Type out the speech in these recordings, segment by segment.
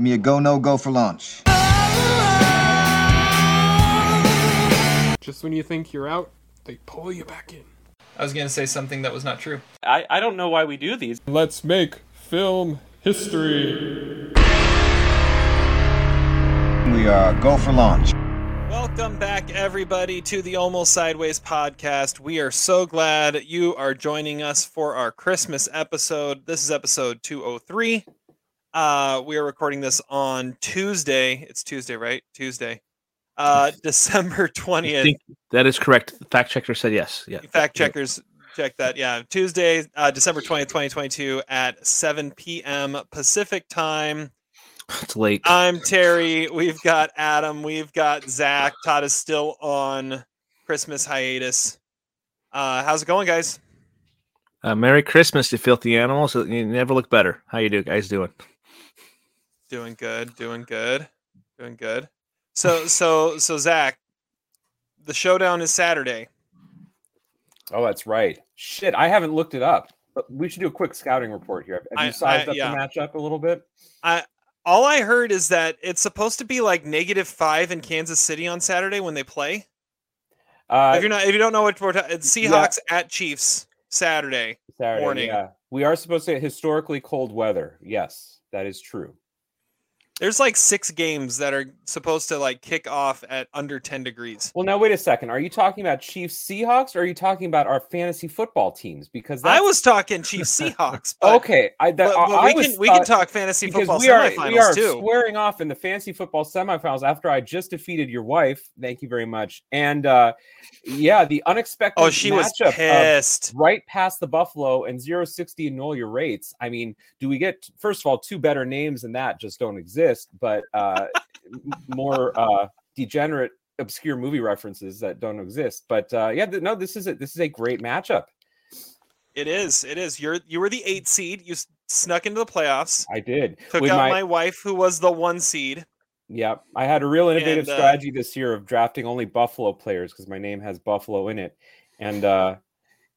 Give me a go, no go for launch. Just when you think you're out, they pull you back in. I was going to say something that was not true. I, I don't know why we do these. Let's make film history. We are go for launch. Welcome back, everybody, to the Almost Sideways podcast. We are so glad you are joining us for our Christmas episode. This is episode 203. Uh, we are recording this on Tuesday. It's Tuesday, right? Tuesday. Uh, December 20th. think that is correct. The fact checker said yes. Yeah. Fact checkers check that. Yeah. Tuesday, uh, December 20th, 2022 at 7 p.m. Pacific time. It's late. I'm Terry. We've got Adam. We've got Zach. Todd is still on Christmas hiatus. Uh, how's it going, guys? Uh, Merry Christmas, you filthy animals. You never look better. How you do, guys? Doing? Doing good. Doing good. Doing good. So, so, so, Zach, the showdown is Saturday. Oh, that's right. Shit, I haven't looked it up. But we should do a quick scouting report here. Have I- you sized I- up yeah. the matchup a little bit? I all I heard is that it's supposed to be like negative five in Kansas City on Saturday when they play. Uh, if you're not, if you don't know what we're talking, it's Seahawks at Chiefs Saturday. Saturday, morning. Yeah, we are supposed to get historically cold weather. Yes, that is true. There's like six games that are supposed to like kick off at under 10 degrees. Well, now wait a second. Are you talking about Chiefs Seahawks, or are you talking about our fantasy football teams? Because I was talking Chiefs Seahawks. But, okay. I, that, but, but I we was can we can talk fantasy football we are semifinals we are too. squaring off in the fantasy football semifinals after I just defeated your wife. Thank you very much. And uh yeah, the unexpected Oh, she was pissed. right past the Buffalo and 060 and null your rates. I mean, do we get first of all two better names than that just don't exist, but uh more uh degenerate obscure movie references that don't exist. But uh yeah, no, this is a this is a great matchup. It is. It is. You're you were the eight seed. You snuck into the playoffs. I did. Took With out my- my wife, who was the one seed. Yeah, I had a real innovative And, uh, strategy this year of drafting only Buffalo players because my name has Buffalo in it, and uh,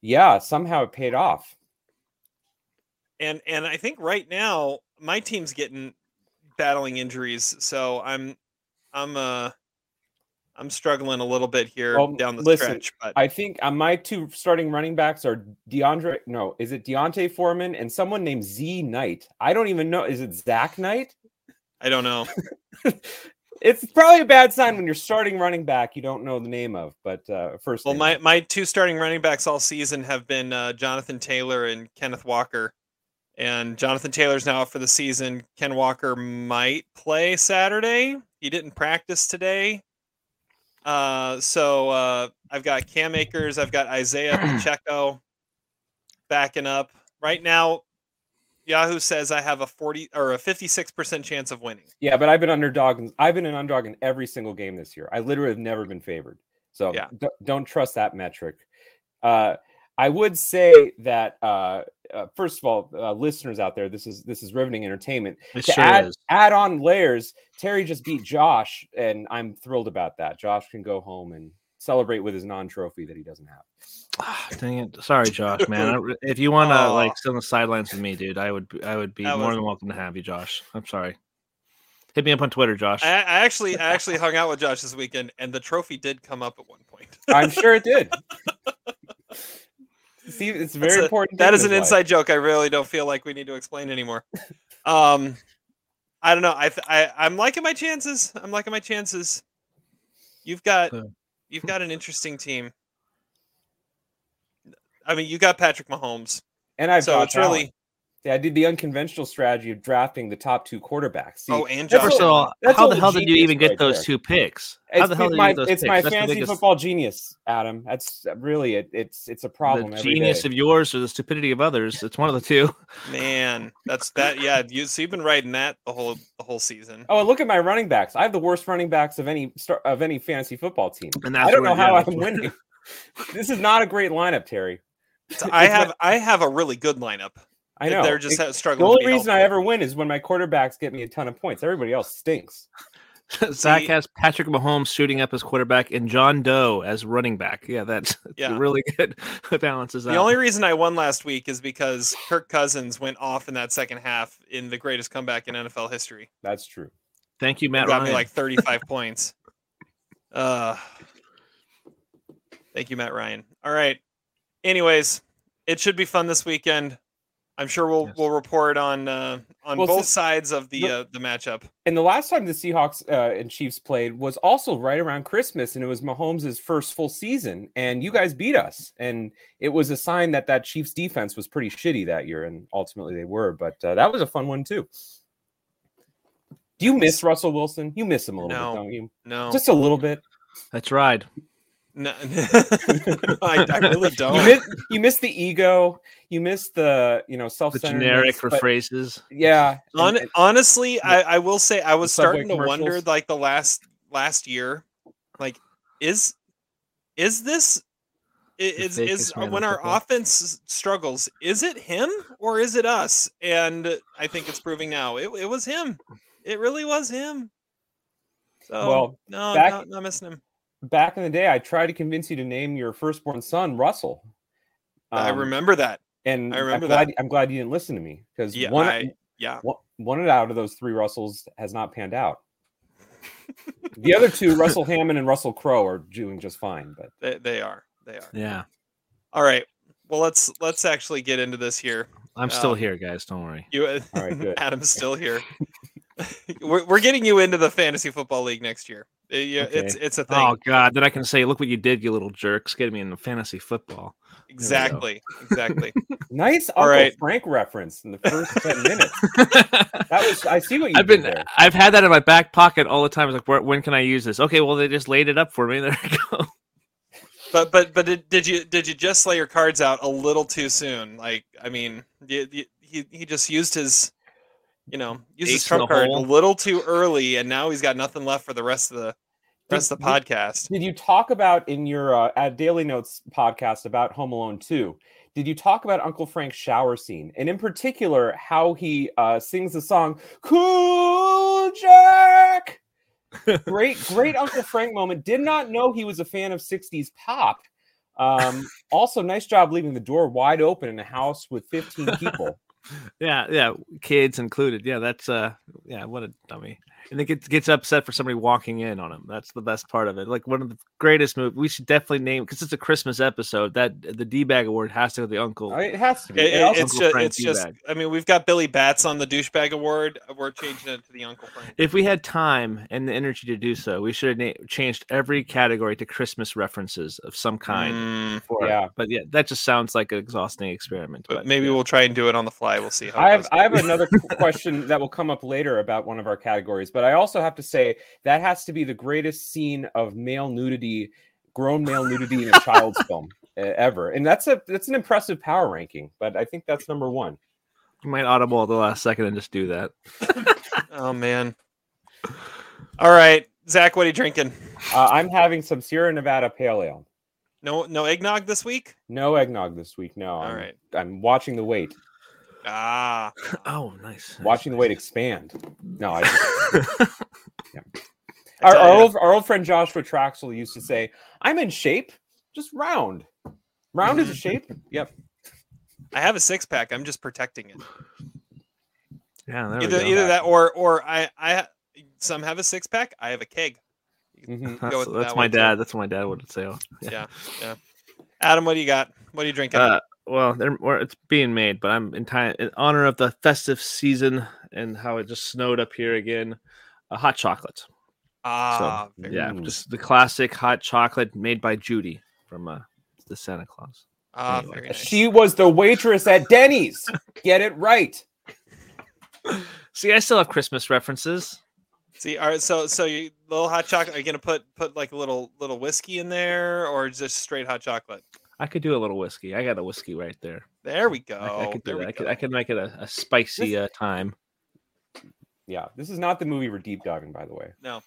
yeah, somehow it paid off. and and I think right now my team's getting battling injuries, so I'm I'm uh I'm struggling a little bit here Well, down the listen, stretch. But I think uh, my two starting running backs are DeAndre. No, is it D'Onta Foreman and someone named Z Knight? I don't even know. Is it Zach Knight? I don't know. It's probably a bad sign when you're starting running back you don't know the name of. But uh, first, Well, name. my my two starting running backs all season have been uh, Jonathan Taylor and Kenneth Walker. And Jonathan Taylor's now out for the season. Ken Walker might play Saturday. He didn't practice today. Uh, so uh, I've got Cam Akers, I've got Isaiah Pacheco backing up. Right now, Yahoo says I have a 40 or a 56% chance of winning. Yeah, but I've been underdog. I've been an underdog in every single game this year. I literally have never been favored. So Yeah. d- don't trust that metric. Uh, I would say that uh, uh, first of all, uh, listeners out there, this is this is riveting entertainment. It to sure add is. add on layers, Terry just beat Josh, and I'm thrilled about that. Josh can go home and celebrate with his non-trophy that he doesn't have. Ah, dang it. Sorry, Josh, man. I If you want to Aw. like sit on the sidelines with me, dude, I would I would be That more was- than welcome to have you, Josh. I'm sorry. Hit me up on Twitter, Josh. I, I actually I actually hung out with Josh this weekend, and the trophy did come up at one point. I'm sure it did. See, it's very That's a- important. that thing an life. inside joke. I really don't feel like we need to explain anymore. Um, I don't know. I, I I'm liking my chances. I'm liking my chances. You've got you've got an interesting team. I mean, you got Patrick Mahomes, And I've so Josh it's really Allen. Yeah, I did the unconventional strategy of drafting the top two quarterbacks. See, oh, and. First of all, that's how the the hell did you genius even get right those there. two picks? How it's the hell did my, you get those it's picks? my That's the fantasy biggest- football genius, Adam. That's really it. It's it's a problem. The genius day. of yours or the stupidity of others. It's one of the two. man, that's that. Yeah, you so you've been riding that the whole the whole season. Oh, look at my running backs. I have the worst running backs of any star, of any fantasy football team. And that's I don't know how I'm winning. this is not a great lineup, Terry. So I have I have a really good lineup. I know. They're just It- ha- the struggling. to only be reason I ever win is when my quarterbacks get me a ton of points. Everybody else stinks. Zach See- has Patrick Mahomes shooting up as quarterback and John Doe as running back. Yeah, that's Yeah. really good. balances The out. only reason I won last week is because Kirk Cousins went off in that second half in the greatest comeback in NFL history. That's true. Thank you, It Matt got Ryan. me like 35 points. Uh, thank you, Matt Ryan. All right. Anyways, it should be fun this weekend. I'm sure we'll Yes. we'll report on uh, on Well, both since- sides of the the- uh, the matchup. And the last time the Seahawks uh, and Chiefs played was also right around Christmas, and it was Mahomes' first full season, and you guys beat us, and it was a sign that that Chiefs defense was pretty shitty that year, and ultimately they were. But uh, that was a fun one too. Do you miss Russell Wilson? You miss him a little No. bit, don't you? No, Just a little bit. That's right. No, I, I really don't. You miss, you miss the ego. You miss the you know self The generic for but, phrases. Yeah. and- Hon- and- honestly, I, I will say I was starting to wonder like the last last year, like is is this i- is is fakest man in when our football. offense struggles, is it him or is it us? And I think it's proving now it, it was him. It really was him. So Well, no, back- not, not missing him. Back in the day, I tried to convince you to name your firstborn son Russell. I Um, remember that. and I remember I'm glad, I'm glad you didn't listen to me because Yeah, one, I- Yeah. one one out of those three Russells has not panned out. the other two, Russell Hammond and Russell Crowe, are doing just fine. But They, they are. They are. Yeah. All right. Well, let's let's actually get into this here. I'm still Um, here, guys. Don't worry. You, All right, good. Adam's still here. we're, we're getting you into the fantasy football league next year. Uh, yeah, It's Okay. it's a thing. Oh God! Then I can say, "Look what you did, you little jerks! Getting me in the fantasy football." exactly, exactly. nice All Uncle right. Frank reference in the first ten minutes. That was I see what you I've did been, there. I've had that in my back pocket all the time. It's like, where, when can I use this? Okay, well, they just laid it up for me. There we go. But but but did, did you did you just lay your cards out a little too soon? Like I mean, you, you, he he just used his, you know, used his Ace trump card a little too early, and now he's got nothing left for the rest of the rest of the Did- podcast. Did you talk about in your uh, at Daily Notes podcast about Home Alone 2? Did you talk about Uncle Frank's shower scene and in particular how he uh, sings the song Cool Jerk? great, great Uncle Frank moment. Did not know he was a fan of 60s pop. Um, also, nice job leaving the door wide open in a house with 15 people. Yeah, yeah, kids included. Yeah, that's uh, yeah, what a dummy. And it gets gets upset for somebody walking in on him. That's the best part of it. Like one of the greatest movies. We should definitely name because it's a Christmas episode. That the D bag award has to go to the uncle. It has to be. It- It it's just, it's just. I mean, we've got Billy Batts on the douchebag award. We're changing it to the Uncle Frank. If we had time and the energy to do so, we should have na- changed every category to Christmas references of some kind. Mm, For. Yeah. but yeah, that just sounds like an exhausting experiment. but But maybe yeah. we'll try and do it on the fly. We'll see how. I have. I have another question that will come up later about one of our categories, but I also have to say that has to be the greatest scene of male nudity, grown male nudity in a child's film uh, ever, and that's a that's an impressive power ranking. But I think that's number one. you might audible at the last second and just do that. Oh man. All right, Zach, what are you drinking? Uh, I'm having some Sierra Nevada Pale Ale. No, no eggnog this week. No eggnog this week. No. All I'm, right. I'm watching the weight, Ah, Oh, nice. watching the weight expand. No, I just, I our, our old our old friend Joshua Traxel used to say, "I'm in shape, just round. Round is a shape." Yep. I have a six pack. I'm just protecting it. yeah, there we Either go. either that or or I I some have a six pack. I have a keg. Mhm. That's, that's that my one, too. dad. That's what my dad would say. Yeah, yeah. Adam, what do you got? What are you drinking? Uh, well, they're, it's being made, but I'm in time in honor of the festive season and how it just snowed up here again. A hot chocolate. ah, so, yeah, Ooh. just the classic hot chocolate made by Judy from uh, the Santa Clause. ah, anyway, very nice. She was the waitress at Denny's. Get it right. See, I still have Christmas references. See, all right. So, so you little hot chocolate. Are you gonna put put like a little little whiskey in there, or just straight hot chocolate? I could do a little whiskey. I got a whiskey right there. There we go. I, I could do we that. I could. I could make it a, a spicy uh, time. Yeah, this is not the movie we're deep diving, by the way. No.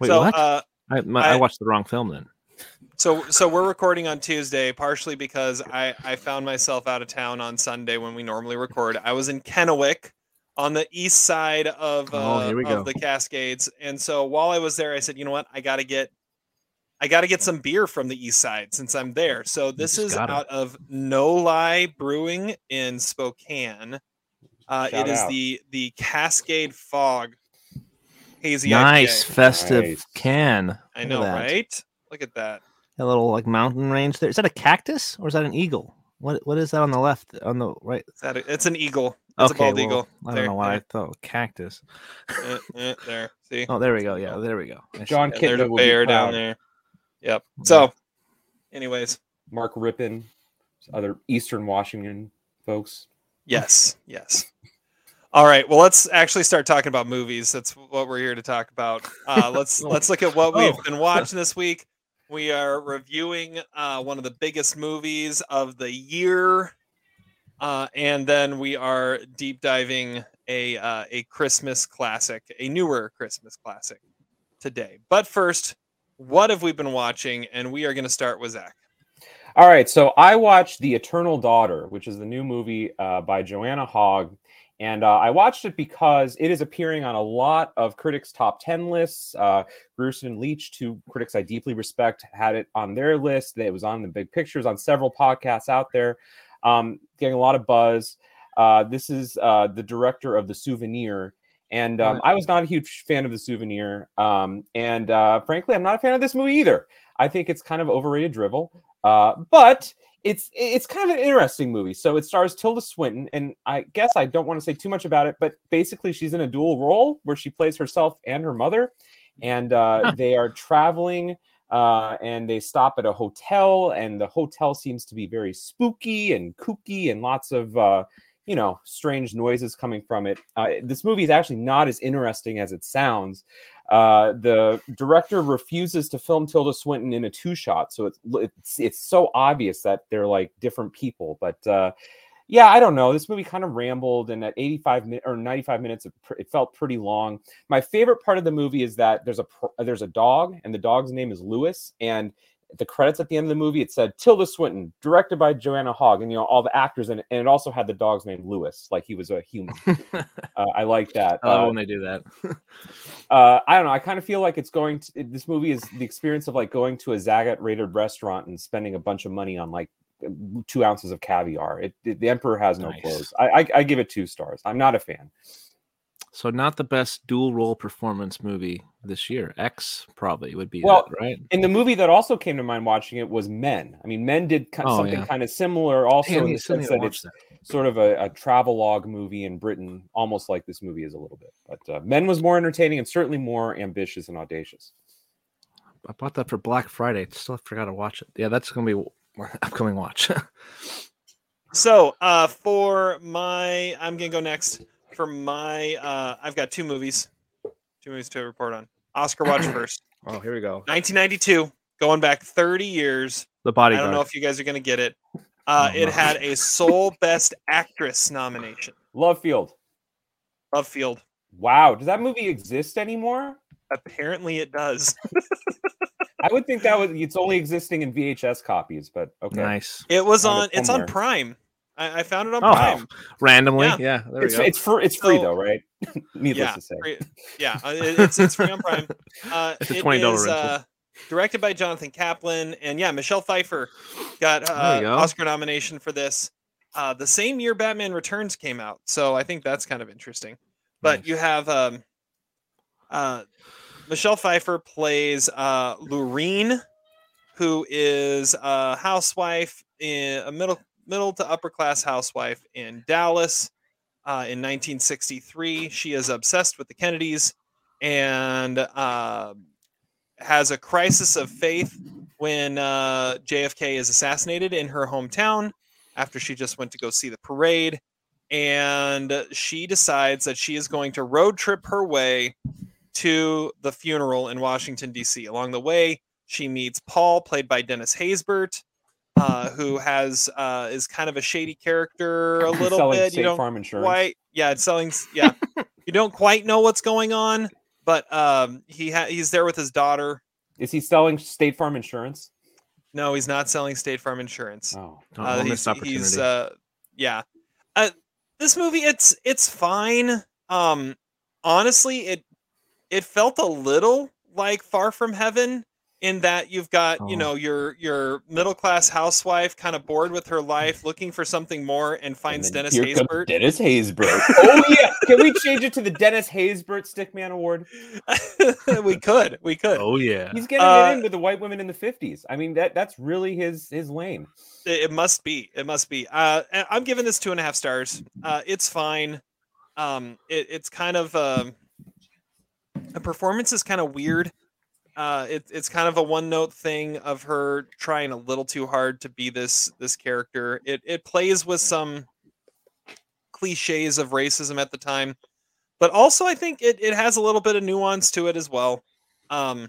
Wait, so, what? uh, I, my, I I- watched the wrong film then. so so we're recording on Tuesday, partially because I I found myself out of town on Sunday when we normally record. I was in Kennewick on the east side of Oh, uh, here we go. of the Cascades. And so while I was there, I said, you know what, I got to get. I got to get some beer from the east side since I'm there. So this is gotta. out of No-Li Brewing in Spokane. Uh, it is out. the the Cascade Fog hazy nice IPA. festive Nice. can. I know, that. right? Look at that. A little like mountain range there. Is that a cactus or is that an eagle? What what is that on the left? On the right? Is that a, it's an eagle. It's okay, a bald well, eagle. I don't There, know why I thought cactus. Eh, eh, there. See? Oh, there we go. Yeah, there we go. I John it. And there's a bear down there. Yep. So, anyways, Mark Rypien, other Eastern Washington folks. yes, yes. All right. Well, let's actually start talking about movies. That's what we're here to talk about. Uh, let's let's look at what we've Oh. been watching this week. We are reviewing uh, one of the biggest movies of the year, uh, and then we are deep diving a uh, a Christmas classic, a newer Christmas classic today. But first, what have we been watching? And we are going to start with Zach. All right, so I watched The Eternal Daughter, which is the new movie uh, by Joanna Hogg. And uh, I watched it because it is appearing on a lot of critics' top 10 lists. Uh, and Leach, two critics I deeply respect, had it on their list. It was on the big pictures on several podcasts out there, um, getting a lot of buzz. Uh, this is uh, the director of The Souvenir. And um, I was not a huge fan of The Souvenir. Um, and uh, frankly, I'm not a fan of this movie either. I think it's kind of overrated drivel. Uh, but it's it's kind of an interesting movie. So it stars Tilda Swinton, and I guess I don't want to say too much about it, but basically she's in a dual role where she plays herself and her mother, and uh, they are traveling. Uh, and they stop at a hotel, and the hotel seems to be very spooky and kooky, and lots of uh, you know strange noises coming from it. Uh, this movie is actually not as interesting as it sounds. Uh, the director refuses to film Tilda Swinton in a two shot, so it's it's it's so obvious that they're like different people. But uh, yeah, I don't know. This movie kind of rambled, and at 85 minutes or 95 minutes, it, felt pretty long. My favorite part of the movie is that there's a there's a dog, and the dog's name is Lewis, and the credits at the end of the movie it said Tilda Swinton, directed by Joanna Hogg, and you know all the actors in it, and it also had the dog's name Lewis, like he was a human. uh, I like that. I love Uh, when they do that. uh, I don't know. I kind of feel like it's going to this movie is the experience of like going to a Zagat rated restaurant and spending a bunch of money on like two ounces of caviar. It, it- the Emperor has no Nice. clothes. I, I I give it two stars. I'm not a fan. So not the best dual role performance movie this year. X probably would be Well, that, right? And the movie that also came to mind watching it was Men. I mean, Men did ki- Oh, something yeah. kind of similar, also Damn, in the sense that it's that. sort of a, a travelogue movie in Britain, almost like this movie is a little bit. But uh, Men was more entertaining and certainly more ambitious and audacious. I bought that for Black Friday. Still forgot to watch it. Yeah, that's gonna be my upcoming watch. So, uh, for my, I'm gonna go next. For my, uh, I've got two movies, two movies to report on. Oscar watch first. oh, here we go. 1992, going back 30 years. The Bodyguard. I don't know if you guys are gonna get it. Uh, Oh, it no. had a sole Best Actress nomination. Love Field. Love Field. Wow, does that movie exist anymore? Apparently, it does. I would think that was it's only existing in VHS copies, but okay. Nice. It was on. It's on somewhere. Prime. I, I found it on Oh, Prime. Randomly, Yeah. yeah. there we It's go. it's free it's free So- though, right? Needless yeah, to say. free- yeah, uh, it- it's it's free on Prime. Uh, It's a $20 is, rental. uh, directed by Jonathan Kaplan, and yeah, Michelle Pfeiffer got There uh, go. Oscar nomination for this. Uh, the same year Batman Returns came out, so I think that's kind of interesting. But Nice. you have um, uh, Michelle Pfeiffer plays uh, Lurene, who is a housewife in a middle middle to upper class housewife in Dallas. Uh, in 1963, she is obsessed with the Kennedys and uh, has a crisis of faith when uh, JFK is assassinated in her hometown after she just went to go see the parade. And she decides that she is going to road trip her way to the funeral in Washington, D.C. Along the way, she meets Paul, played by Dennis Haysbert, uh, who has uh, is kind of a shady character a little Selling bit. State You don't Farm insurance. quite, yeah, it's selling. Yeah, you don't quite know what's going on, but um, he ha- he's there with his daughter. Is he selling State Farm insurance? No, he's not selling State Farm insurance. Oh. Oh, Uh, he's, opportunity. he's uh, yeah. Uh, this movie it's it's fine. Um honestly, it it felt a little like Far From Heaven in that you've got, you Oh. know, your your middle class housewife kind of bored with her life, looking for something more and And finds then Dennis Haysbert. Dennis Haysbert. oh yeah, can we change it to the Dennis Haysbert Stickman Award? we could, we could. Oh yeah. He's getting Uh, it in with the white women in the fifties. I mean that that's really his his lane. It, it must be. It must be. Uh, I- I'm giving this two and a half stars. Uh, it's fine. Um, it, it's kind of um, the performance is kind of weird. Uh, it, it's kind of a one note thing of her trying a little too hard to be this this character. It it plays with some cliches of racism at the time, but also I think it, it has a little bit of nuance to it as well. Um,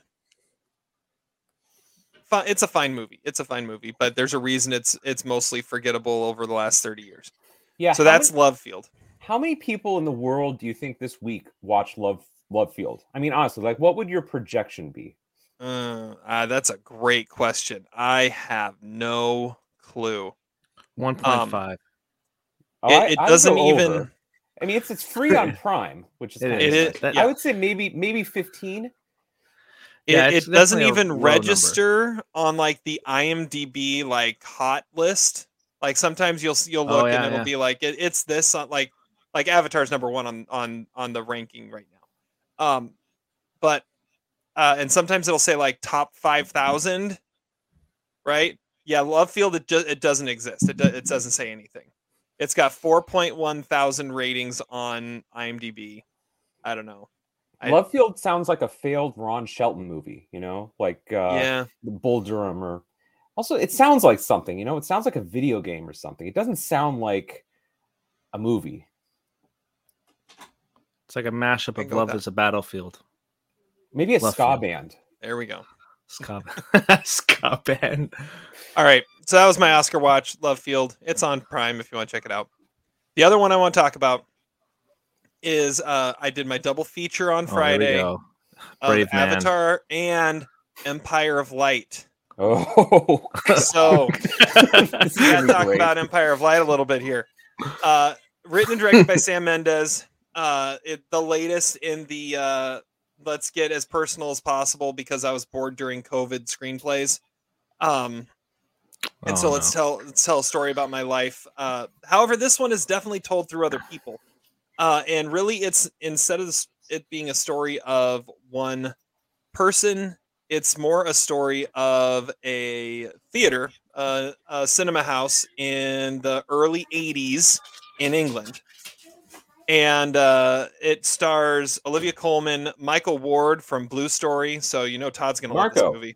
fi- it's a fine movie. It's a fine movie, but there's a reason it's it's mostly forgettable over the last 30 years. Yeah. so that's many- Love Field. how many people in the world do you think this week watch Love Love Field? I mean, honestly, like what would your projection be? Uh, uh, that's a great question. I have no clue. One point five. Oh, It- it doesn't even- over. I mean, it's it's free on Prime, which is It kind is. It of is- That- yeah. I would say maybe maybe fifteen. It, Yeah, it it's doesn't even low register on like the IMDb like hot list. Like sometimes you'll you'll Oh, look yeah, and it'll yeah. be like it, it's this on like like Avatar's number one on on on the ranking right now. Um, but uh, and sometimes it'll say like top five thousand, right? Yeah, Love Field it just it doesn't exist. It do, it doesn't say anything. It's got four point one thousand ratings on IMDb. I don't know. I- Love Field sounds like a failed Ron Shelton movie. You know, like uh, yeah. the Bull Durham or also it sounds like something. You know, it sounds like a video game or something. It doesn't sound like a movie. It's like a mashup of Love that. is a Battlefield. Maybe a Love ska Field. band. There we go. Ska, ska band. All right. So that was my Oscar watch, Love Field. It's on Prime if you want to check it out. The other one I want to talk about is uh, I did my double feature on Oh, Friday go. of man. Avatar and Empire of Light. Oh, So This is we gonna gotta be talk about Empire of Light a little bit here. Uh, written and directed by Sam Mendes. Uh, it, the latest in the uh, let's get as personal as possible because I was bored during COVID screenplays. Um, and so Oh, let's no. tell let's tell a story about my life. Uh, however, this one is definitely told through other people, uh, and really, it's instead of it being a story of one person, it's more a story of a theater, uh, a cinema house in the early '80s in England, and uh, it stars Olivia Colman, Michael Ward from Blue Story. So you know Todd's gonna love this movie.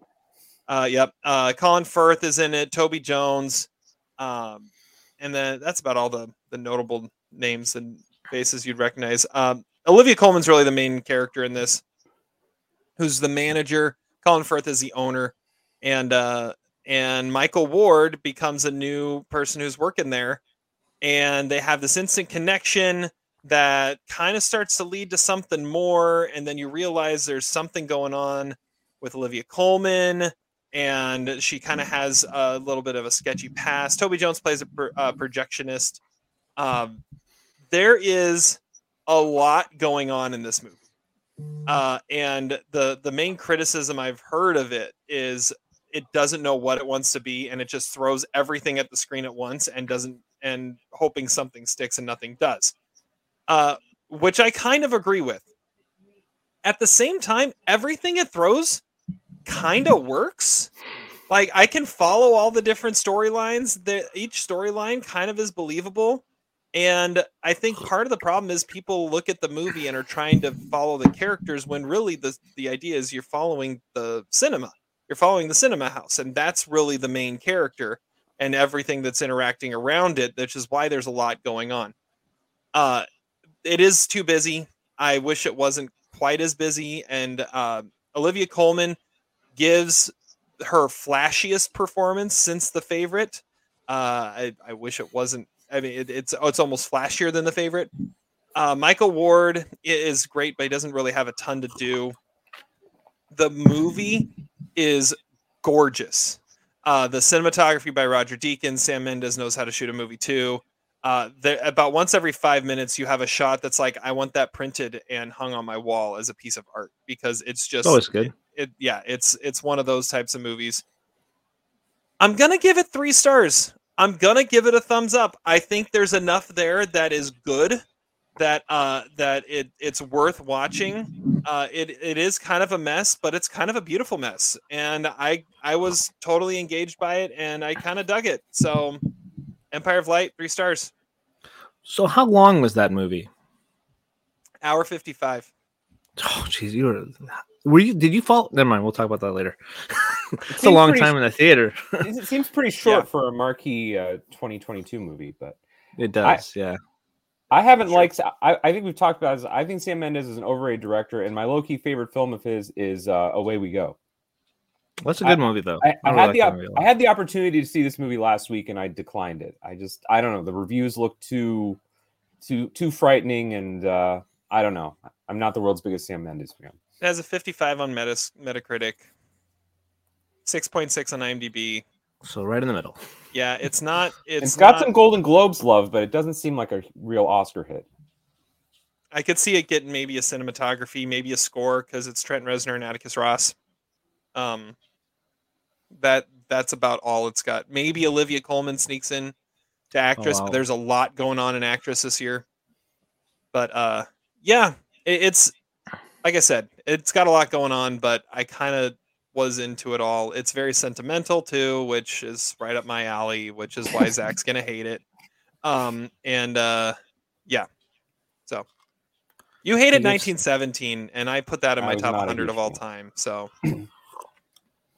Uh, yep. Uh, Colin Firth is in it. Toby Jones, um, and then that's about all the the notable names and faces you'd recognize. Um, Olivia Colman's really the main character in this, who's the manager. Colin Firth is the owner, and uh, and Michael Ward becomes a new person who's working there, and they have this instant connection that kind of starts to lead to something more, and then you realize there's something going on with Olivia Colman, and she kind of has a little bit of a sketchy past. Toby Jones plays a pro- uh, projectionist. Um, there is a lot going on in this movie, uh, and the the main criticism I've heard of it is it doesn't know what it wants to be, and it just throws everything at the screen at once and doesn't and hoping something sticks and nothing does, uh, which I kind of agree with. At the same time, everything it throws kind of works. Like I can follow all the different storylines. That each storyline kind of is believable. And I think part of the problem is people look at the movie and are trying to follow the characters when really the the idea is you're following the cinema. You're following the cinema house, and that's really the main character and everything that's interacting around it, which is why there's a lot going on. Uh it is too busy. I wish it wasn't quite as busy. And uh, Olivia Colman gives her flashiest performance since the favorite. Uh, I, I wish it wasn't. I mean, it, it's it's almost flashier than the favorite. Uh, Michael Ward is great, but he doesn't really have a ton to do. The movie is gorgeous. Uh, the cinematography by Roger Deakins. Sam Mendes knows how to shoot a movie too. Uh, there, about once every five minutes, you have a shot that's like, I want that printed and hung on my wall as a piece of art because it's just always good. It, it, yeah, it's it's one of those types of movies. I'm gonna give it three stars. I'm gonna give it a thumbs up. I think there's enough there that is good that uh that it it's worth watching. Uh it it is kind of a mess, but it's kind of a beautiful mess. And I I was totally engaged by it and I kind of dug it. So Empire of Light, three stars. So how long was that movie? Hour fifty five. Oh, jeez, you were. Were you? Did you fall? Never mind. We'll talk about that later. it's a long pretty- time in the theater. it seems pretty short Yeah. for a marquee uh, 2022 movie, but it does. yeah. I haven't Sure. liked. I, I think we've talked about. This. I think Sam Mendes is an overrated director, and my low key favorite film of his is uh, Away We Go. That's a good movie, though. I, I really had like the op- movie a I had the opportunity to see this movie last week, and I declined it. I just I don't know. The reviews look too too too frightening, and uh, I don't know. I'm not the world's biggest Sam Mendes fan. It has a 55 on Metas, Metacritic, 6.6 on IMDb. So right in the middle. Yeah, it's not. It's it's got not- some Golden Globes love, but it doesn't seem like a real Oscar hit. I could see it getting maybe a cinematography, maybe a score because it's Trent Reznor and Atticus Ross. Um, that that's about all it's got. Maybe Olivia Colman sneaks in to actress, wow. but there's a lot going on in actress this year. But uh, yeah, it, it's like I said, it's got a lot going on, but I kind of was into it all. It's very sentimental too, which is right up my alley, which is why Zach's gonna hate it. Um, and uh, yeah, so you hated He 1917, and I put that in my top 100 of all time. So,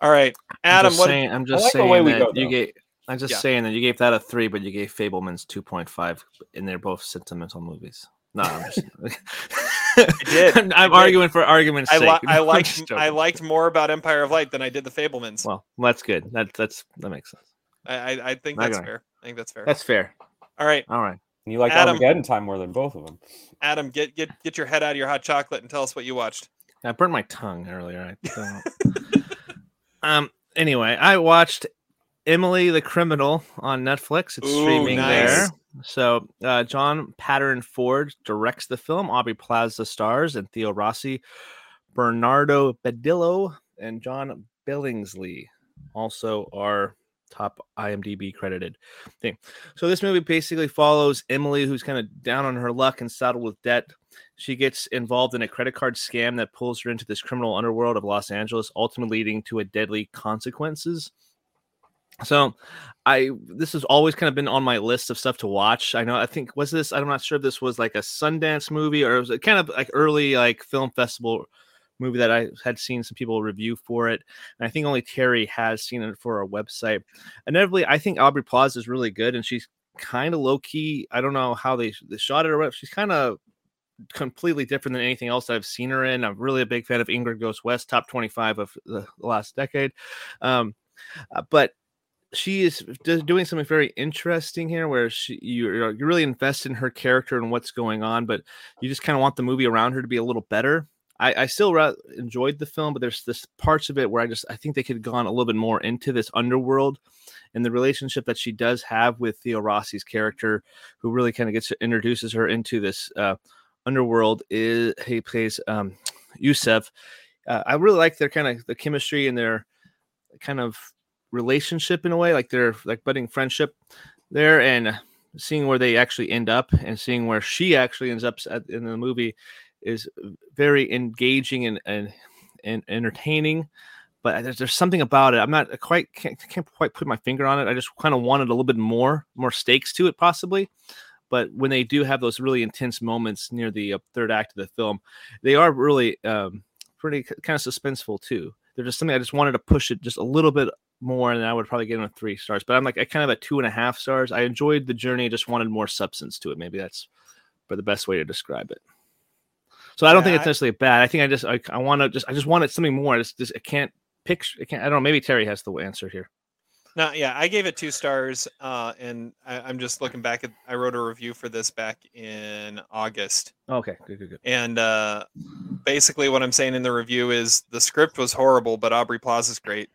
all right, I'm Adam, just what? saying, I'm just like saying way that go, you gave. I'm just Yeah. saying that you gave that a three, but you gave Fabelman's 2.5, and they're both sentimental movies. No, I'm just. I did, I'm, I did. arguing for argument's I, sake. li- I I'm liked I liked more about Empire of Light than I did the Fabelmans. Well, that's good. That that's that makes sense. I, I, I think Not that's gonna- fair. I think that's fair. That's fair. all right, All right. And you like Adam- Armageddon time more than both of them. Adam, get get get your head out of your hot chocolate and tell us what you watched. I burnt my tongue earlier. I don't- um. Anyway, I watched Emily the Criminal on Netflix. It's Ooh, streaming nice. there. So uh, John Patton Ford directs the film. Aubrey Plaza stars, and Theo Rossi, Bernardo Badillo, and John Billingsley also are top IMDb credited thing. So this movie basically follows Emily, who's kind of down on her luck and saddled with debt. She gets involved in a credit card scam that pulls her into this criminal underworld of Los Angeles, ultimately leading to a deadly consequences. So, I this has always kind of been on my list of stuff to watch. I know I think was this I'm not sure if this was like a Sundance movie or it was kind of like early like film festival movie that I had seen some people review for it. And I think only Terry has seen it for our website. Inevitably, I think Aubrey Plaza is really good and she's kind of low key. I don't know how they, they shot it or what. She's kind of completely different than anything else I've seen her in. I'm really a big fan of Ingrid Goes West, top 25 of the last decade. Um, uh, but she is doing something very interesting here where she you're, you're really invested in her character and what's going on but you just kind of want the movie around her to be a little better I, I still enjoyed the film, but there's this parts of it where I just I think they could have gone a little bit more into this underworld and the relationship that she does have with Theo Rossi's character, who really kind of gets introduces her into this uh, underworld. Is he plays um, Yusef. Uh, I really like their kind of the chemistry and their kind of relationship in a way, like their like budding friendship there, and seeing where they actually end up and seeing where she actually ends up in the movie is very engaging and and, and entertaining but there's, there's something about it. I'm not quite can't, can't quite put my finger on it. I just kind of wanted a little bit more more stakes to it possibly. But when they do have those really intense moments near the uh, third act of the film they are really um, pretty kind of suspenseful too. They're just something i just wanted to push it just a little bit more and i would probably give them a three stars. But i'm like i kind of at two and a half stars. I enjoyed the journey just wanted more substance to it. Maybe that's for the best way to describe it so I don't think Yeah, it's I- necessarily bad. I think I just I, I want to just I just wanted something more. It's just I can't picture. I can't. I don't know. Maybe Terry has the answer here. No, yeah, I gave it two stars, uh, and I, I'm just looking back at. I wrote a review for this back in August, Okay, good, good, good. and uh, basically what I'm saying in the review is the script was horrible, but Aubrey Plaza's great.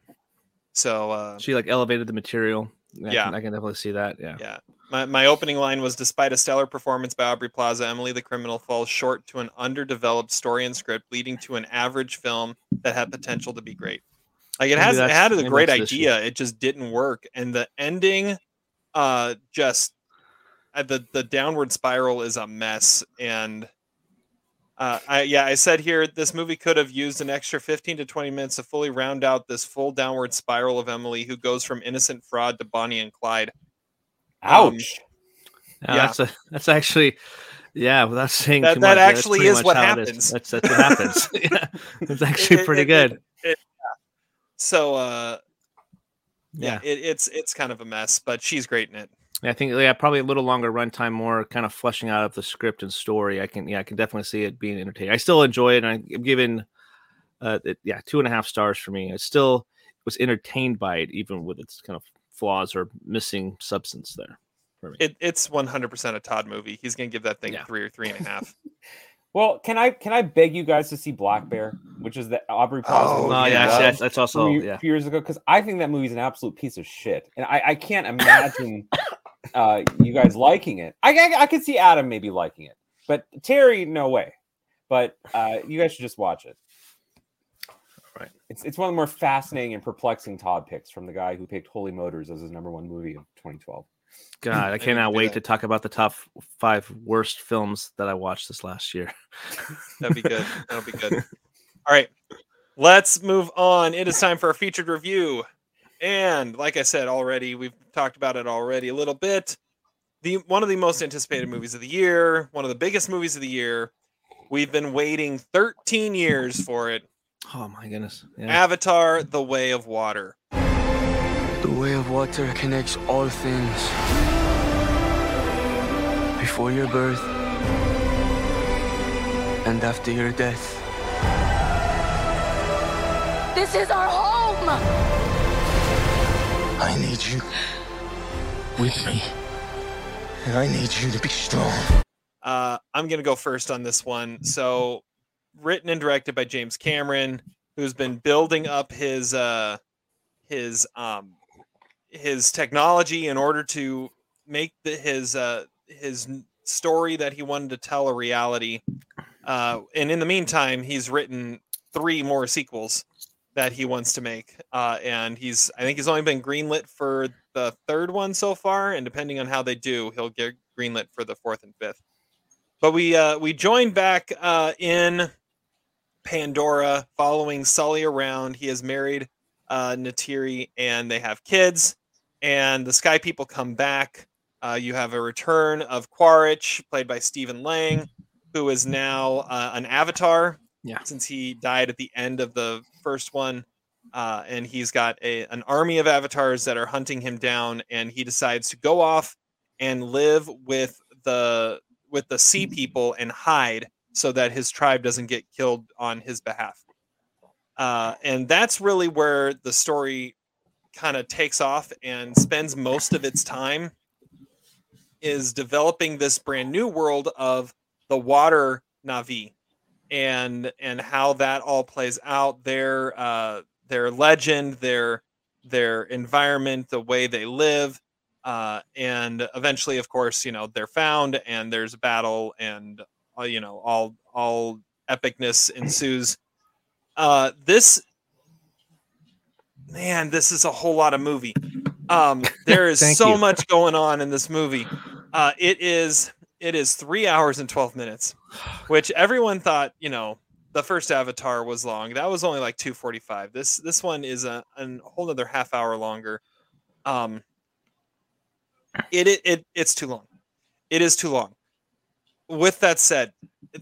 So uh, She like elevated the material. I Yeah. can, I can definitely see that. Yeah. yeah, My, my opening line was Despite a stellar performance by Aubrey Plaza, Emily the Criminal falls short to an underdeveloped story and script, leading to an average film that had potential to be great. Like it has, it had a great that's the issue. idea, it just didn't work, and the ending, uh, just uh, the the downward spiral is a mess. And uh, I yeah, I said here this movie could have used an extra fifteen to twenty minutes to fully round out this full downward spiral of Emily, who goes from innocent fraud to Bonnie and Clyde. Um, Ouch. Yeah, Yeah. that's a, that's actually yeah. Without saying That- too that much, yeah, that's actually pretty is much what how it happens. That's that's what happens. yeah, it's actually It- pretty it- good. it- it- yeah. So uh, yeah, Yeah. It, it's it's kind of a mess, but she's great in it. I think yeah, probably a little longer runtime, more kind of fleshing out of the script and story. I can yeah, I can definitely see it being entertaining. I still enjoy it, and I'm given uh it, yeah two and a half stars for me. I still was entertained by it, even with its kind of flaws or missing substance there. For me. it it's 100% a Todd movie. He's gonna give that thing Yeah. three or three and a half. Well, can I can I beg you guys to see Black Bear, which is the Aubrey Plaza Oh, oh yeah, yeah. that's, that's also few, yeah. few years ago? Because I think that movie's an absolute piece of shit, and I, I can't imagine uh, you guys liking it. I, I I could see Adam maybe liking it, but Terry, no way. But uh, you guys should just watch it. Right. It's it's one of the more fascinating and perplexing Todd picks from the guy who picked Holy Motors as his number one movie of 2012. God, I cannot wait to talk about the top five worst films that I watched this last year. That'd be good. That'll be good. All right, let's move on. It is time for our featured review, and like I said already, we've talked about it already a little bit. The one of the most anticipated movies of the year, one of the biggest movies of the year. We've been waiting 13 years for it. Oh my goodness. Yeah. Avatar: The Way of Water. The way of water connects all things. Before your birth and after your death. This is our home! I need you with me. And I need you to be strong. Uh, I'm gonna go first on this one. So, written and directed by James Cameron, who's been building up his uh, his um, his technology in order to make the, his uh, his story that he wanted to tell a reality. Uh, and in the meantime, he's written three more sequels that he wants to make. Uh, and he's I think he's only been greenlit for the third one so far, and depending on how they do, he'll get greenlit for the fourth and fifth. But we uh, we joined back uh, in Pandora following Sully around. He has married uh, Neytiri and they have kids. And the Sky People come back. Uh, you have a return of Quaritch, played by Stephen Lang, who is now uh, an avatar. Yeah. Since he died at the end of the first one. Uh, and he's got a, an army of avatars that are hunting him down. And he decides to go off and live with the with the sea people and hide so that his tribe doesn't get killed on his behalf. Uh, and that's really where the story kind of takes off and spends most of its time is developing this brand new world of the water Na'vi and and how that all plays out their uh their legend their their environment the way they live uh and eventually of course you know they're found and there's a battle and uh, you know all all epicness ensues. Uh this man this is a whole lot of movie. Um there is so you. much going on in this movie. Uh it is it is three hours and 12 minutes which everyone thought you know the first avatar was long. That was only like 245 this this one is a, a whole other half hour longer. Um it, it it it's too long. It is too long. With that said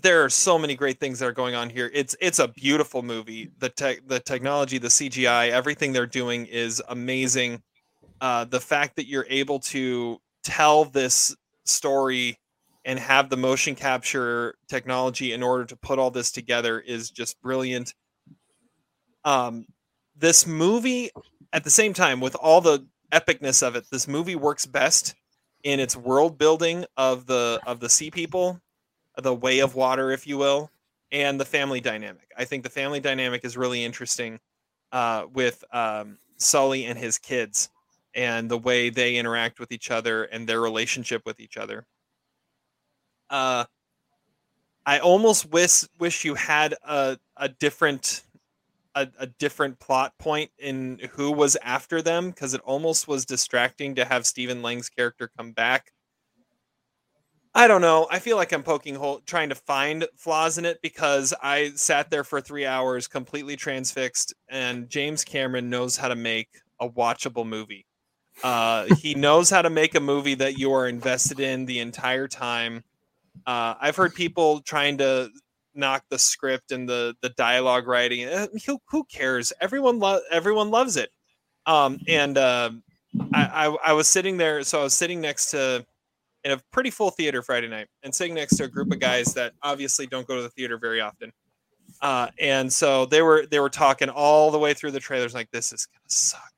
there are so many great things that are going on here. It's it's a beautiful movie. The tech the technology the cgi everything they're doing is amazing. Uh the fact that you're able to tell this story and have the motion capture technology in order to put all this together is just brilliant. Um, this movie, at the same time, with all the epicness of it, this movie works best in its world building of the of the sea people, the way of water, if you will, and the family dynamic. I think the family dynamic is really interesting uh, with um, Sully and his kids, and the way they interact with each other and their relationship with each other. Uh, I almost wish wish you had a a different a, a different plot point in who was after them because it almost was distracting to have Stephen Lang's character come back. I don't know. I feel like I'm poking hole trying to find flaws in it because I sat there for three hours completely transfixed, and James Cameron knows how to make a watchable movie. Uh, he knows how to make a movie that you are invested in the entire time. Uh, I've heard people trying to knock the script and the the dialogue writing. Eh, Who, who cares? Everyone lo- everyone loves it. Um, and uh, I, I I was sitting there, so I was sitting next to in a pretty full theater Friday night, and sitting next to a group of guys that obviously don't go to the theater very often. Uh, and so they were they were talking all the way through the trailers, like this is gonna suck.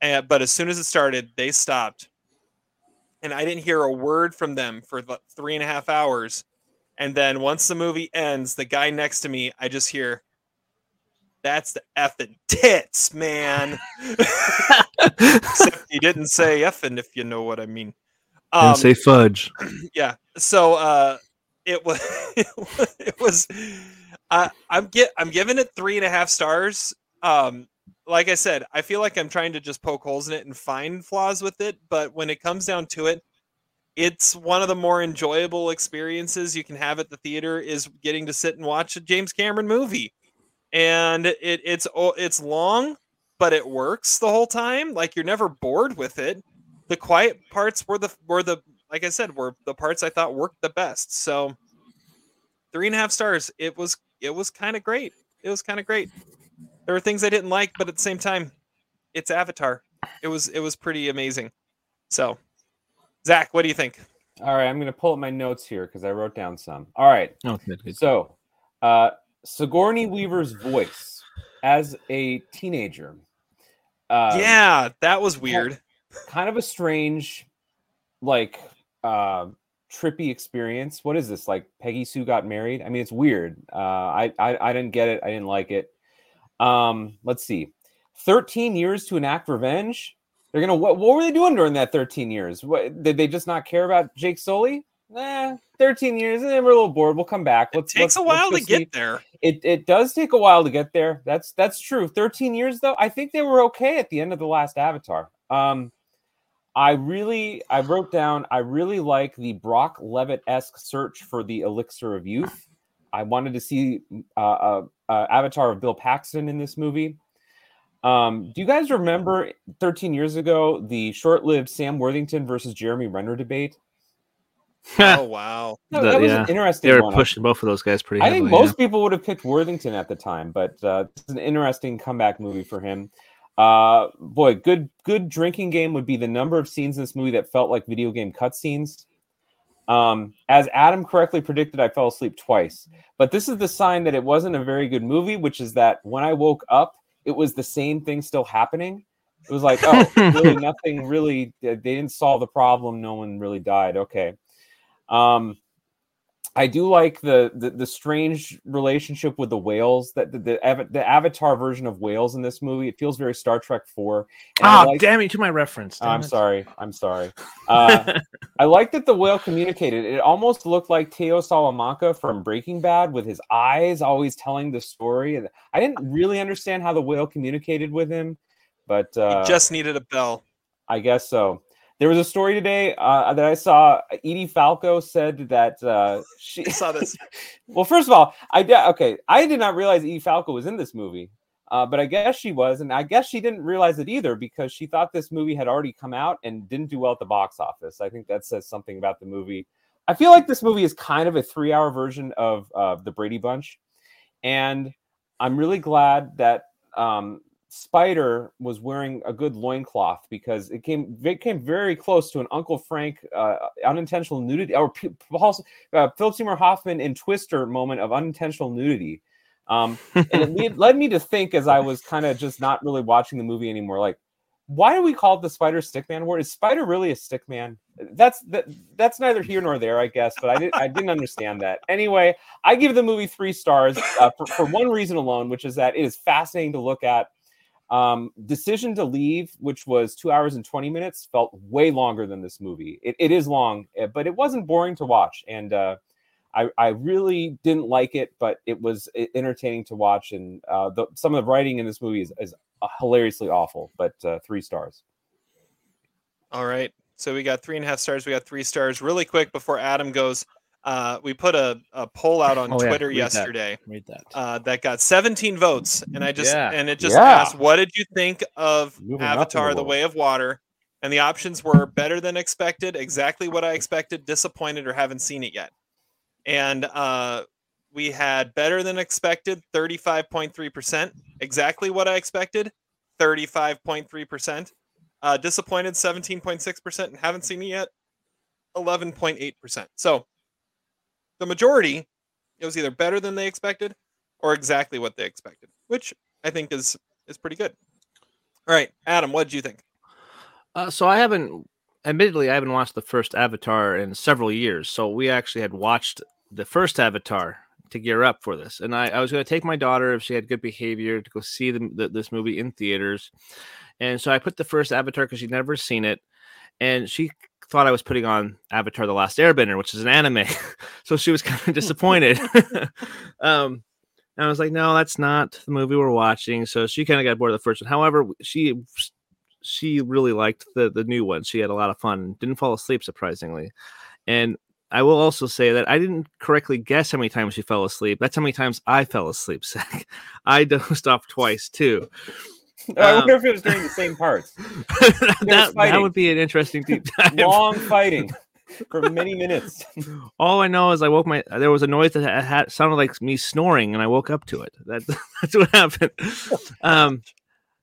And but as soon as it started, they stopped, and I didn't hear a word from them for three and a half hours. And then once the movie ends, the guy next to me, I just hear, "That's the effing tits, man." Except he didn't say effing, if you know what I mean. and Um, say fudge. yeah. So uh, it was it was. I I'm get I'm giving it three and a half stars. Um, like I said, I feel like I'm trying to just poke holes in it and find flaws with it, but when it comes down to it, it's one of the more enjoyable experiences you can have at the theater is getting to sit and watch a James Cameron movie. And it it's it's long, but it works the whole time. Like you're never bored with it. The quiet parts were the were the like I said were the parts I thought worked the best. So three and a half stars. It was it was kind of great. It was kind of great. There were things I didn't like, but at the same time, it's Avatar. It was it was pretty amazing. So, Zach, what do you think? All right, I'm going to pull up my notes here because I wrote down some. All right, Oh, good, good. so uh, Sigourney Weaver's voice as a teenager. Uh, yeah, that was weird. kind of a strange, like, uh, trippy experience. What is this? Like Peggy Sue got married? I mean, it's weird. Uh, I, I I didn't get it. I didn't like it. Um, let's see. 13 years to enact revenge. They're gonna what, what were they doing during that 13 years? What did they just not care about Jake Sully? Nah, 13 years, and eh, we're a little bored. We'll come back. It Let's, takes let's- a while to get see- there. It it does take a while to get there. That's that's true. 13 years though. I think they were okay at the end of the last Avatar. Um I really I wrote down I really like the Brock Lovett-esque search for the elixir of youth. I wanted to see uh, uh, uh, Avatar of Bill Paxton in this movie. Um, do you guys remember 13 years ago the short-lived Sam Worthington versus Jeremy Renner debate? Oh wow. That, The- that was yeah. an interesting They were one. pushing both of those guys pretty I heavily. think most people would have picked Worthington at the time, but uh, it's an interesting comeback movie for him. Uh, boy, good good drinking game would be the number of scenes in this movie that felt like video game cutscenes. Um, as Adam correctly predicted, I fell asleep twice, but this is the sign that it wasn't a very good movie, which is that when I woke up, it was the same thing still happening. It was like, oh, really, nothing really. They didn't solve the problem. No one really died. Okay. Um, I do like the, the the strange relationship with the whales that the, the the Avatar version of whales in this movie. It feels very Star Trek Four. and I Oh, like- damn it to my reference. I'm it. sorry. I'm sorry. Uh, I like that the whale communicated. It almost looked like Tio Salamanca from Breaking Bad with his eyes always telling the story. And I didn't really understand how the whale communicated with him, but uh, He just needed a bell. I guess so. There was a story today uh, that I saw. Edie Falco said that uh, she I saw this. well, first of all, I did okay. I did not realize Edie Falco was in this movie, uh, but I guess she was, and I guess she didn't realize it either because she thought this movie had already come out and didn't do well at the box office. I think that says something about the movie. I feel like this movie is kind of a three-hour version of uh, the Brady Bunch, and I'm really glad that um, Spider was wearing a good loincloth because it came it came very close to an Uncle Frank uh, unintentional nudity or Paul, uh, Philip Seymour Hoffman in Twister moment of unintentional nudity. Um, and it led me to think as I was kind of just not really watching the movie anymore, like, why do we call it the Spider Stickman Award? Is Spider really a stickman? That's that, that's neither here nor there, I guess. But I didn't I didn't understand that. Anyway, I give the movie three stars uh, for, for one reason alone, which is that it is fascinating to look at. Um, Decision to Leave, which was two hours and 20 minutes, felt way longer than this movie. It, it is long, eh, but it wasn't boring to watch. And uh, I, I really didn't like it, but it was e- entertaining to watch. And uh, the, some of the writing in this movie is, is uh, hilariously awful, but uh, three stars. All right. So we got three and a half stars. We got three stars. Really quick before Adam goes, uh, we put a, a poll out on Oh, yeah, Twitter read that. yesterday Read that. uh, that got 17 votes, and I just Yeah. and it just Yeah. asked, "What did you think of Moving up in the Avatar: The. Way of Water?" And the options were better than expected, exactly what I expected, disappointed, or haven't seen it yet. And uh, we had better than expected, 35.3%, exactly what I expected, 35.3%. Uh, disappointed, 17.6%, and haven't seen it yet, 11.8%. So the majority, it was either better than they expected or exactly what they expected, which I think is is pretty good. All right, Adam, what did you think? Uh, so I haven't, admittedly, I haven't watched the first Avatar in several years. So we actually had watched the first Avatar to gear up for this, and I, I was going to take my daughter if she had good behavior to go see the, the, this movie in theaters, and so I put the first Avatar because she'd never seen it, and she thought I was putting on Avatar: The Last Airbender, which is an anime, so she was kind of disappointed. um, and I was like, no, that's not the movie we're watching. So she kind of got bored of the first one. However, she she really liked the the new one. She had a lot of fun. Didn't fall asleep surprisingly. And I will also say that I didn't correctly guess how many times she fell asleep. That's how many times I fell asleep. Zach. I dozed off twice too. I Um, wonder if it was during the same parts. that, that would be an interesting deep dive. Long fighting for many minutes. All I know is I woke my. There was a noise that had, sounded like me snoring, and I woke up to it. That, that's what happened. Um,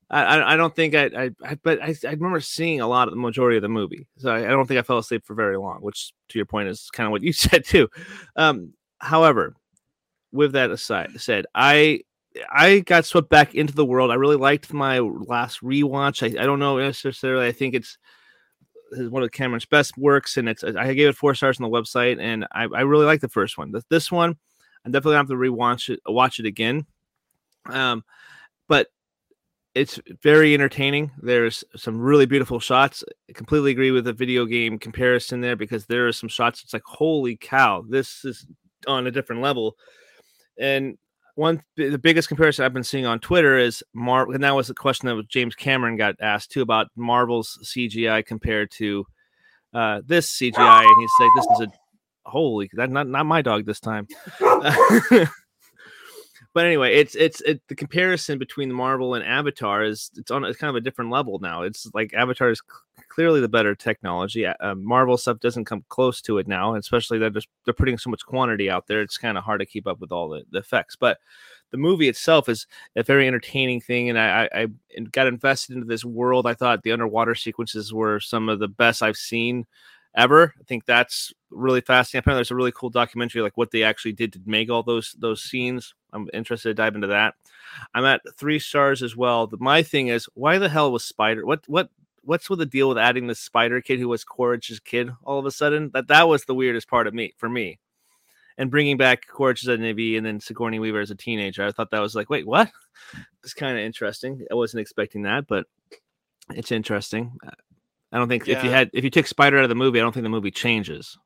I, I- I don't think I, I, I but I, I remember seeing a lot of the majority of the movie, so I, I don't think I fell asleep for very long. Which, to your point, is kind of what you said too. Um, however, with that aside, said I. I got swept back into the world. I really liked my last rewatch. I, I don't know necessarily. I think it's one of Cameron's best works, and it's I gave it four stars on the website, and I, I really like the first one. This, this one, I'm definitely gonna have to rewatch it, watch it again. Um, but it's very entertaining. There's some really beautiful shots. I completely agree with the video game comparison there because there are some shots. It's like holy cow, this is on a different level. And one the biggest comparison I've been seeing on Twitter is Mar, and that was the question that James Cameron got asked too about Marvel's CGI compared to uh, this CGI, and he's like, "This is a holy that not not my dog this time." but anyway, it's it's it, the comparison between Marvel and Avatar is it's on it's kind of a different level now. It's like Avatar is c- clearly the better technology. Uh, uh, Marvel stuff doesn't come close to it now, especially they're they're putting so much quantity out there. It's kind of hard to keep up with all the, the effects, but the movie itself is a very entertaining thing, and I, I, I got invested into this world. I thought the underwater sequences were some of the best I've seen ever. I think that's really fascinating. Apparently, there's a really cool documentary like what they actually did to make all those those scenes. I'm interested to dive into that. I'm at three stars as well. My thing is, why the hell was Spider? What what what's with the deal with adding the Spider kid who was Quaritch's kid all of a sudden? That that was the weirdest part of me for me. And bringing back Quaritch as a Na'vi and then Sigourney Weaver as a teenager, I thought that was like, wait, what? It's kind of interesting. I wasn't expecting that, but it's interesting. I don't think if you had if you took Spider out of the movie, I don't think the movie changes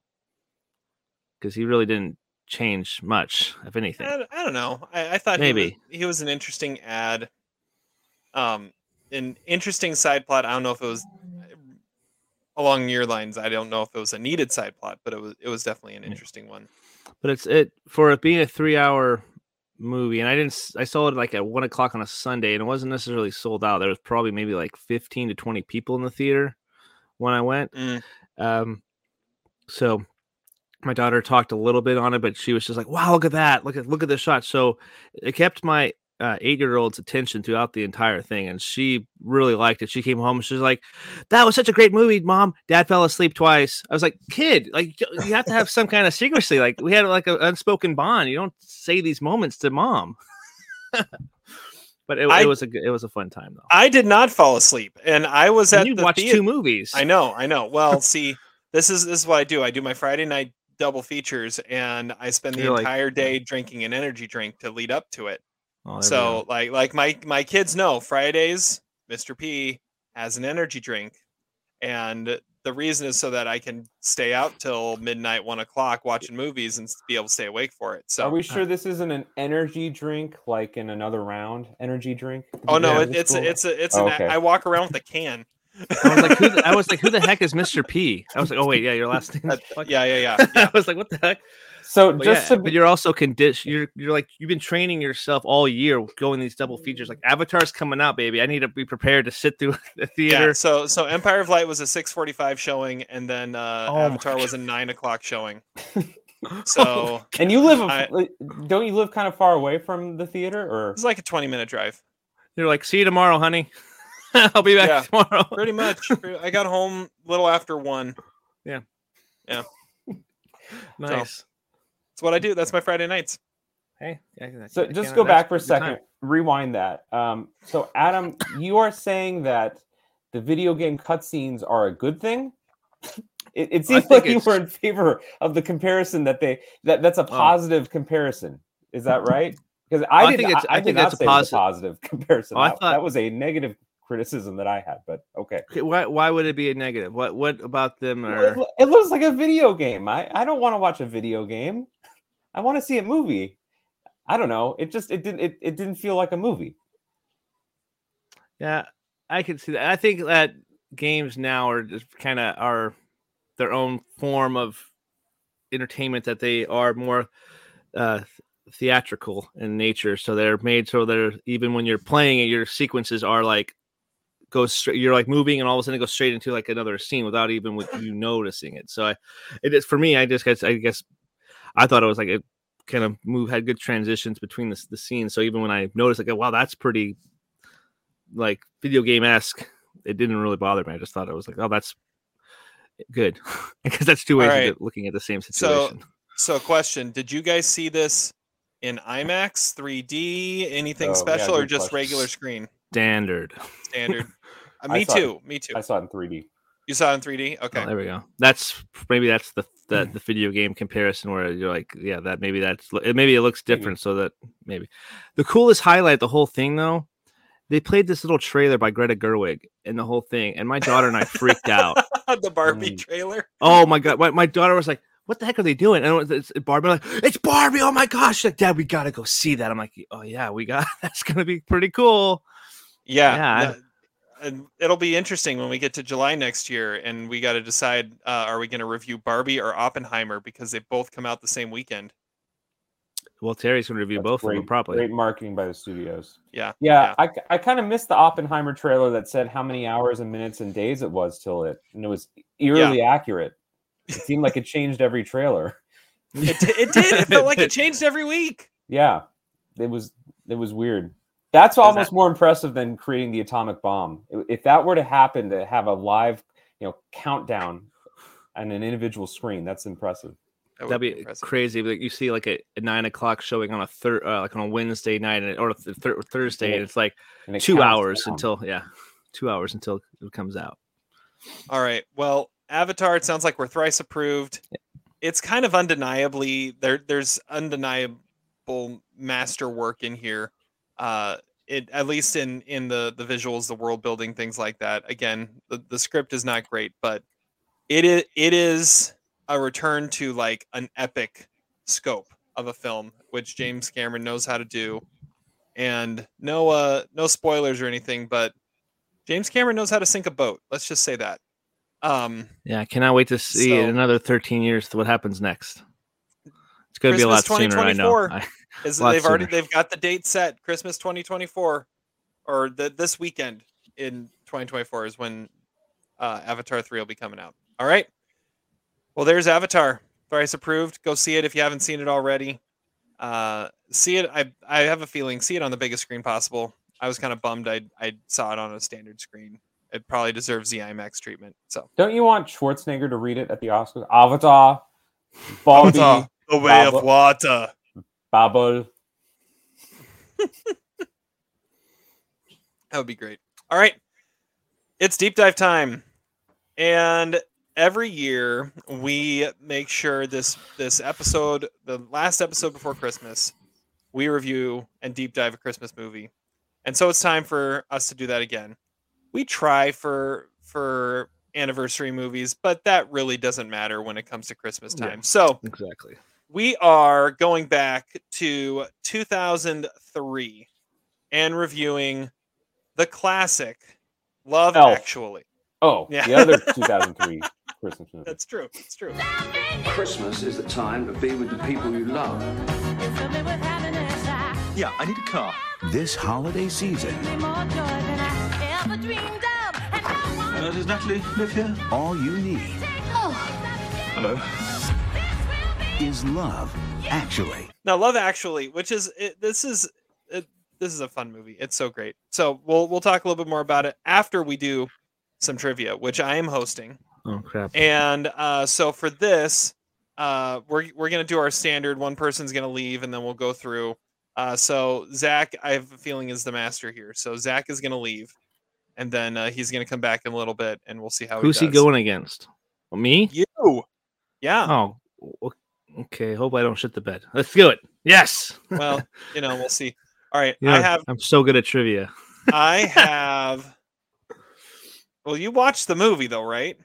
because he really didn't change much, if anything. I, I don't know. I, I thought Maybe. he was, he was an interesting ad. Um, an interesting side plot. I don't know if it was uh, along your lines. I don't know if it was a needed side plot, but it was it was definitely an Yeah. interesting one. But it's it for it being a three hour movie, and I didn't i saw it like at one o'clock on a Sunday, and it wasn't necessarily sold out. There was probably maybe like fifteen to twenty people in the theater when I went. Mm. Um, so my daughter talked a little bit on it, but she was just like, "Wow, look at that! Look at look at this shot." So it kept my uh, eight year old's attention throughout the entire thing, and she really liked it. She came home and she was like, "That was such a great movie, Mom." Dad fell asleep twice. I was like, "Kid, like you have to have some kind of secrecy. Like we had like an unspoken bond. You don't say these moments to mom." but it, I- it was a it was a fun time though. I did not fall asleep, and I was And at you the watched theater. two movies. I know, I know. Well, see, this is this is what I do. I do my Friday night double features, and I spend the You're like- entire day drinking an energy drink to lead up to it. Oh, So like like my my kids know Fridays, Mr. P has an energy drink, and the reason is so that I can stay out till midnight, one o'clock, watching movies and be able to stay awake for it. So Are we sure this isn't an energy drink like in another round? Energy drink? Oh no, it, it's a, it's a, it's Oh, an. okay. I walk around with a can. I was like, who the, I was like, who the heck is Mr. P? I was like, oh wait, yeah, your last name. Uh, yeah, yeah, yeah. I was like, what the heck? So But, just yeah, to but you're also conditioned. You're you're like you've been training yourself all year going these double features. Like Avatar's coming out, baby. I need to be prepared to sit through the theater. Yeah, so so Empire of Light was a six forty five showing, and then uh, Oh Avatar was a nine o'clock showing. So and you live, a- I- like, don't you live kind of far away from the theater, or it's like a twenty minute drive, You're like, see you tomorrow, honey. I'll be back Yeah, tomorrow. pretty much. I got home a little after one. Yeah. Yeah. nice. That's what I do. That's my Friday nights. Hey, yeah, that- So that just go back for a good time. second. Rewind that. Um, so Adam, you are saying that the video game cutscenes are a good thing. It, it seems like you were in favor of the comparison that they that that's a positive comparison. Is that right? Because I, I did, think I, it's- I I did think that's a say it was posi- positive comparison. Oh, I that, thought- that was a negative criticism that I had. But okay, Okay, why why would it be a negative? What what about them are it, it looks like a video game. I I don't want to watch a video game. I want to see a movie. I don't know. It just it didn't it, it didn't feel like a movie. Yeah, I can see that. I think that games now are just kind of are their own form of entertainment that they are more uh theatrical in nature. So they're made so they're even when you're playing it, your sequences are like go straight. You're like moving, and all of a sudden it goes straight into like another scene without even with you noticing it. So I, it is for me. I just guess I guess I thought it was like it kind of move had good transitions between the the scenes. So even when I noticed like, oh, wow, that's pretty like video game esque. It didn't really bother me. I just thought it was like, oh, that's good because that's two ways Alright. of looking at the same situation. So, so question: Did you guys see this in IMAX, 3D, anything Oh, yeah, special, or just question. regular screen, Standard. standard? Uh, me saw it. too. Me too. I saw it in 3D. You saw it in 3D. Oh, Okay. there we go. That's maybe that's the the, the video game comparison where you're like, yeah, that maybe that's maybe it looks Maybe. different. So that maybe the coolest highlight the whole thing though, they played this little trailer by Greta Gerwig and the whole thing, and my daughter and I freaked out. the Barbie Mm. trailer. Oh my god, my, my daughter was like, "What the heck are they doing?" And it was, it's Barbie. I'm like, "It's Barbie!" Oh my gosh! She's like, Dad, we gotta go see that. I'm like, "Oh yeah, we got. That's gonna be pretty cool." Yeah. Yeah, I- and it'll be interesting when we get to July next year, and we got to decide: uh, are we going to review Barbie or Oppenheimer because they both come out the same weekend? Well, Terry's gonna review That's both great, of them probably. Great marketing by the studios. Yeah. Yeah, I, I kind of missed the Oppenheimer trailer that said how many hours and minutes and days it was till it, and it was eerily accurate. It seemed like it changed every trailer. It, it did. It felt like it changed every week. Yeah, it was it was weird. That's almost more impressive than creating the atomic bomb. If that were to happen, to have a live, you know, countdown on an individual screen, that's impressive. That would That'd be impressive. crazy. Like you see, like a, a nine o'clock showing on a third, uh, like on a Wednesday night, and, or th- thir- Thursday, and it's like And it two hours down. until yeah, two hours until it comes out. All right. Well, Avatar. It sounds like we're thrice approved. It's kind of undeniably there. There's undeniable masterwork in here. Uh, it at least in in the the visuals, the world building, things like that. Again, the, the script is not great, but it is it is a return to like an epic scope of a film, which James Cameron knows how to do. And no uh no spoilers or anything, but James Cameron knows how to sink a boat. Let's just say that. Um, Yeah, I cannot wait to see So- in another thirteen years what happens next. It's gonna be a lot sooner. I know. I- is Lot they've already they've got the date set, Christmas 2024, or the, this weekend in 2024 is when uh, Avatar 3 will be coming out. All right. Well, there's Avatar. Thrice approved. Go see it if you haven't seen it already. Uh, see it. I I have a feeling. See it on the biggest screen possible. I was kind of bummed. I I saw it on a standard screen. It probably deserves the IMAX treatment. So Don't you want Schwarzenegger to read it at the Oscars? Avatar, Barbie, Avatar, the way of water. Babel. That would be great. All right. It's deep dive time. And every year we make sure this this episode, the last episode before Christmas, we review and deep dive a Christmas movie. And so it's time for us to do that again. We try for for anniversary movies, but that really doesn't matter when it comes to Christmas Yeah. time. So Exactly. We are going back to 2003 and reviewing the classic Love Elf. Actually. Oh, Yeah. the other 2003 Christmas movie. That's true. It's true. Christmas is the time to be with the people you love. Yeah, I need a car. This holiday season, Uh, does Natalie live here? all you need Hello. Is love, actually. Now, Love Actually, which is it, this is it, this is a fun movie. It's so great. So we'll we'll talk a little bit more about it after we do some trivia, which I am hosting. Oh crap. And uh, so for this, uh, we're we're gonna do our standard. One person's gonna leave, and then we'll go through. Uh, so Zach, I have a feeling is the master here. So Zach is gonna leave, and then uh, he's gonna come back in a little bit, and we'll see how Who's he he going against? Me? You. Yeah. Oh, o- okay. Hope I don't shit the bed. Let's do it. Yes. Well, you know, we'll see. All right. I have I'm so good at trivia. I have. Well, you watched the movie though, right?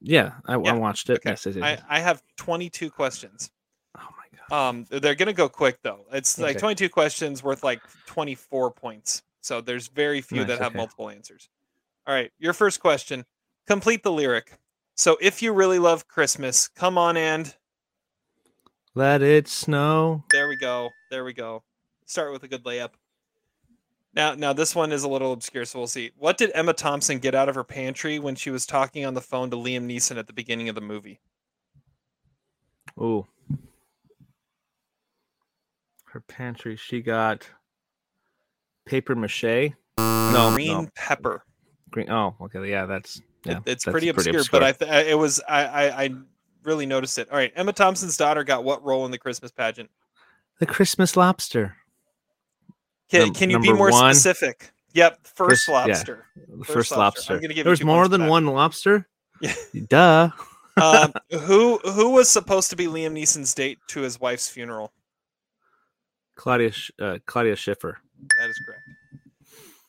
Yeah, I, Yeah, I watched it. okay. Yes, I did. I, I have 22 questions. oh my god. Um, they're gonna go quick though. It's like Okay. 22 questions worth like 24 points. So there's very few Nice, that have okay. multiple answers. All right, your first question. Complete the lyric. So if you really love Christmas, come on and Let it snow. there we go. There we go. Start with a good layup. Now, now this one is a little obscure, so we'll see. What did Emma Thompson get out of her pantry when she was talking on the phone to Liam Neeson at the beginning of the movie? Ooh. Her pantry. She got paper mache. No, Green no. pepper. Green. Oh, okay. Yeah, that's yeah. It- it's that's pretty obscure, but I th- it was I, I I really noticed it. All right, Emma Thompson's daughter got what role in the Christmas pageant? the Christmas lobster. Can, Num- can you be more one? specific? Yep, first First- lobster. The First first, lobster. I'm lobster. gonna you There was more than back. one lobster. Yeah. Duh. um, who who was supposed to be Liam Neeson's date to his wife's funeral? Claudia uh, Claudia Schiffer. That is correct.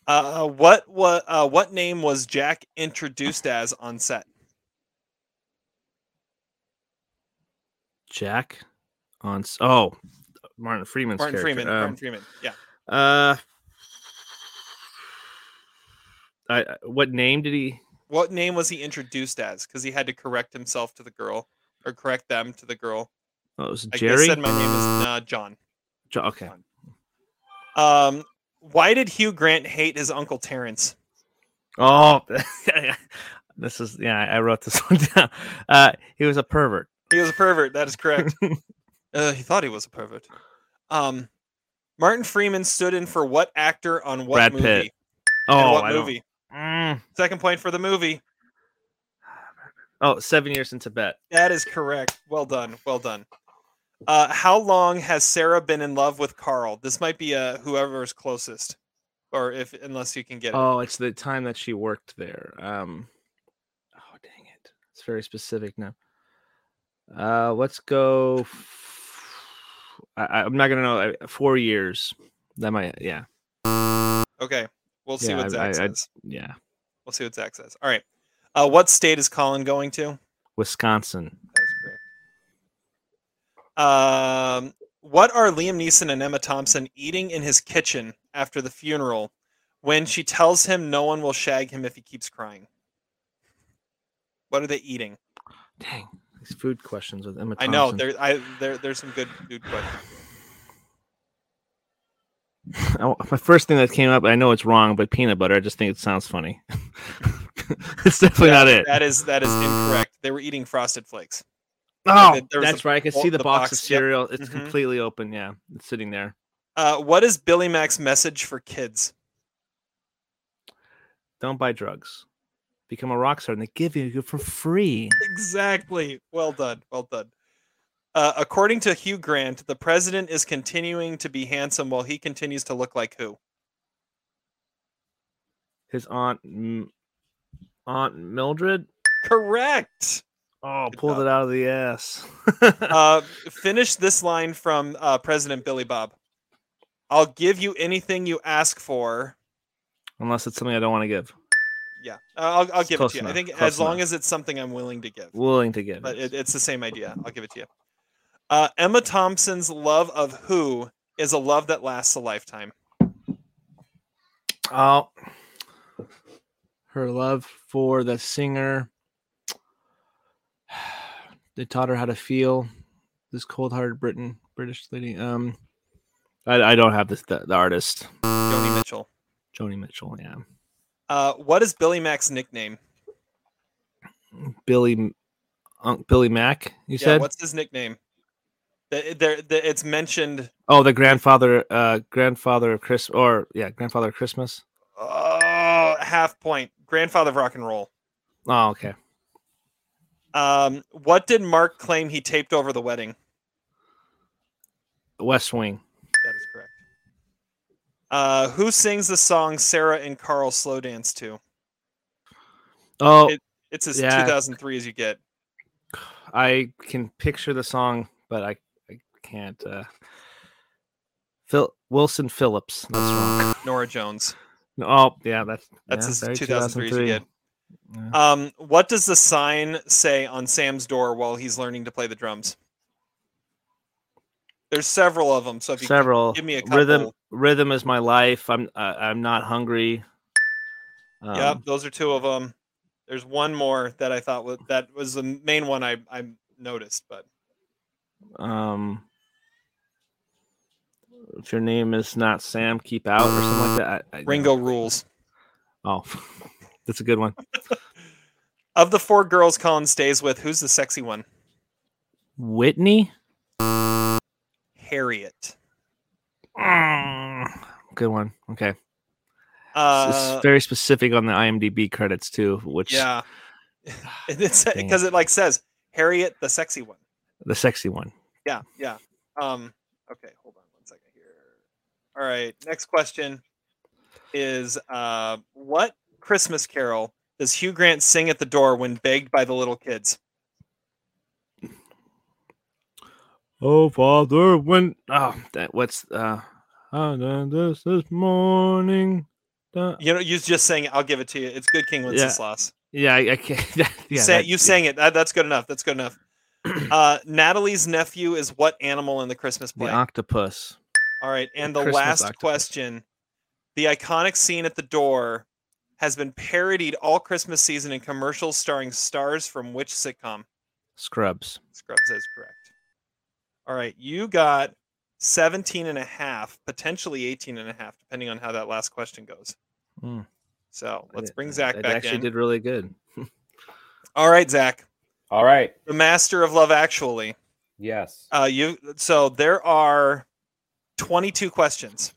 Uh, what what uh, what name was Jack introduced as on set? Jack on oh Martin Freeman's Martin character. Freeman. Um, Martin Freeman. Yeah. Uh, I, I- what name did he? What name was he introduced as? Because he had to correct himself to the girl, or correct them to the girl. Oh, it was Jerry. They said my name is uh, John. Jo- okay. Um, why did Hugh Grant hate his uncle Terrence? Oh, this is yeah. I wrote this one down. Uh, he was a pervert. He was a pervert. That is correct. uh, he thought he was a pervert. Um, Martin Freeman stood in for what actor on what Brad movie? Pitt. Oh, what I don't- movie? Mm. Second point for the movie. Oh, seven years in Tibet. That is correct. Well done. Well done. Uh, how long has Sarah been in love with Carl? This might be uh, whoever's closest, or if unless you can get it. Oh, it's the time that she worked there. Um, oh dang it, it's very specific now. Uh, let's go. f- I, I- I'm not gonna know. Four years. That might. Yeah. Okay, we'll see Yeah, what I- Zach I- I- says. Yeah. We'll see what Zach says. All right. Uh, what state is Colin going to? Wisconsin. That is correct. Um, what are Liam Neeson and Emma Thompson eating in his kitchen after the funeral when she tells him no one will shag him if he keeps crying? What are they eating? Dang. These food questions with Emma. I know there, I there, there's some good food questions. Oh, my first thing that came up, I know it's wrong, but peanut butter. I just think it sounds funny. it's definitely not it. That is that is incorrect. They were eating frosted flakes. Oh, There- there was that's the right. I can see the, the box, box, of yep. cereal. It's Mhm. completely open. Yeah, it's sitting there. Uh, what is Billy Mack's message for kids? Don't buy drugs. Become a rock star, and they give you for free. Exactly. Well done. Well done. Uh, according to Hugh Grant, the president is continuing to be handsome while he continues to look like who? His aunt, M- Aunt Mildred. Correct. Oh, Good pulled job. it out of the ass. Uh, finish this line from uh, President Billy Bob. I'll give you anything you ask for. Unless it's something I don't want to give. Yeah, uh, I'll, I'll give it to you. I think close as long enough. as it's something I'm willing to give. Willing to give. But it. it, it's the same idea. I'll give it to you. Uh, Emma Thompson's love of who is a love that lasts a lifetime. Oh, her love for the singer. They taught her how to feel. This cold-hearted Britain British lady. Um, I, I don't have this the, the artist Joni Mitchell. Joni Mitchell. Yeah, Uh, what is Billy Mack's nickname? Billy Unc Billy Mack. You yeah, said. what's his nickname? The- There, the- it's mentioned. Oh, the grandfather. Uh, grandfather of Chris. Or yeah, grandfather of Christmas. Oh, half point. Grandfather of rock and roll. Oh, okay. Um, what did Mark claim he taped over the wedding? West Wing. That is correct. Uh, who sings the song Sarah and Carl slow dance to? Oh, It- It's as yeah. 2003 as you get. I can picture the song, but I, I can't. Uh, Phil Wilson Phillips. That's wrong. Norah Jones. No, Oh, yeah, that's That's yeah, as very 2003 as you get. Yeah. Um, what does the sign say on Sam's door while he's learning to play the drums? There's several of them. So if you Several give me a couple. rhythm. Rhythm is my life. I'm. Uh, I'm not hungry. Um, yep, those are two of them. There's one more that I thought was that was the main one I I noticed, but Um. If your name is not Sam, keep out or something like that. I, I, Ringo rules. Oh, that's a good one. Of the four girls Colin stays with, who's the sexy one? Whitney. Harriet. Mm, Good one. Okay. Uh, it's very specific on the IMDb credits too, which yeah. It's Dang it. because it like says Harriet, the sexy one. the sexy one. Yeah, yeah. Um, okay, hold on one second here. All right, next question is uh, what Christmas carol does Hugh Grant sing at the door when begged by the little kids? Oh, Father, when oh, that what's uh, I done this this morning. Da- You know, you just sang it. I'll give it to you. It's Good King Wenceslas. Yeah, I, I can't. You, yeah, sang, that- you sang it. That, that's good enough. That's good enough. Uh, Natalie's nephew is what animal in the Christmas the play? octopus. All right, and the the last octopus. question: the iconic scene at the door has been parodied all Christmas season in commercials starring stars from which sitcom? Scrubs. Scrubs is correct. All right, you got 17 and a half, potentially 18 and a half, depending on how that last question goes. Hmm. So let's bring Zach that back actually in. did really good. All right, Zach, All right. the master of Love Actually. Yes. Uh, you so there are 22 questions.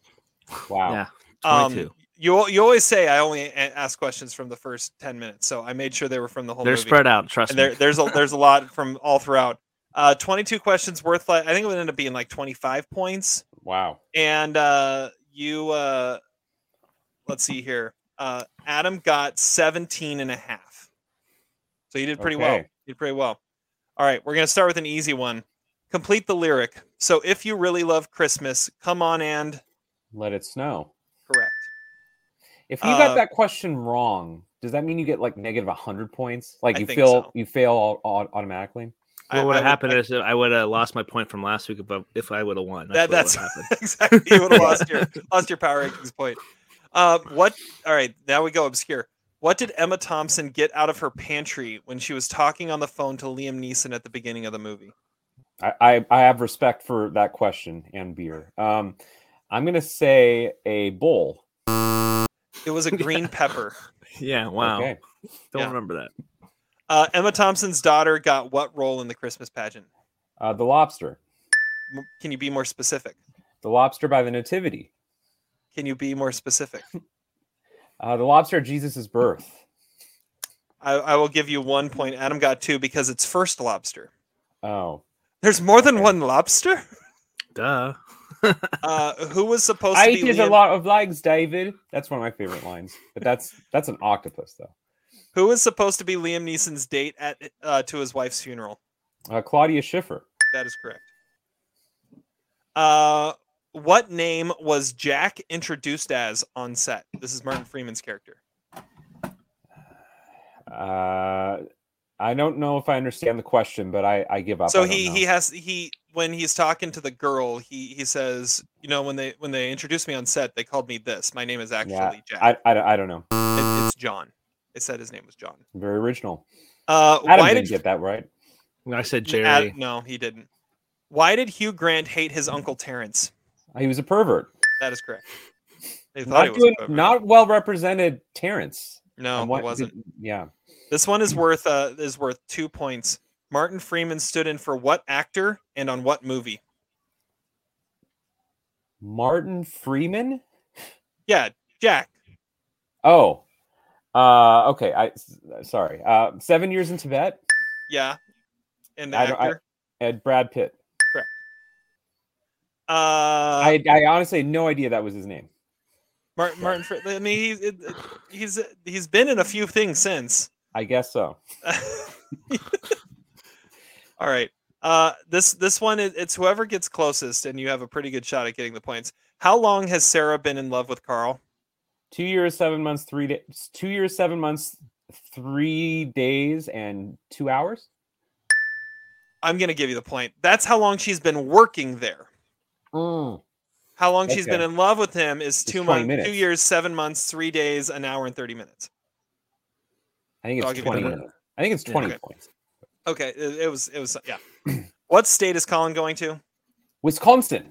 Wow. Yeah, Um, 22. you you always say I only ask questions from the first 10 minutes, so I made sure they were from the whole They're movie. spread out. Trust and me. there, there's a there's a lot from all throughout. Uh, 22 questions worth like I think it would end up being like 25 points. Wow. And uh, you uh, let's see here. Uh, Adam got 17 and a half. So you did pretty well. Okay. You did pretty well. All right, we're gonna start with an easy one. Complete the lyric. So if you really love Christmas, come on and Let it snow. correct. If you Uh, got that question wrong, does that mean you get like negative 100 points? Like I you fail so. you fail au- au- automatically? What would have happened I- is I would have lost my point from last week if I, if I would have won. that, That's, that's what exactly you would have lost your lost your power rankings point. Uh, what? All right, now we go obscure. What did Emma Thompson get out of her pantry when she was talking on the phone to Liam Neeson at the beginning of the movie? I, I, I have respect for that question and beer. Um, I'm gonna say a bowl. It was a green pepper. Yeah. Wow. Okay. Don't Yeah. remember that. Uh, Emma Thompson's daughter got what role in the Christmas pageant? Uh, the lobster. Can you be more specific? The lobster by the nativity. Can you be more specific? Uh, the lobster at Jesus' birth. I, I will give you one point. Adam got two because it's first lobster. Oh. There's more than one lobster. Duh. Uh, who was supposed I to ate be is a Liam- lot of legs, David. That's one of my favorite lines. But that's that's an octopus though. Who was supposed to be Liam Neeson's date at uh, to his wife's funeral? Uh, Claudia Schiffer. That is correct. Uh, What name was Jack introduced as on set? This is Martin Freeman's character. Uh, I don't know if I understand the question, but I, I give up. So he know. he has he when he's talking to the girl, he he says, you know, when they when they introduced me on set, they called me this. My name is actually yeah, Jack. I, I, don't- I don't know. It- it's John. It said his name was John. Very original. Uh, Adam why didn't did get that right. I said Ad- Jerry. no, he didn't. Why did Hugh Grant hate his uncle Terrence? He was a pervert. That is correct. They thought Not, he was doing, a not well represented Terrence. no, what it wasn't. did- yeah. This one is worth uh is worth two points. Martin Freeman stood in for what actor and on what movie? Martin Freeman. Yeah, Jack. Oh, uh, okay. I sorry. Uh, seven years in Tibet. Yeah, and the I don't- I- actor. Ed Brad Pitt. Correct. uh, I, I honestly had no idea that was his name. Martin Martin. I mean, he's it- he's he's been in a few things since. I guess so. All right. Uh, this this one it's whoever gets closest, and you have a pretty good shot at getting the points. How long has Sarah been in love with Carl? Two years, seven months, three days. Two years, seven months, three days, and two hours. I'm gonna give you the point. That's how long she's been working there. How long she's been in love with him is two 20 months, two years, seven months, three days, an hour, and thirty minutes. I think it's you twenty minutes. I think it's Yeah. twenty Okay. points. Okay, it, it was it was yeah. what state is Colin going to? Wisconsin.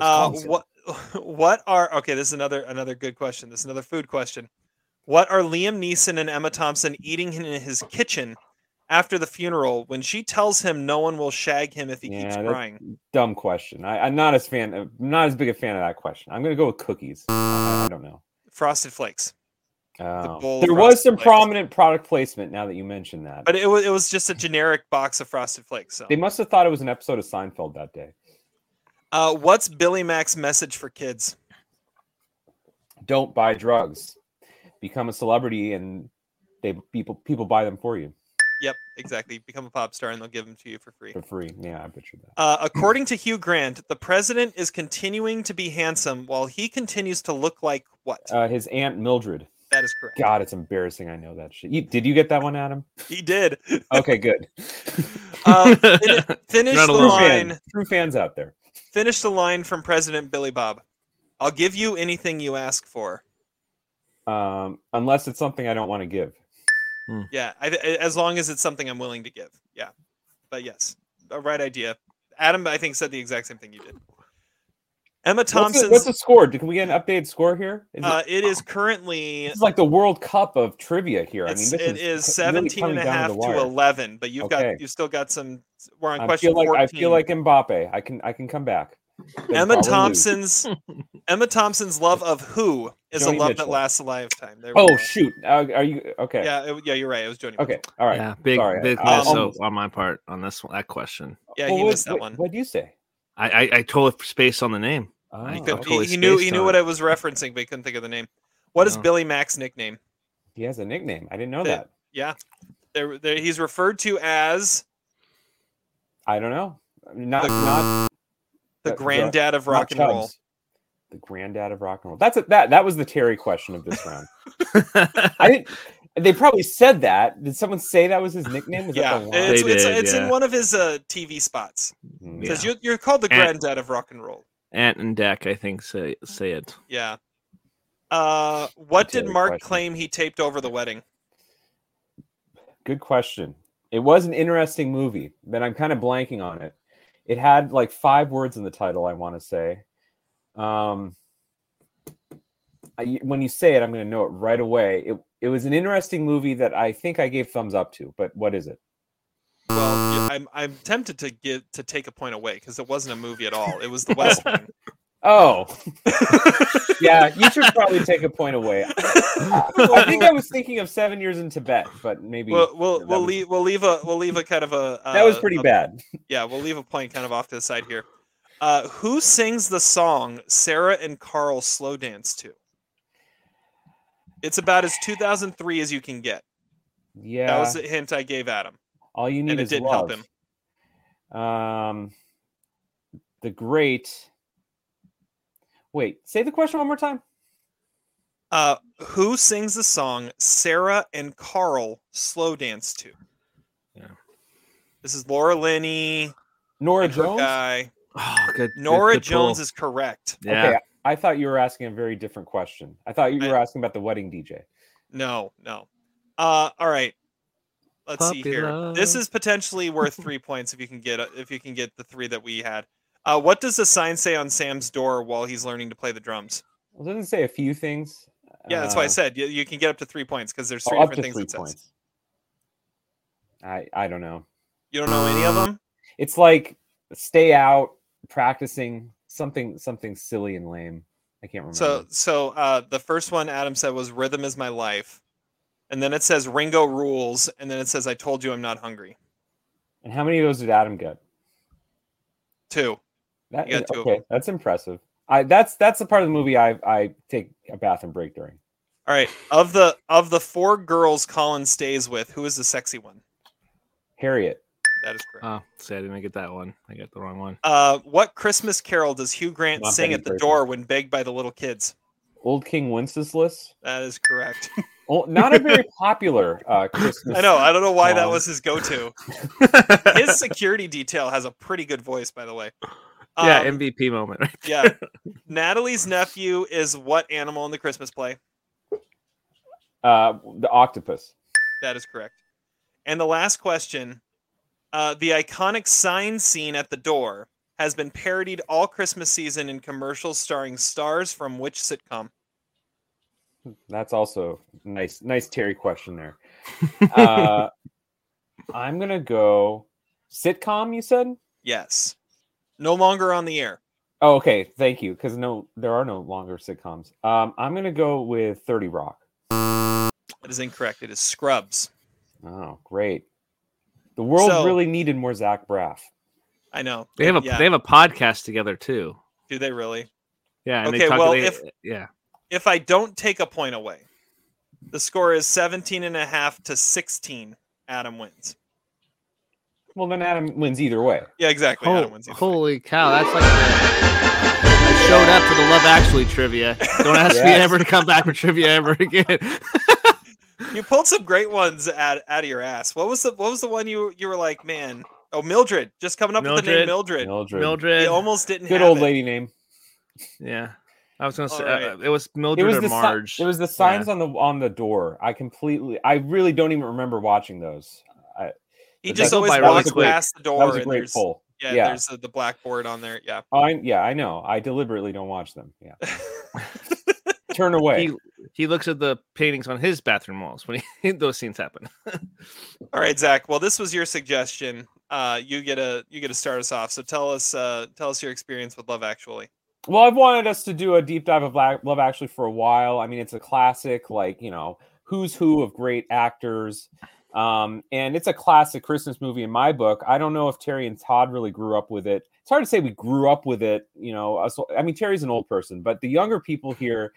Uh, Wisconsin. what what are okay? This is another another good question. This is another food question. What are Liam Neeson and Emma Thompson eating in his kitchen after the funeral when she tells him no one will shag him if he keeps Yeah, that's crying? dumb question. I, I'm not as fan. I'm not as big a fan of that question. I'm gonna go with cookies. I, I don't know. Frosted Flakes. Oh. bowl of there was some Flakes. prominent product placement. Now that you mention that, But it was it was just a generic box of Frosted Flakes. So, they must have thought it was an episode of Seinfeld that day. Uh, what's Billy Mack's message for kids? Don't buy drugs. Become a celebrity, and they people people buy them for you Yep, exactly. Become a pop star and they'll give them to you for free. for free. Yeah, I pictured that. Uh, according to Hugh Grant, the president is continuing to be handsome while he continues to look like what? Uh, his aunt Mildred. that is correct. God, it's embarrassing. I know that shit. You, did you get that one, Adam? He did. Okay, good. Uh, fin- finish Not the alone. True line. fans, true fans out there. Finish the line from President Billy Bob. I'll give you anything you ask for. Um, unless it's something I don't want to give. Yeah, I, I- as long as it's something I'm willing to give. Yeah, but yes, a right idea. Adam, I think said the exact same thing you did. Emma What's the, Thompson's. what's the score? Can we get an updated score here? Is it- uh, it is currently this is like the World Cup of trivia here. I mean, It's, this it is is really 17 and a half the to 11, but you've Okay. got you've still got some. We're on I question feel like 14. I feel like Mbappe. I can I can come back. Emma. Thompson's Emma Thompson's love of who is Joni a love Mitchell. that lasts a lifetime. There Oh go. shoot! Uh, are you okay? Yeah, it- yeah, you're right. It was Joni. Okay. All right. Yeah, big Sorry, big I- miss um, on my part on this one, that question. Yeah, Well, he what- missed that what- one. What do you say? I I, I totally spaced on the name. Oh, He He, could- could- totally he- he knew he knew what it. I was referencing, but he couldn't think of the name. What is oh. Billy Mack's nickname? he has a nickname. I didn't know The- that. Yeah, there, there, he's referred to as I don't know. Not The- not the the- the- granddad of rock and roll. The granddad of rock and roll. That's a, that. That was the Terry question of this round. I didn't. They probably said that. Did someone say that was his nickname? Was Yeah, that the it's, it's, did, it's in one of his uh, TV spots. Mm. Because Yeah. you're, you're called the And- granddad of rock and roll. Ant and Dec, I think, say say it. Yeah. Uh, what did Mark question. claim he taped over the wedding? Good question. It was an interesting movie, but I'm kind of blanking on it. It had like five words in the title. I want to say. Um, I, when you say it, I'm going to know it right away. It it was an interesting movie that I think I gave thumbs up to. But what is it? Well, yeah, I'm I'm tempted to get to take a point away because it wasn't a movie at all. It was the West Wing. Oh, yeah. You should probably take a point away. I think I was thinking of Seven Years in Tibet, but maybe We'll we'll, that we'll was- leave we'll leave a we'll leave a kind of a uh, that was pretty a- bad. Yeah, we'll leave a point kind of off to the side here. Uh, who sings the song Sarah and Carl slow dance to? It's about as 2003 as you can get. Yeah. That was the hint I gave Adam, All you need and it is didn't love. help him. Um, the great Wait, say the question one more time. Uh, who sings the song Sarah and Carl slow dance to? Yeah. This is Laura Linney. Norah Jones. Guy. Oh, good. Norah good Jones pull. is correct. Yeah. Okay, I thought you were asking a very different question. I thought you I- were asking about the wedding DJ. No, no. Uh, all right. Let's see Puppy here. This is potentially worth three points if you can get if you can get the three that we had. Uh, what does the sign say on Sam's door while he's learning to play the drums? Well, doesn't it say a few things. Yeah, that's why I Uh, said you, you can get up to three points because there's oh, three up different to things three it says. points. I I don't know. You don't know any of them? It's like stay out, practicing something something silly and lame. I can't remember. So so uh, the first one Adam said was "Rhythm is my life," and then it says "Ringo rules," and then it says "I told you I'm not hungry." and how many of those did Adam get? Two. That got two okay, that's impressive. I that's that's the part of the movie I I take a bath and break during. All right. Of the of the four girls Colin stays with, who is the sexy one? Harriet. That is correct. Oh, see, I didn't get that one. I got the wrong one. Uh, what Christmas carol does Hugh Grant Not sing at the Frasier. door when begged by the little kids? Old King Wenceslas. That is correct. Oh, not a very popular uh, Christmas. I know. I don't know why that was his go-to. His security detail has a pretty good voice, by the way. yeah, Um, MVP moment. Right? yeah. Natalie's nephew is what animal in the Christmas play? Uh, the octopus. That is correct. And the last question uh, the iconic sign scene at the door has been parodied all Christmas season in commercials starring stars from which sitcom? That's also nice. Nice Terry question there. Uh, I'm gonna go sitcom. You said. Yes. No longer on the air. Oh, okay. Thank you. Because no, there are no longer sitcoms. Um, I'm gonna go with Thirty Rock. That is incorrect. It is Scrubs. Oh, great. The world So- really needed more Zach Braff. I know. They have a yeah. they have a podcast together too. Do they really? Yeah. And Okay, they talk, well, they- if- yeah. If I don't take a point away, the score is 17 and a half to 16. Adam wins. Well, then Adam wins either way. Yeah, exactly. Hol- Adam wins. either way. holy cow, that's like I showed up for the Love Actually trivia. Don't ask me ever to come back for trivia ever again. You pulled some great ones out, out of your ass. What was the what was the one you you were like, man? Oh, Mildred, just coming up with the name Mildred. Mildred. Mildred. You almost didn't Good have old it. lady name. Yeah. I was gonna say All right. uh, it was It Mildred was or the si- Marge. it was the signs on the on the door. I completely. I really don't even remember watching those. I, He just always that was a walks past the door. that was a great there's, poll. Yeah, Yeah. there's the, the blackboard on there. Yeah. I yeah, I know. I deliberately don't watch them. Yeah. Turn away. he he looks at the paintings on his bathroom walls when he, those scenes happen. All right, Zach. Well, this was your suggestion. Uh, you get a you get to start us off. So tell us uh, tell us your experience with Love Actually. Well, I've wanted us to do a deep dive of Love Actually for a while. I mean, it's a classic, like you know, who's who of great actors, um, and it's a classic Christmas movie in my book. I don't know if Terry and Todd really grew up with it. It's hard to say we grew up with it. You know, us- I mean, Terry's an old person, but the younger people here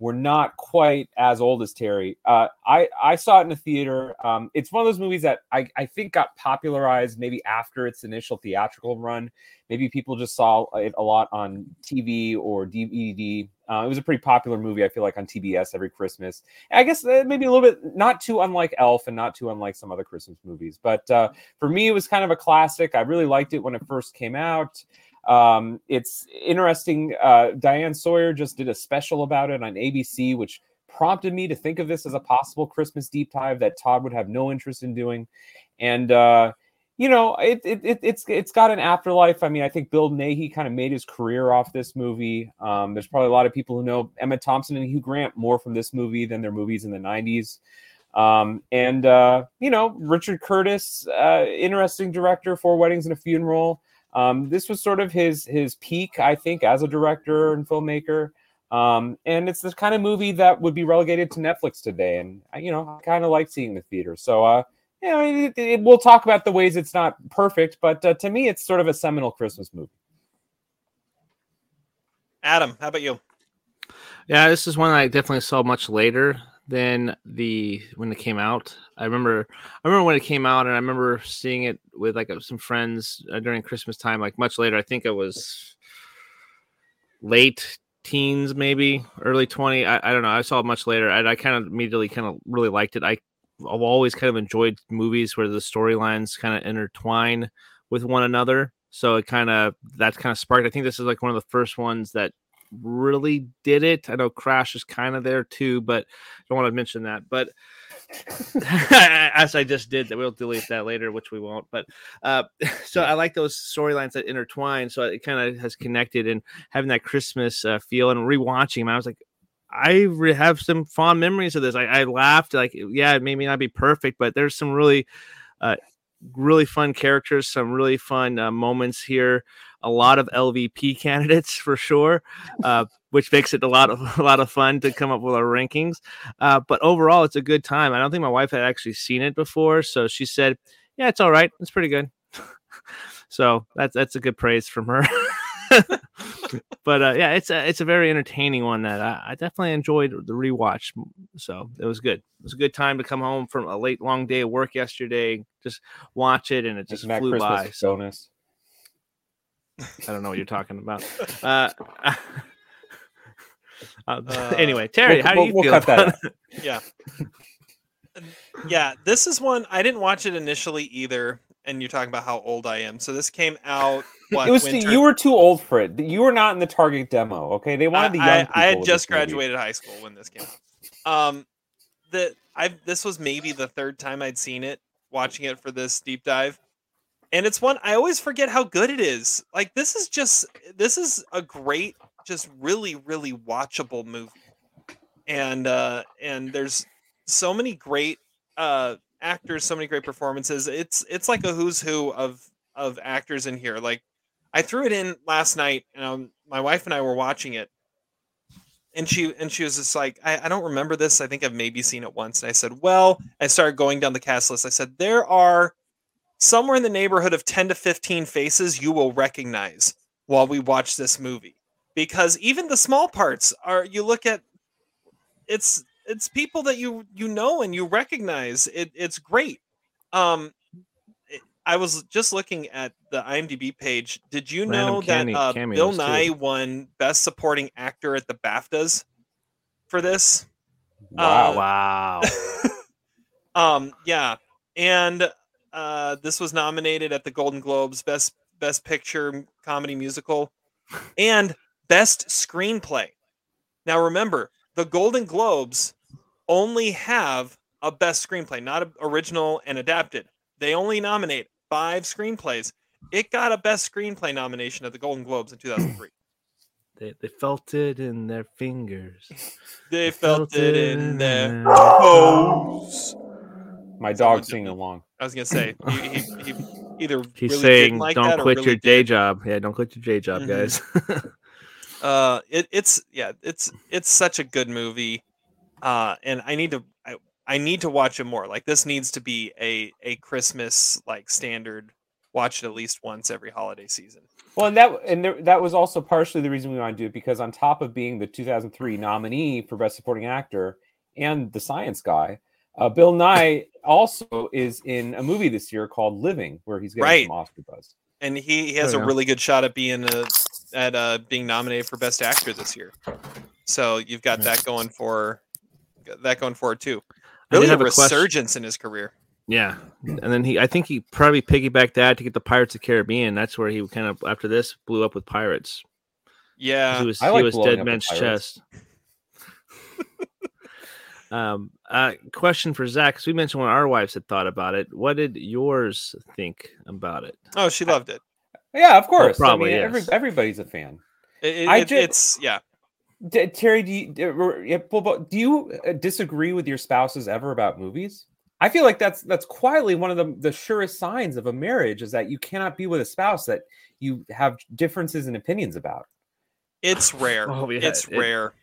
were not quite as old as Terry. Uh, I I saw it in the theater. Um, it's one of those movies that I I think got popularized maybe after its initial theatrical run maybe people just saw it a lot on TV or DVD. Uh, it was a pretty popular movie, I feel like, on TBS every Christmas. I guess uh, maybe a little bit not too unlike Elf and not too unlike some other Christmas movies. But uh, for me, it was kind of a classic. I really liked it when it first came out. Um, it's interesting. Uh, Diane Sawyer just did a special about it on ABC, which prompted me to think of this as a possible Christmas deep dive that Todd would have no interest in doing. And uh, you know, it, it, it it's it's got an afterlife. I mean, I think Bill Nighy kind of made his career off this movie. Um, there's probably a lot of people who know Emma Thompson and Hugh Grant more from this movie than their movies in the '90s. Um, and uh, you know, Richard Curtis, uh, interesting director for Weddings and a Funeral. Um, this was sort of his his peak, I think, as a director and filmmaker. Um, and it's the kind of movie that would be relegated to Netflix today. And I- you know, I kind of like seeing the theater. So uh, yeah, I mean, it, it- we'll talk about the ways it's not perfect, but uh, to me, it's sort of a seminal Christmas movie. Adam, how about you? Yeah, this is one I definitely saw much later than the when it came out. I remember, I remember when it came out, and I remember seeing it with like some friends uh, during Christmas time, like much later. I think it was late teens, maybe early 20. I, I don't know. I saw it much later. I, I kind of immediately kind of really liked it. I, I've always kind of enjoyed movies where the storylines kind of intertwine with one another. So it kind of that's kind of sparked. I think this is like one of the first ones that really did it. I know Crash is kind of there too, but I don't want to mention that. But as I just did, that we'll delete that later, which we won't. But uh, so I like those storylines that intertwine. So it kind of has connected and having that Christmas uh, feel and rewatching them. I was like, I re- have some fond memories of this. I, I laughed, like, yeah, it may not be perfect, but there's some really, uh, really fun characters, some really fun uh, moments here. A lot of LVP candidates for sure. Uh, which makes it a lot of a lot of fun to come up with our rankings. Uh, but overall, it's a good time. I don't think my wife had actually seen it before, so she said, "Yeah, it's all right. It's pretty good." so that's that's a good praise from her. but uh, yeah, it's a it's a very entertaining one that I, I, definitely enjoyed the rewatch. So it was good. It was a good time to come home from a late long day of work yesterday, just watch it, and it just flew by. Bonus. I don't know what you're talking about. Uh, uh, anyway, Terry, we'll, how do you we'll, feel? We'll cut that. yeah, yeah. This is one I didn't watch it initially either. And you're talking about how old I am. So this came out. What, it was winter? you were too old for it. You were not in the target demo. Okay, they wanted the young. I, people I had just this movie. graduated high school when this came out. Um, the I this was maybe the third time I'd seen it, watching it for this deep dive, and it's one I always forget how good it is. Like this is just this is a great, just really really watchable movie, and uh, and there's so many great uh actors, so many great performances. It's it's like a who's who of of actors in here. Like I threw it in last night, and um, my wife and I were watching it, and she and she was just like, I, I don't remember this. I think I've maybe seen it once. And I said, well, I started going down the cast list. I said there are somewhere in the neighborhood of ten to fifteen faces you will recognize while we watch this movie, because even the small parts are. You look at it's it's people that you you know and you recognize. It it's great. Um, it- I was just looking at the IMDb page. Did you Random know came- that uh, cameos, Bill too. Nye won Best Supporting Actor at the BAFTAs for this? Wow. Uh, wow. Um, yeah, and uh, this was nominated at the Golden Globes Best Best Picture Comedy Musical and Best Screenplay. Now remember, the Golden Globes only have a Best Screenplay, not a original and adapted. They only nominate five screenplays. It got a Best Screenplay nomination at the Golden Globes in 2003. They, they felt it in their fingers. They felt it in their their toes. My dog's singing along. I was gonna say he, he, he either He's really saying, didn't like "Don't that quit really your day did. job." Yeah, don't quit your day job, Mhm. guys. Uh, it, it's yeah, it's it's such a good movie, uh, and I need to I, I need to watch it more. Like this needs to be a a Christmas like standard. Watch it at least once every holiday season. Well, and that and there, that was also partially the reason we wanted to do it because on top of being the 2003 nominee for Best Supporting Actor and the Science Guy, uh, Bill Nye also is in a movie this year called Living, where he's getting Right. some Oscar buzz. And he, he has a yeah. really good shot at being a at uh being nominated for Best Actor this year. So you've got that going for that going for it too. Really a have a question. resurgence in his career. yeah, and then he, I think he probably piggybacked that to get the Pirates of the Caribbean. That's where he kind of after this blew up with Pirates. Yeah, he was I he like was dead up man's chest. Um, uh, question for Zach, because we mentioned when our wives had thought about it. What did yours think about it? Oh, she loved it. Yeah, of course. probably, I mean, every, everybody's a fan. It- it- I it- ju- it's yeah. D- Terry, do you, yeah, well, but do you uh, disagree with your spouses ever about movies? I feel like that's that's quietly one of the the surest signs of a marriage is that you cannot be with a spouse that you have differences in opinions about. It's rare. Oh, yeah, it's it- rare.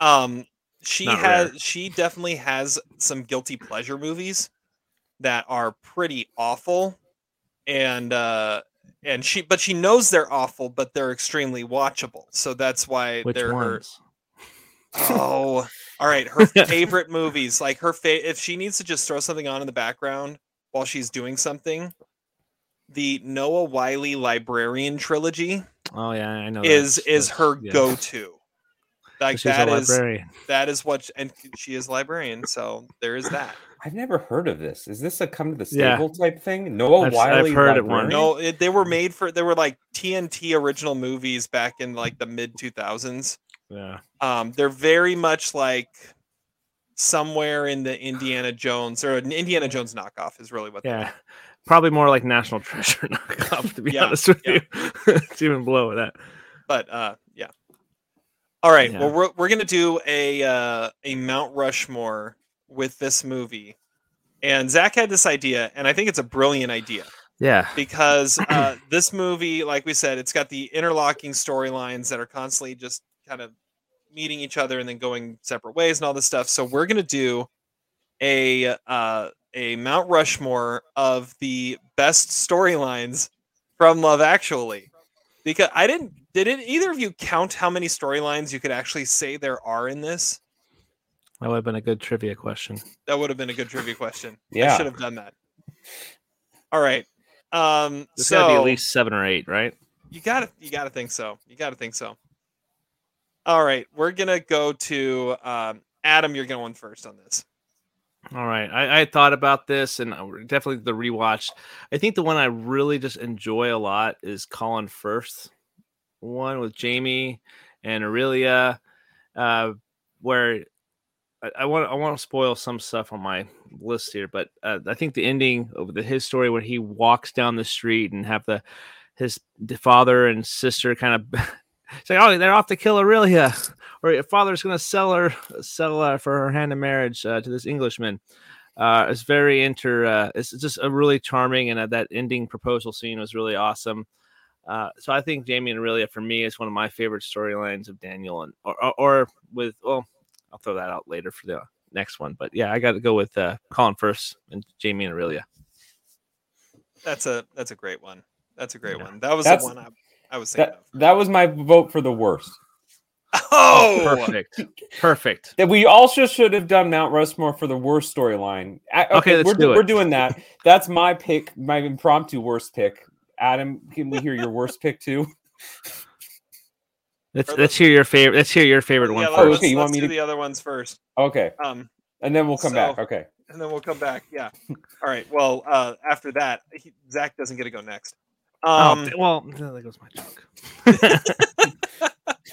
Um, she Not has. rare. She definitely has some guilty pleasure movies that are pretty awful, and uh, and she, but she knows they're awful, but they're extremely watchable. So that's why Which they're her. Oh, all right. Her favorite movies, like her fa- if she needs to just throw something on in the background while she's doing something, the Noah Wyle Librarian trilogy Oh yeah, I know. is that's- is that's- her yeah. go-to like She's a that is librarian. that is what and she is a librarian so there is that I've never heard of this. Is this a come to the Yeah. stable type thing? Noah I've- I've Wyle. heard it once. librarian? no it, they were made for they were like tnt original movies back in like the mid 2000s Yeah. um they're very much like somewhere in the indiana jones or an indiana jones knockoff is really what they Yeah. Probably more like National Treasure knockoff, to be Yeah, honest with yeah. you. it's even below that. but uh yeah all right Yeah. well we're, we're gonna do a uh a mount rushmore with this movie and zach had this idea and i think it's a brilliant idea Yeah. because uh this movie like we said it's got the interlocking storylines that are constantly just kind of meeting each other and then going separate ways and all this stuff so we're gonna do a uh a mount rushmore of the best storylines from love actually because I didn't. Did it, either of you count how many storylines you could actually say there are in this? That would have been a good trivia question. That would have been a good trivia question. yeah, I should have done that. All right. Um. There's so gotta be at least seven or eight, right? you gotta you gotta think so. You gotta think so. All right, we're gonna go to um, Adam. You're going first on this. All right. I, I thought about this and definitely the rewatch. I think the one I really just enjoy a lot is Colin Firth one with Jamie and Aurelia, uh, where I, I want I want to spoil some stuff on my list here, but uh, I think the ending of the his story when he walks down the street and have the his the father and sister kind of say, "Oh, they're off to kill Aurelia," or your father's going to sell her sell her for her hand in marriage uh, to this Englishman. Uh, it's very inter. Uh, it's just a really charming, and uh, that ending proposal scene was really awesome. Uh, so I think Jamie and Aurelia for me is one of my favorite storylines of Daniel, and or, or, or with well, I'll throw that out later for the next one. But yeah, I got to go with uh, Colin Firth and Jamie and Aurelia. That's a that's a great one. That's a great one. That was That's- the one I, I was thinking That, that was my vote for the worst. Oh, perfect, perfect. That we also should have done Mount Rushmore for the worst storyline. I- Okay, let's we're, do it. we're doing that. That's my pick, my impromptu worst pick. Adam, can we hear your worst pick too? Let's let's hear your favorite. Let's hear your favorite one Yeah, first. Let's, okay, you want let's me do to- the other ones first. Okay, Um, and then we'll come back. Okay. and then we'll come back. Yeah. All right. Well, uh, after that, he, Zach doesn't get to go next. Oh, Um, th- well, that goes my joke.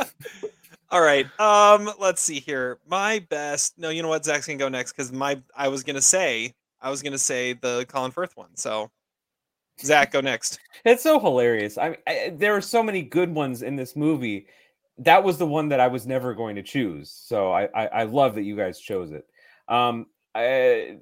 All right. Um, let's see here. My best. No, you know what? Zach's gonna go next because my I was gonna say I was gonna say the Colin Firth one. So, Zach, go next. It's so hilarious. I, I there are so many good ones in this movie. That was the one that I was never going to choose. So I I, I love that you guys chose it. Um, I,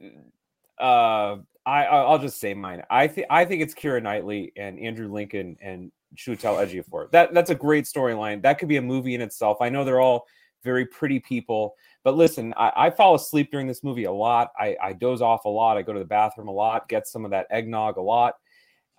uh, I I'll just say mine. I think I think it's Keira Knightley and Andrew Lincoln and Chiwetel Ejiofor. That that's a great storyline. That could be a movie in itself. I know they're all very pretty people, but listen, I, I fall asleep during this movie a lot. I, I doze off a lot. I go to the bathroom a lot. Get some of that eggnog a lot.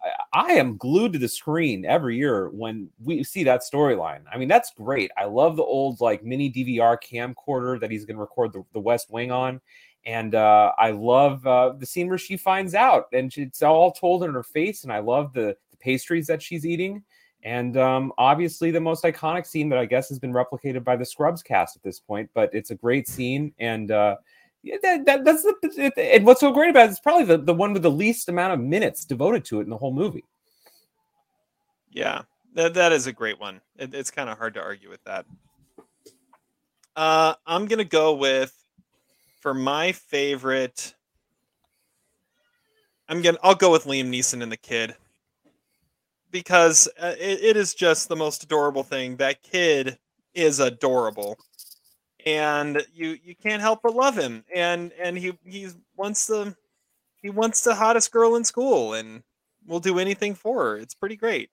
I- I am glued to the screen every year when we see that storyline. I mean, that's great. I love the old like mini DVR camcorder that he's going to record the, the West Wing on. And uh, I love uh, the scene where she finds out and she- it's all told in her face. And I love the, the pastries that she's eating. And um, obviously, the most iconic scene that I guess has been replicated by the Scrubs cast at this point, but it's a great scene. And uh, that, that, that's the and what's so great about it is probably the, the one with the least amount of minutes devoted to it in the whole movie. Yeah, that that is a great one. It, it's kind of hard to argue with that. Uh, I'm gonna go with for my favorite. I'm gonna. I'll go with Liam Neeson and the kid because uh, it, it is just the most adorable thing. That kid is adorable, and you you can't help but love him. And and he he wants the he wants the hottest girl in school, and will do anything for her. It's pretty great.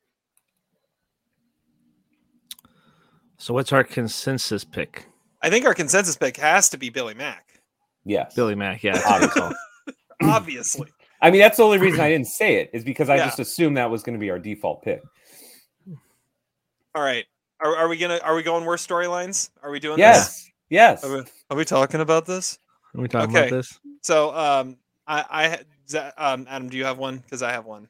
So what's our consensus pick? I think our consensus pick has to be Billy Mack. Yes, Billy Mack, yeah. Obviously. Obviously. I mean, that's the only reason I didn't say it is because I Yeah. just assumed that was going to be our default pick. All right. Are, are we gonna are we going worse storylines? Are we doing Yes, yes. Are we, are we talking about this? Are we talking Okay. about this? So um I I ha- um Adam, do you have one? Because I have one.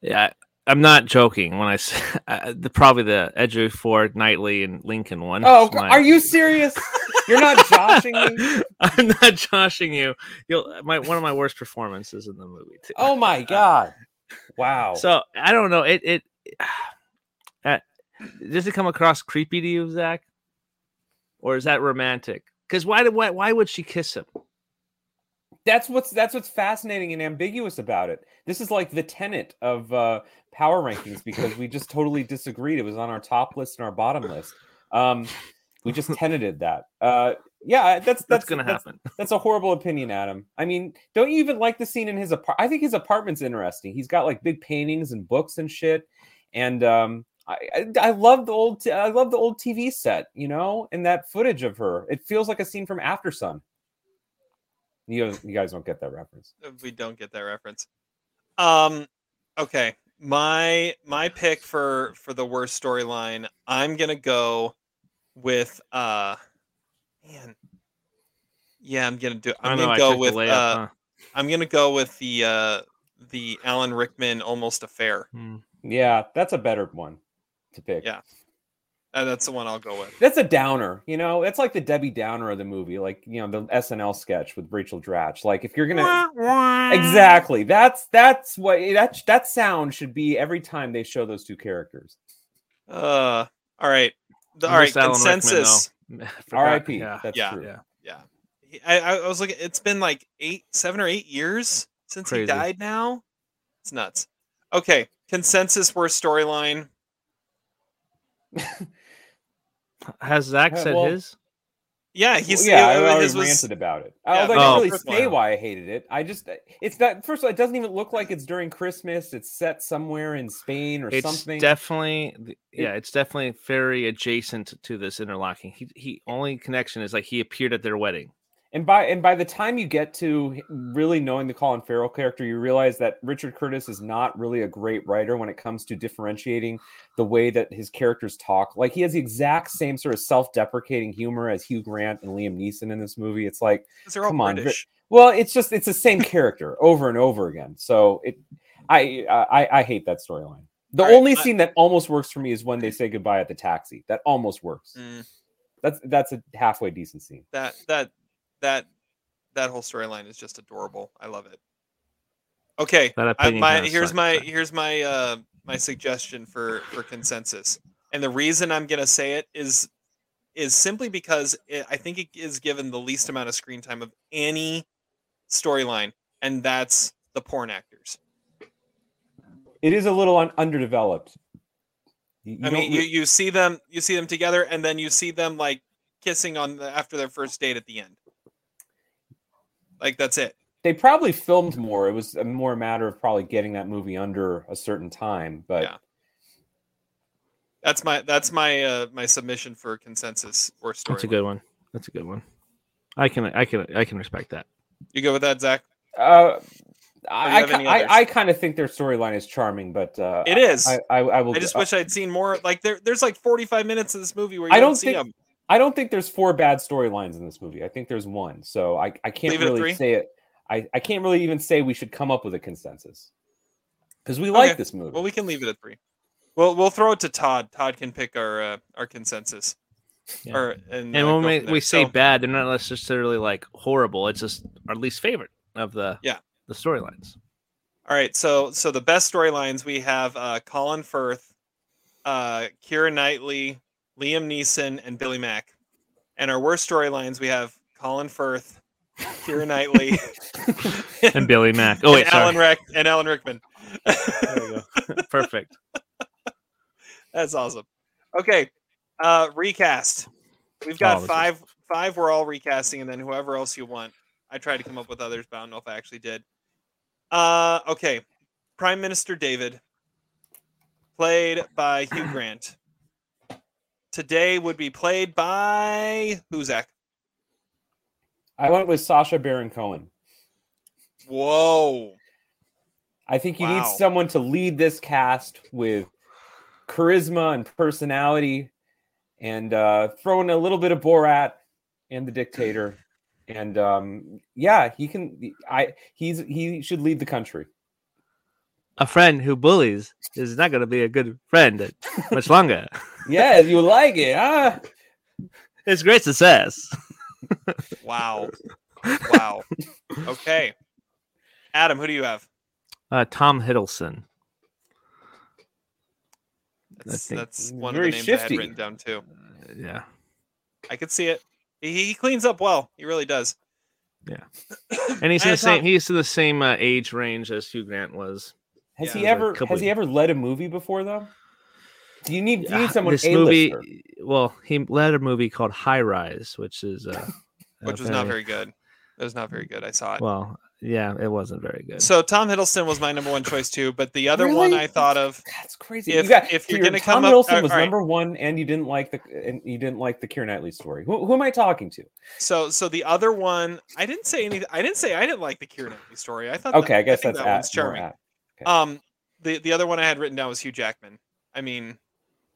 Yeah, I'm not joking when I say uh, the probably the Ejiofor, Knightley, and Lincoln one. Oh, my- are you serious? You're not joshing me. I'm not joshing you. You'll my one of my worst performances in the movie. Too. Oh my god! Wow. So I don't know. It it uh, does it come across creepy to you, Zach, or is that romantic? Because why did why why would she kiss him? that's what's that's what's fascinating and ambiguous about it. This is like the tenet of uh, power rankings because we just totally disagreed. It was on our top list and our bottom list. Um, we just tenanted that. Uh, yeah, that's that's, That's, gonna that's- happen. That's a horrible opinion, Adam. I mean, don't you even like the scene in his apartment? I think his apartment's interesting. He's got like big paintings and books and shit. And um, I, I I love the old t- I love the old TV set, you know, and that footage of her. It feels like a scene from Aftersun. You guys, you guys don't get that reference. we don't get that reference. Um, okay, my my pick for for the worst storyline, I'm gonna go with uh, man, yeah, I'm gonna do. I I'm know, gonna I go with layup, uh, huh? I'm gonna go with the uh the Alan Rickman almost affair. Hmm. Yeah, that's a better one to pick. Yeah. Uh, that's the one I'll go with. That's a downer, you know. It's like the Debbie Downer of the movie, like you know the SNL sketch with Rachel Dratch. Like if you're gonna exactly, that's that's what that that sound should be every time they show those two characters. Uh, all right, The- all right. miss Alan Rickman, Consensus. R.I.P. Yeah. That's Yeah. true. Yeah. Yeah, He- I, I was looking. It's been like eight, seven or eight years since he died. Now it's nuts. Okay, consensus worst storyline. Has Zach said well, his? Yeah, Well, he's yeah, I it- already his was- ranted about it. Yeah, Although I the didn't really first say one. why I hated it. I just it's not first of all, it doesn't even look like it's during Christmas. It's set somewhere in Spain or It's something. definitely th- yeah. It's definitely very adjacent to this interlocking. He he only connection is like he appeared at their wedding. And by and by the time you get to really knowing the Colin Farrell character, you realize that Richard Curtis is not really a great writer when it comes to differentiating the way that his characters talk. Like he has the exact same sort of self-deprecating humor as Hugh Grant and Liam Neeson in this movie. It's like they're all come on, British. well, it's just it's the same character over and over again. So it, I I, I hate that storyline. The All right, only I- scene that almost works for me is when they say goodbye at the taxi. That almost works. Mm, That's that's a halfway decent scene. that that that that whole storyline is just adorable. I love it. Okay, I, my here's sucks, my but- here's my uh my suggestion for for consensus, and the reason I'm gonna say it is is simply because it, I think it is given the least amount of screen time of any storyline, and that's the porn actors. It is a little un- underdeveloped. You- you I mean, don't you, you see them you see them together, and then you see them like kissing on the, after their first date at the end. Like that's it. they probably filmed more. It was a more a matter of probably getting that movie under a certain time. But Yeah. That's my that's my uh my submission for consensus or story. That's a good one. That's a good one. I can I can I can respect that. You go with that, Zach? uh, I, I, others? I, I kind of think their storyline is charming, but uh, It is. I, I, I will. I just uh, wish I'd seen more. Like there, there's like 45 minutes of this movie where you I don't, don't see think- them. I don't think there's four bad storylines in this movie. I think there's one. So I, I can't Leave really three? say it. I, I can't really even say we should come up with a consensus because we like Okay. this movie. Well, we can leave it at three. We'll we'll throw it to Todd. Todd can pick our uh, our consensus. Yeah. Or and, And uh, when we, from there. we say So, bad, they're not necessarily like horrible. It's just our least favorite of the Yeah. the storylines. all right, so so the best storylines we have uh, Colin Firth, uh, Keira Knightley, Liam Neeson, and Billy Mack. And our worst storylines we have Colin Firth, Keira Knightley, And Billy Mack. Oh wait, and Alan. Rick and Alan Rickman. There you go. Perfect. That's awesome. Okay, uh, recast. We've got Oh, this is- five. Five. We're all recasting, and then whoever else you want. I tried to come up with others, but I don't know if I actually did. Uh, okay. Prime Minister David, played by Hugh Grant. Today would be played by who, Zach? I went with Sacha Baron Cohen. Whoa. I think you need someone to lead this cast with charisma and personality, and uh, throw in a little bit of Borat and the dictator. And um, yeah, he can. I he's he should lead the country. A friend who bullies is not going to be a good friend much longer. Yeah, you like it, huh? It's great success. Wow. Wow. Okay. Adam, who do you have? Uh, Tom Hiddleston. That's, that's one Very of the names I had written down too. Yeah. I could see it. He, he cleans up well. He really does. Yeah. And he's I in the same. He's in the same uh, age range as Hugh Grant was. Has Yeah, he it was a ever couple has he ever led a movie before though? Do you need do you need someone this A movie. Well, he led a movie called High Rise, which is uh, Which was not very good. It was not very good. I saw it. Well, yeah, it wasn't very good. So Tom Hiddleston was my number one choice too, but the other one I thought of That's crazy. If- you got, if you're your gonna Tom come up- Hiddleston uh, was all right. number one, and you didn't like the and you didn't like the Keira Knightley story. Who, who am I talking to? so so the other one I didn't say anything. I didn't say I didn't like the Keira Knightley story. I thought Okay, that, I guess think that's that one's at, more charming. at. Okay. Um, the the other one I had written down was Hugh Jackman. I mean,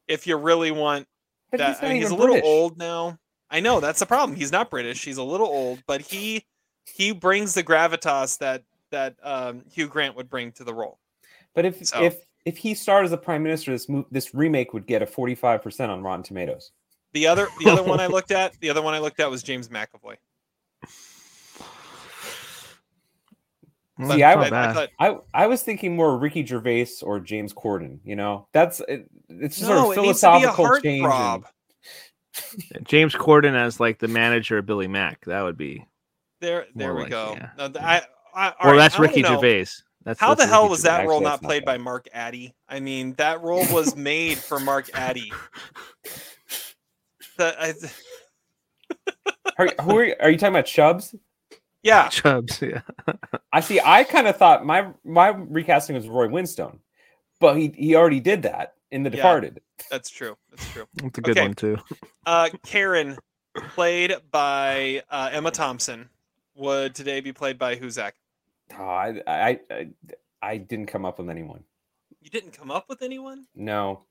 if you really want But that, he's I mean, he's a little British. old now. I know that's the problem. He's not British. He's a little old, but he he brings the gravitas that that um, Hugh Grant would bring to the role. But if So- if if he starred as the prime minister, this mo- this remake would get a forty five percent on Rotten Tomatoes. The other the other one I looked at, the other one I looked at was James McAvoy. Well, See, I- I, I thought I I was thinking more Ricky Gervais or James Corden. You know, that's it, it's just no, sort of it needs to be a philosophical change. and- James Corden as like the manager of Billy Mack. That would be. There, there we like, go. yeah. No, th- I, I, Well, right, that's I Ricky know, Gervais. That's How the hell Ricky was Gervais. that role Actually, not that's not played by. Mark Addy? I mean, that role was made for Mark Addy. The, I, Are, who are, you, are you talking about Chubbs? Yeah, Chubbs? Yeah. I see. I kind of thought my my recasting was Ray Winstone, but he he already did that in The Yeah. Departed. that's true. That's true. That's a good Okay. one too. Uh, Karen, played by uh, Emma Thompson, would today be played by who? Zach? Oh, I, I I I didn't come up with anyone. You didn't come up with anyone. No,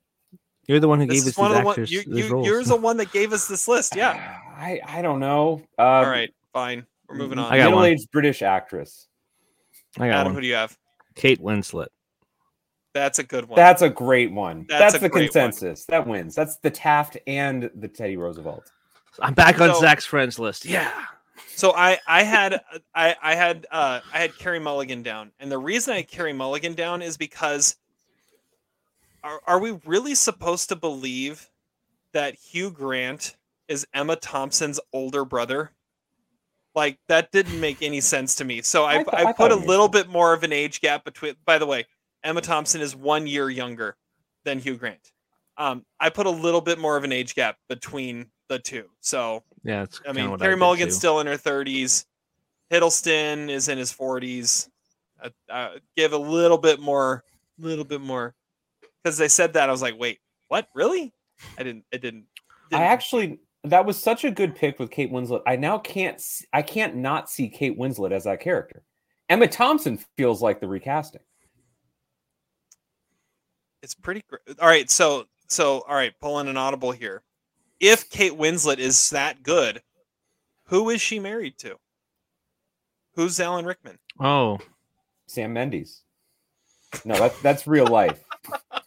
You're the one who This gave us is one these of the one. You, you, roles. you're the one that gave us this list. Yeah. I I don't know. Um, All right. Fine. We're moving on. I got one. Middle-aged British actress. I got Adam, who do you have? Kate Winslet. That's a good one. That's a great one. That's That's, a the great one. consensus. That wins. That's the Taft and the Teddy Roosevelt. I'm back on So- Zach's friends list. Yeah. So I I had I I had uh I had Carey Mulligan down, and the reason I had Carey Mulligan down is because are are we really supposed to believe that Hugh Grant is Emma Thompson's older brother? Like that didn't make any sense to me. So I I I, th- I put thought a little bit more of an age gap between. By the way, Emma Thompson is one year younger than Hugh Grant. Um, I put a little bit more of an age gap between the two. So Yeah. It's I mean, what Carey Mulligan's too. still in her 30s. Hiddleston is in his 40s. Uh, uh, give a little bit more, a little bit more, because they said that I was like, wait, what? Really? I didn't. I didn't. I didn't- actually that was such a good pick with Kate Winslet. I now can't I can't not see Kate Winslet as that character. Emma Thompson feels like the recasting. It's pretty. Gr- all right. So so all right. Pulling an audible here. If Kate Winslet is that good, who is she married to? Who's Alan Rickman? Oh, Sam Mendes. No, that's that's real life.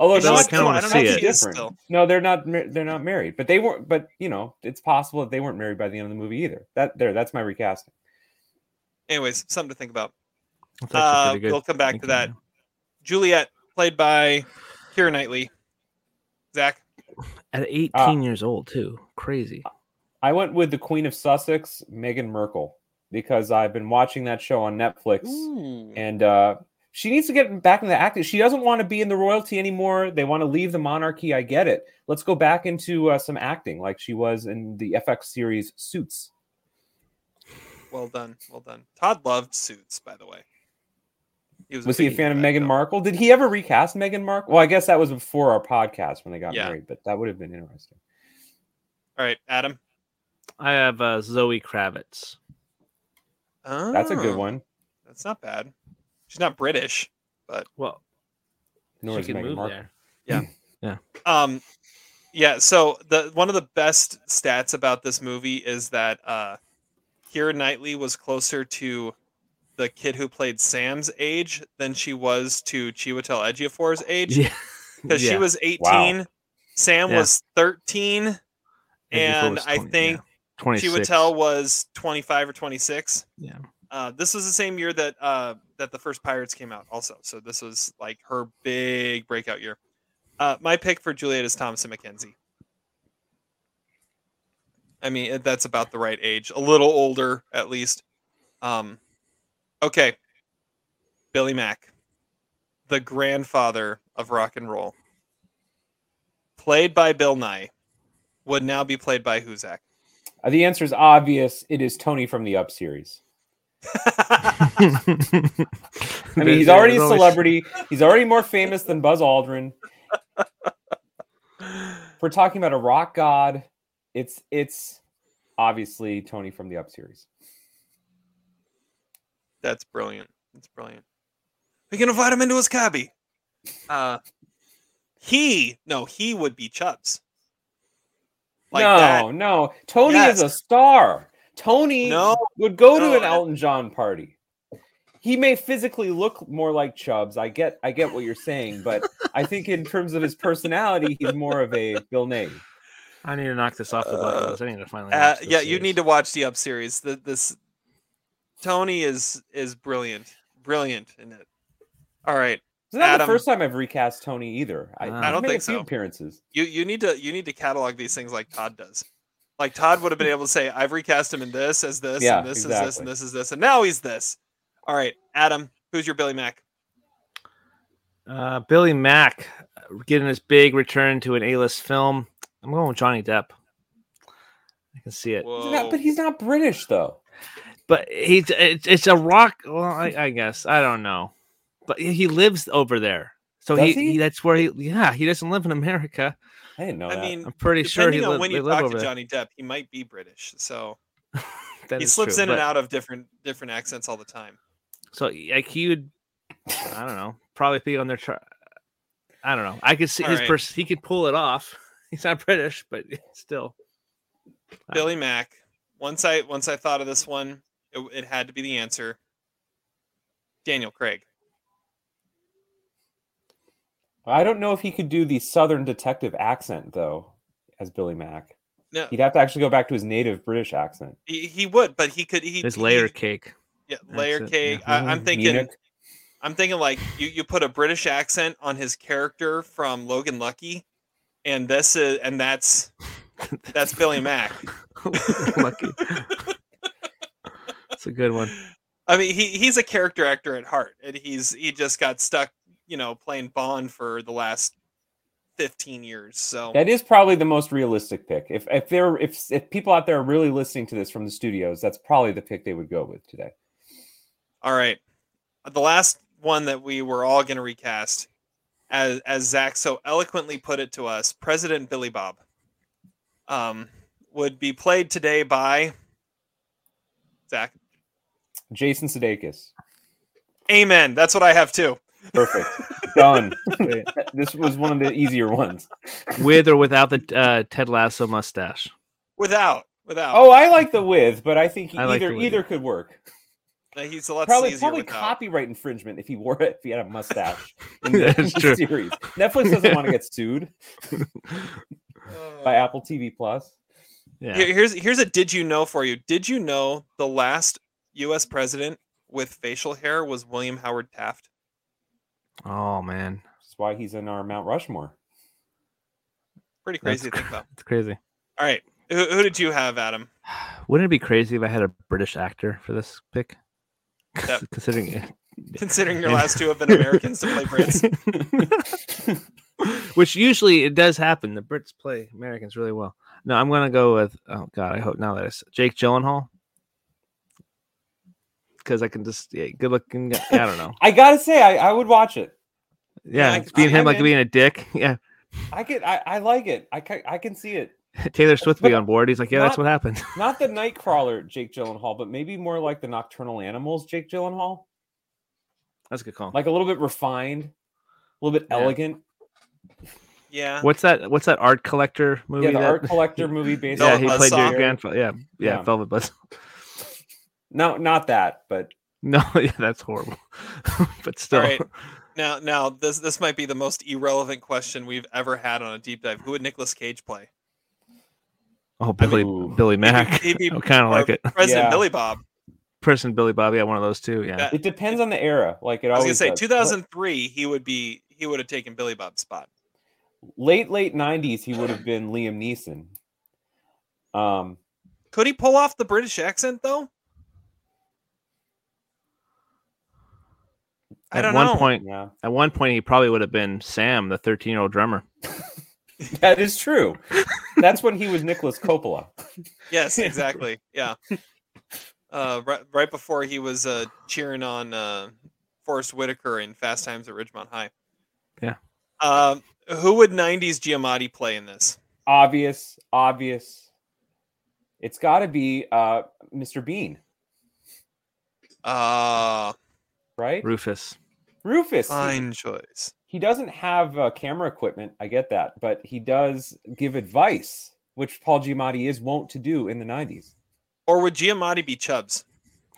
Although Is No, I kinda wanna see it. different. still. No, they're not. They're not married, but they weren't. But you know, it's possible that they weren't married by the end of the movie either. That there, that's my recasting. Anyways, something to think about. Uh, good. we'll come back to that. yeah. Juliet, played by Keira Knightley. Zach, At 18 Ah. years old too. Crazy. I went with the Queen of Sussex, Meghan Markle, because I've been watching that show on Netflix, and uh, she needs to get back into acting. She doesn't want to be in the royalty anymore. They want to leave the monarchy. I get it. Let's go back into uh, some acting, like she was in the FX series Suits. well done, well done. Todd loved Suits, by the way. He Was he a fan of that Meghan show. Markle? Did he ever recast Meghan Markle? Well, I guess that was before our podcast when they got Yeah. married, but that would have been interesting. All right, Adam. I have uh, Zoe Kravitz. That's a good one. That's not bad. She's not British, but Well, Nor she is can Meghan move Markle. there. Yeah, yeah. Um, yeah. So the one of the best stats about this movie is that uh, Keira Knightley was closer to the kid who played Sam's age than she was to Chiwetel Ejiofor's age Yeah. because she was 18, Sam Yeah. was 13, and was I think yeah, 26. Chiwetel was 25 or 26. Yeah. Uh, this was the same year that uh, that the first Pirates came out, also. So this was like her big breakout year. Uh, my pick for Juliet is Thomasin McKenzie. I mean, that's about the right age, a little older at least. Um, okay, Billy Mack, the grandfather of rock and roll, played by Bill Nye, would now be played by Zach? Uh, the answer is obvious. It is Tony from the Up series. I mean, he's already a celebrity. He's already more famous than Buzz Aldrin. We're talking about a rock god, it's it's obviously Tony from the Up series. That's brilliant. That's brilliant. We're gonna invite him into his cabby. Uh, he no, he would be Chubbs. Like no, that. no. Tony Yes. is a star. Tony No, would go to an Elton John party. He may physically look more like Chubbs. I get I get what you're saying, but I think in terms of his personality, he's more of a Bill Nighy. I need to knock this off the bucket list. I need to finally. Uh, watch this yeah, you need to watch the Up series. The, this Tony is is brilliant, brilliant in it. All right, It's not Adam. the first time I've recast Tony either. I, Ah. I don't made think a few so. appearances. you you need to you need to catalog these things like Todd does. Like Todd would have been able to say, "I've recast him in this as this, Yeah, and this is this, and this is this, and now he's this." All right, Adam, who's your Billy Mack? Uh, Billy Mack uh, getting his big return to an A-list film. I'm going with Johnny Depp. I can see it, He's not- but he's not British though. but he's it's, it's a rock. Well, I, I guess I don't know, but he he lives over there, so he, he? he that's where he yeah he doesn't live in America. I didn't know I that. mean, I'm pretty sure he depending on li- when you live talk over to. Johnny Depp, he might be British, so That he slips true, in and out of different different accents all the time. So like he would, I don't know, probably be on their. Tra- I don't know. I could see All his right. pers- He could pull it off. He's not British, but still. Billy Mack. Once I once I thought of this one, it, it had to be the answer. Daniel Craig. I don't know if he could do the Southern detective accent though, as Billy Mack. No, He'd have to actually go back to his native British accent. he, he would, but he could. He His he- layer cake. yeah, layer it, cake. yeah. I, I'm Mhm. thinking. Munich. I'm thinking like you you put a British accent on his character from Logan Lucky, and this is and that's that's Billy Mack. Lucky. It's a good one. I mean, he he's a character actor at heart, and he's he just got stuck, you know, playing Bond for the last fifteen years. So That is probably the most realistic pick. If if there if if people out there are really listening to this from the studios, that's probably the pick they would go with today. all right, the last one that we were all going to recast, as as Zach so eloquently put it to us, President Billy Bob, um, would be played today by Zach. Jason Sudeikis. Amen. That's what I have too. Perfect. Done. this was one of the easier ones. With or without the uh, Ted Lasso mustache. Without, without. Oh, I like the with, but I think he I like either the either could work. Uh, he's a lot Probably probably without. copyright infringement if he wore it if he had a mustache in the, in the true. series. Netflix doesn't want to get sued by Apple TV Plus. Yeah. Here- here's here's a did you know for you. Did you know the last U.S. president with facial hair was William Howard Taft? Oh man, That's why he's in our Mount Rushmore. Pretty crazy to think about. it's crazy. All right, who, who did you have, Adam? Wouldn't it be crazy if I had a British actor for this pick? Yep. Considering. Considering your last two have been Americans to play Brits. Which usually it does happen. The Brits play Americans really well. No, I'm gonna go with oh god, I hope now that it's Jake Gyllenhaal. Because I can just yeah, good looking guy. I don't know. I gotta say, I, I would watch it. Yeah, I- being I- him I'm like in. being a dick. Yeah. I could I, I like it. I ca- I can see it. Taylor Swift will be on board. He's like, Yeah, that's what happened. Not the Nightcrawler Jake Gyllenhaal, but maybe more like the Nocturnal Animals Jake Gyllenhaal. That's a good call. Like a little bit refined, a little bit Yeah. elegant. Yeah. What's that What's that art collector movie? Yeah, the that- art collector movie based Yeah, he Velvet played your grandfather. Yeah, yeah, Yeah. Velvet Buzz. No, not that, but No, yeah, that's horrible. but still, All right. Now, now this this might be the most irrelevant question we've ever had on a deep dive. Who would Nicolas Cage play? oh Billy Ooh. Billy Mack. I kind of like it. President Yeah. Billy Bob. Person Billy Bob, yeah, one of those two. Yeah, Yeah. It depends on the era. Like it I was always gonna say does. 2003. He would be. He would have taken Billy Bob's spot. late late 90s he would have been Liam Neeson. Um Could he pull off the British accent though? I at don't one know. point, yeah. at one point, he probably would have been Sam, the thirteen-year-old drummer. That is true. That's when he was Nicolas Coppola. Yes, exactly. Yeah. Uh, right, right before he was uh, cheering on uh, Forest Whitaker in Fast Times at Ridgemont High. Yeah. Um, who would '90s Giamatti play in this? Obvious, obvious. It's got to be uh Mr. Bean, Uh, right? Rufus. Rufus. he- fine choice. He doesn't have uh, camera equipment. I get that, but he does give advice, which Paul Giamatti is wont to do in the 90s. Or would Giamatti be Chubbs?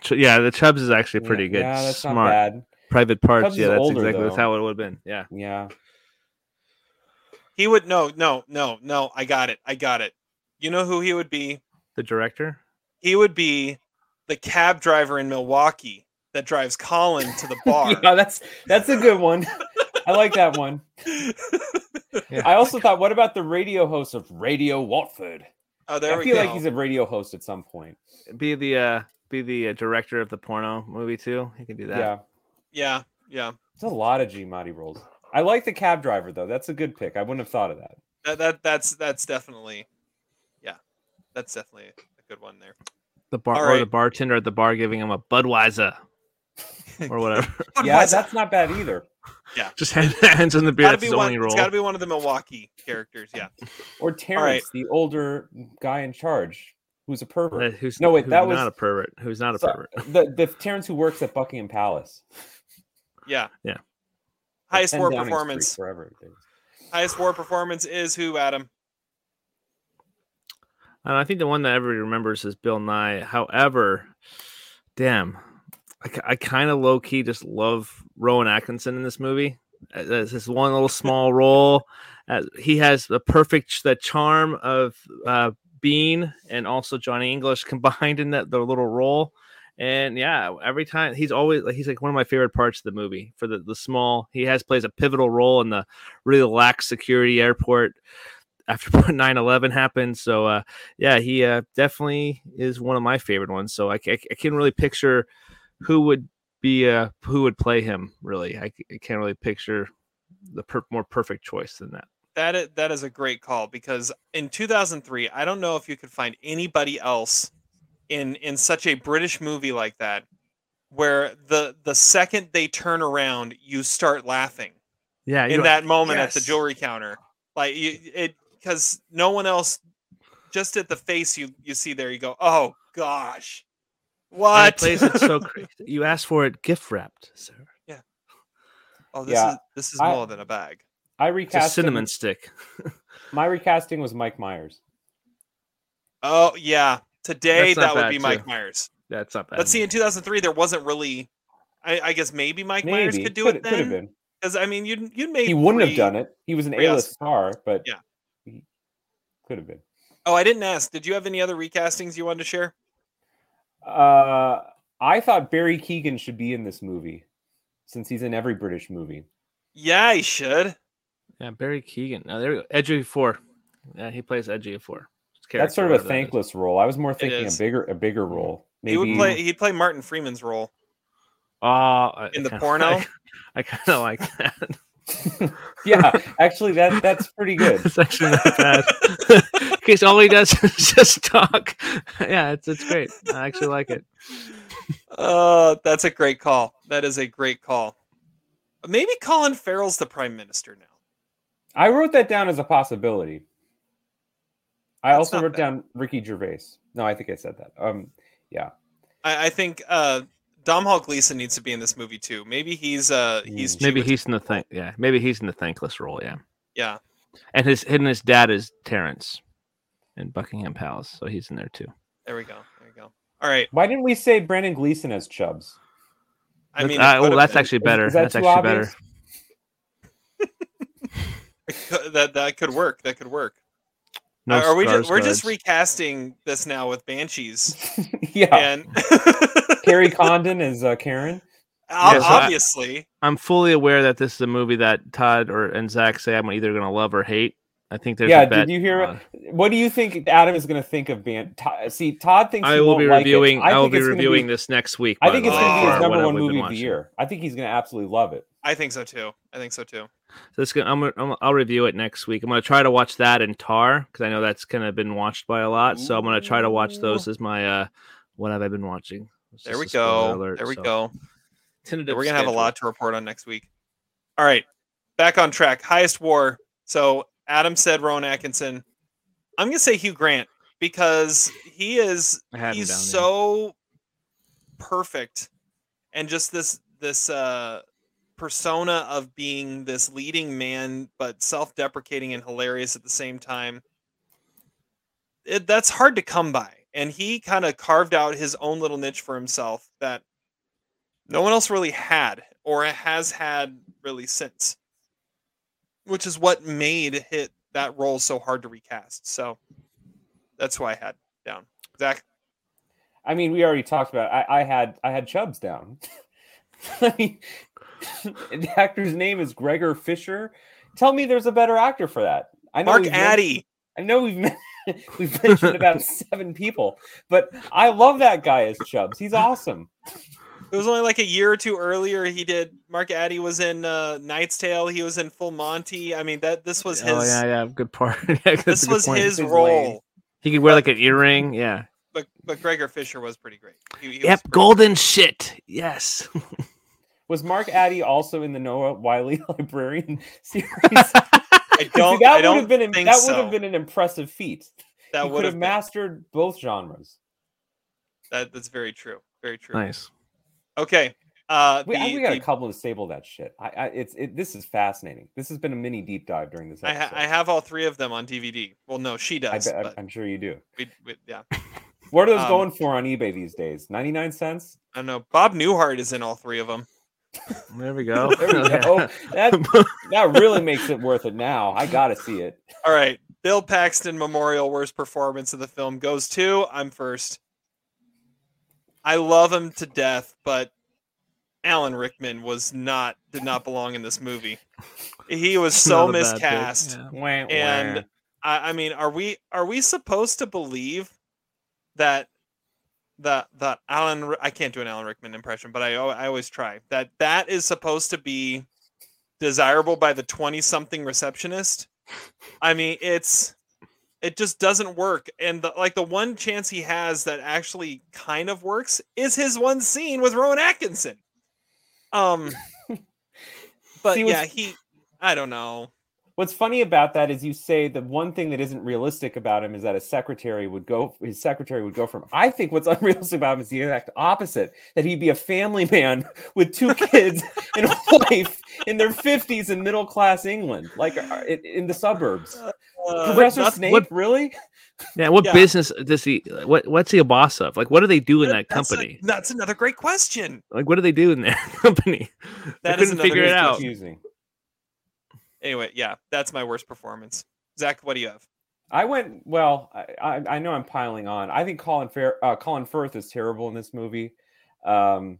Ch- Yeah, the Chubbs is actually pretty yeah, good. Yeah, that's Smart. not bad. Private parts. Chubbs yeah, that's older, exactly that's how it would have been. Yeah. Yeah. He would no, no, no, no. I got it. I got it. You know who he would be? The director. He would be the cab driver in Milwaukee that drives Colin to the bar. yeah, that's that's a good one. I like that one. Yeah. I also thought, what about the radio host of Radio Watford? Oh, there I we feel go. like he's a radio host at some point. Be the uh be the uh, director of the porno movie too. He can do that. Yeah, yeah, yeah. It's a lot of Giamatti roles. I like the cab driver though. That's a good pick. I wouldn't have thought of that. That, that that's that's definitely, yeah, that's definitely a good one there. The bar All or the bartender at the bar giving him a Budweiser or whatever. Yeah, that's not bad either. Yeah, just hand, hands in the beer. gotta be one. It's got to be one of the Milwaukee characters. Yeah. Or Terrence, the older guy in charge, who's a pervert. Uh, who's No, wait, who's that was- not a pervert. Who's not a So- pervert? the the Terrence who works at Buckingham Palace. Yeah. Yeah. Highest war Downing performance. Forever. Highest war performance is who? Adam. And I think the one that everybody remembers is Bill Nye. However, damn, I, kind of low key just love Rowan Atkinson in this movie. This one little small role. Uh, he has the perfect the charm of uh, Bean and also Johnny English combined in that the little role. And yeah, every time he's always like he's like one of my favorite parts of the movie for the the small. He has plays a pivotal role in the really lax security airport after 9-11 happened so uh yeah he uh definitely is one of my favorite ones so i, ca- I can really picture who would be uh who would play him really I can't really picture the per- more perfect choice than that That is, that is a great call because in 2003, I don't know if you could find anybody else in in such a British movie like that where the the second they turn around, you start laughing yeah in that moment at the yes. jewelry counter. Like you, it because no one else just at the face you you see there you go, "Oh gosh." And What? it plays it so crazy you asked for it gift wrapped sir Yeah. oh, this Yeah, is this is I- more than a bag. I it's a recast cinnamon stick My recasting was Mike Myers. Oh, yeah. Today that would bad, be Mike. Myers. that's not bad Let's see. In 2003, there wasn't really. I, I guess maybe Mike Myers could do could, it could have then. been. Because I mean, you you made He wouldn't have done it. He was an A-list Oscars. star, but Yeah. he could have been. Oh, I didn't ask. Did you have any other recastings you wanted to share? Uh, I thought Barry Keoghan should be in this movie, since he's in every British movie. Yeah, he should. yeah barry keoghan now there we go Ejiofor yeah he plays Ejiofor That's sort of a thankless role. I was more thinking a bigger, a bigger role. Maybe He would play. He'd play Martin Freeman's role. I- In I the kinda porno? like- i kind of like that yeah, actually, that that's pretty good. It's actually not bad. Because all he does is just talk. Yeah, it's it's great. I actually like it. Uh, that's a great call. That is a great call. Maybe Colin Farrell's the prime minister now. I wrote that down as a possibility. I That's also wrote bad. down Ricky Gervais. No, I think I said that. Um, yeah, I, I think uh, Domhnall Gleeson needs to be in this movie too. Maybe he's uh he's Maybe Chiwetel- he's in the thank. Yeah, maybe he's in the thankless role. Yeah, yeah. and his and his dad is Terrence in Buckingham Palace, so he's in there too. There we go. There we go. All right. why didn't we say Brendan Gleeson as Chubs? I That's- mean, uh, it oh, that's been. actually better. is that that's actually obvious? better. that that could work. That could work. No are we just, we're just recasting this now with banshees yeah. and Kerry Condon is uh, Karen. ob- Yeah, so I- obviously I'm fully aware that this is a movie that Todd or and Zach say I'm either gonna love or hate. I think there's yeah, a bet did you hear? on- What do you think Adam is going to think of Ban? Todd, see, Todd thinks I will won't be like it. reviewing. I, will be it's gonna reviewing this next week. I think it's going to be his number one movie of the year. I think he's going to absolutely love it. I think so too. I think so too. So it's gonna, I'm, gonna- I'm, I'll review it next week. I'm gonna try to watch that and Tar because I know that's kind of been watched by a lot. So I'm gonna try to watch those as my uh, what have I been watching? There we go. alert, there we so. go. Tentative We're gonna have a lot to report on next week. All right, back on track. Highest war. So Adam said Rowan Atkinson. I'm gonna say Hugh Grant because he is I had him he's so perfect and just this this uh persona of being this leading man but self-deprecating and hilarious at the same time. It, that's hard to come by. And he kind of carved out his own little niche for himself that no one else really had or has had really since which is what made hit that role so hard to recast so that's why i had down zach I mean, we already talked about. It. I, I had I had Chubbs down. I mean, the actor's name is Gregor Fisher. Tell me, there's a better actor for that. I know mark addy I know we've men- we've mentioned about seven people, but I love that guy as Chubbs. He's awesome. It was only like a year or two earlier. He did. Mark Addy was in uh, Knight's Tale. He was in Full Monty. I mean, that this was his. Oh yeah, yeah, good part. yeah, This good was point. his His role. lane. He could wear like an earring. Yeah. But but Gregor Fisher was pretty great. He, he Yep. pretty- Golden shit. Yes. Was Mark Addy also in the Noah Wyle Librarian series? I don't. that I would don't have been an- think that so. would have been an impressive feat. That he would have have mastered both genres. That, that's very true. Very true. nice. Okay. Uh, We, I- the- we got the- a couple to disable that shit. I, I it's it, this is fascinating. This has been a mini deep dive during this I, ha- I have all three of them on DVD. Well, no, she I does. but I'm sure you do. we, we, yeah. What are those Um, going for on eBay these days? 99 cents? I don't know. Bob Newhart is in all three of them. There we go. There we go. That, that really makes it worth it now. I got to see it. All right. Bill Paxton Memorial Worst Performance of the Film goes to. I'm first. I love him to death, but Alan Rickman was not did not belong in this movie. He was so Not a bad pick, miscast. yeah. Wah, And. I, I mean, are we are we supposed to believe that that that Alan I can't do an Alan Rickman impression, but I I always try. That that is supposed to be desirable by the 20 something receptionist. I mean, it's it just doesn't work and the, like the one chance he has that actually kind of works is his one scene with Rowan Atkinson. Um but See, yeah, he I don't know. What's funny about that is you say the one thing that isn't realistic about him is that a secretary would go, his secretary would go from. I think what's unrealistic about him is the exact opposite that he'd be a family man with two kids and a wife in their 50s in middle class England, like uh, in, in the suburbs. Uh, Professor not- Snape, what- really? Yeah. What Yeah. business does he? What What's he a boss of? Like, what do they do in that That's a- company? that's another great question. Like, what do they do in that company? That I couldn't another figure it out. Confusing. Anyway, yeah, that's my worst performance. Zach, what do you have? I went well. I, I, I know I'm piling on. I think Colin Fair, uh, Colin Firth is terrible in this movie. Um,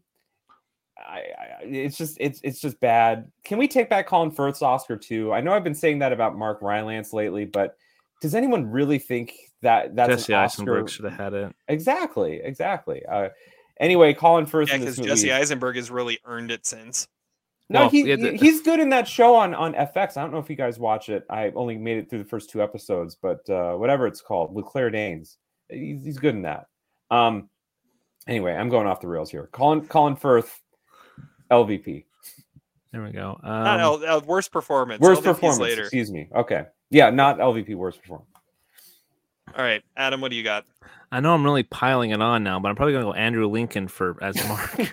I, I, it's just it's it's just bad. Can we take back Colin Firth's Oscar too? I know I've been saying that about Mark Rylance lately, but does anyone really think that that's Jesse an Eisenberg Oscar? should have had it. Exactly, exactly. Uh, anyway, Colin Firth Yeah, because. Jesse Eisenberg has really earned it since. No, Well, he, yeah, he's good in that show on on FX. I don't know if you guys watch it. I only made it through the first two episodes, but uh, whatever it's called with Claire Danes, he's, he's good in that. Um, anyway, I'm going off the rails here. Colin Colin Firth, LVP, There we go. Not Um, L, L, worst performance. worst LVPs performance. later. Excuse me. Okay, yeah, not LVP. Worst performance. All right, Adam, what do you got? I know I'm really piling it on now, but I'm probably gonna go Andrew Lincoln for as Mark.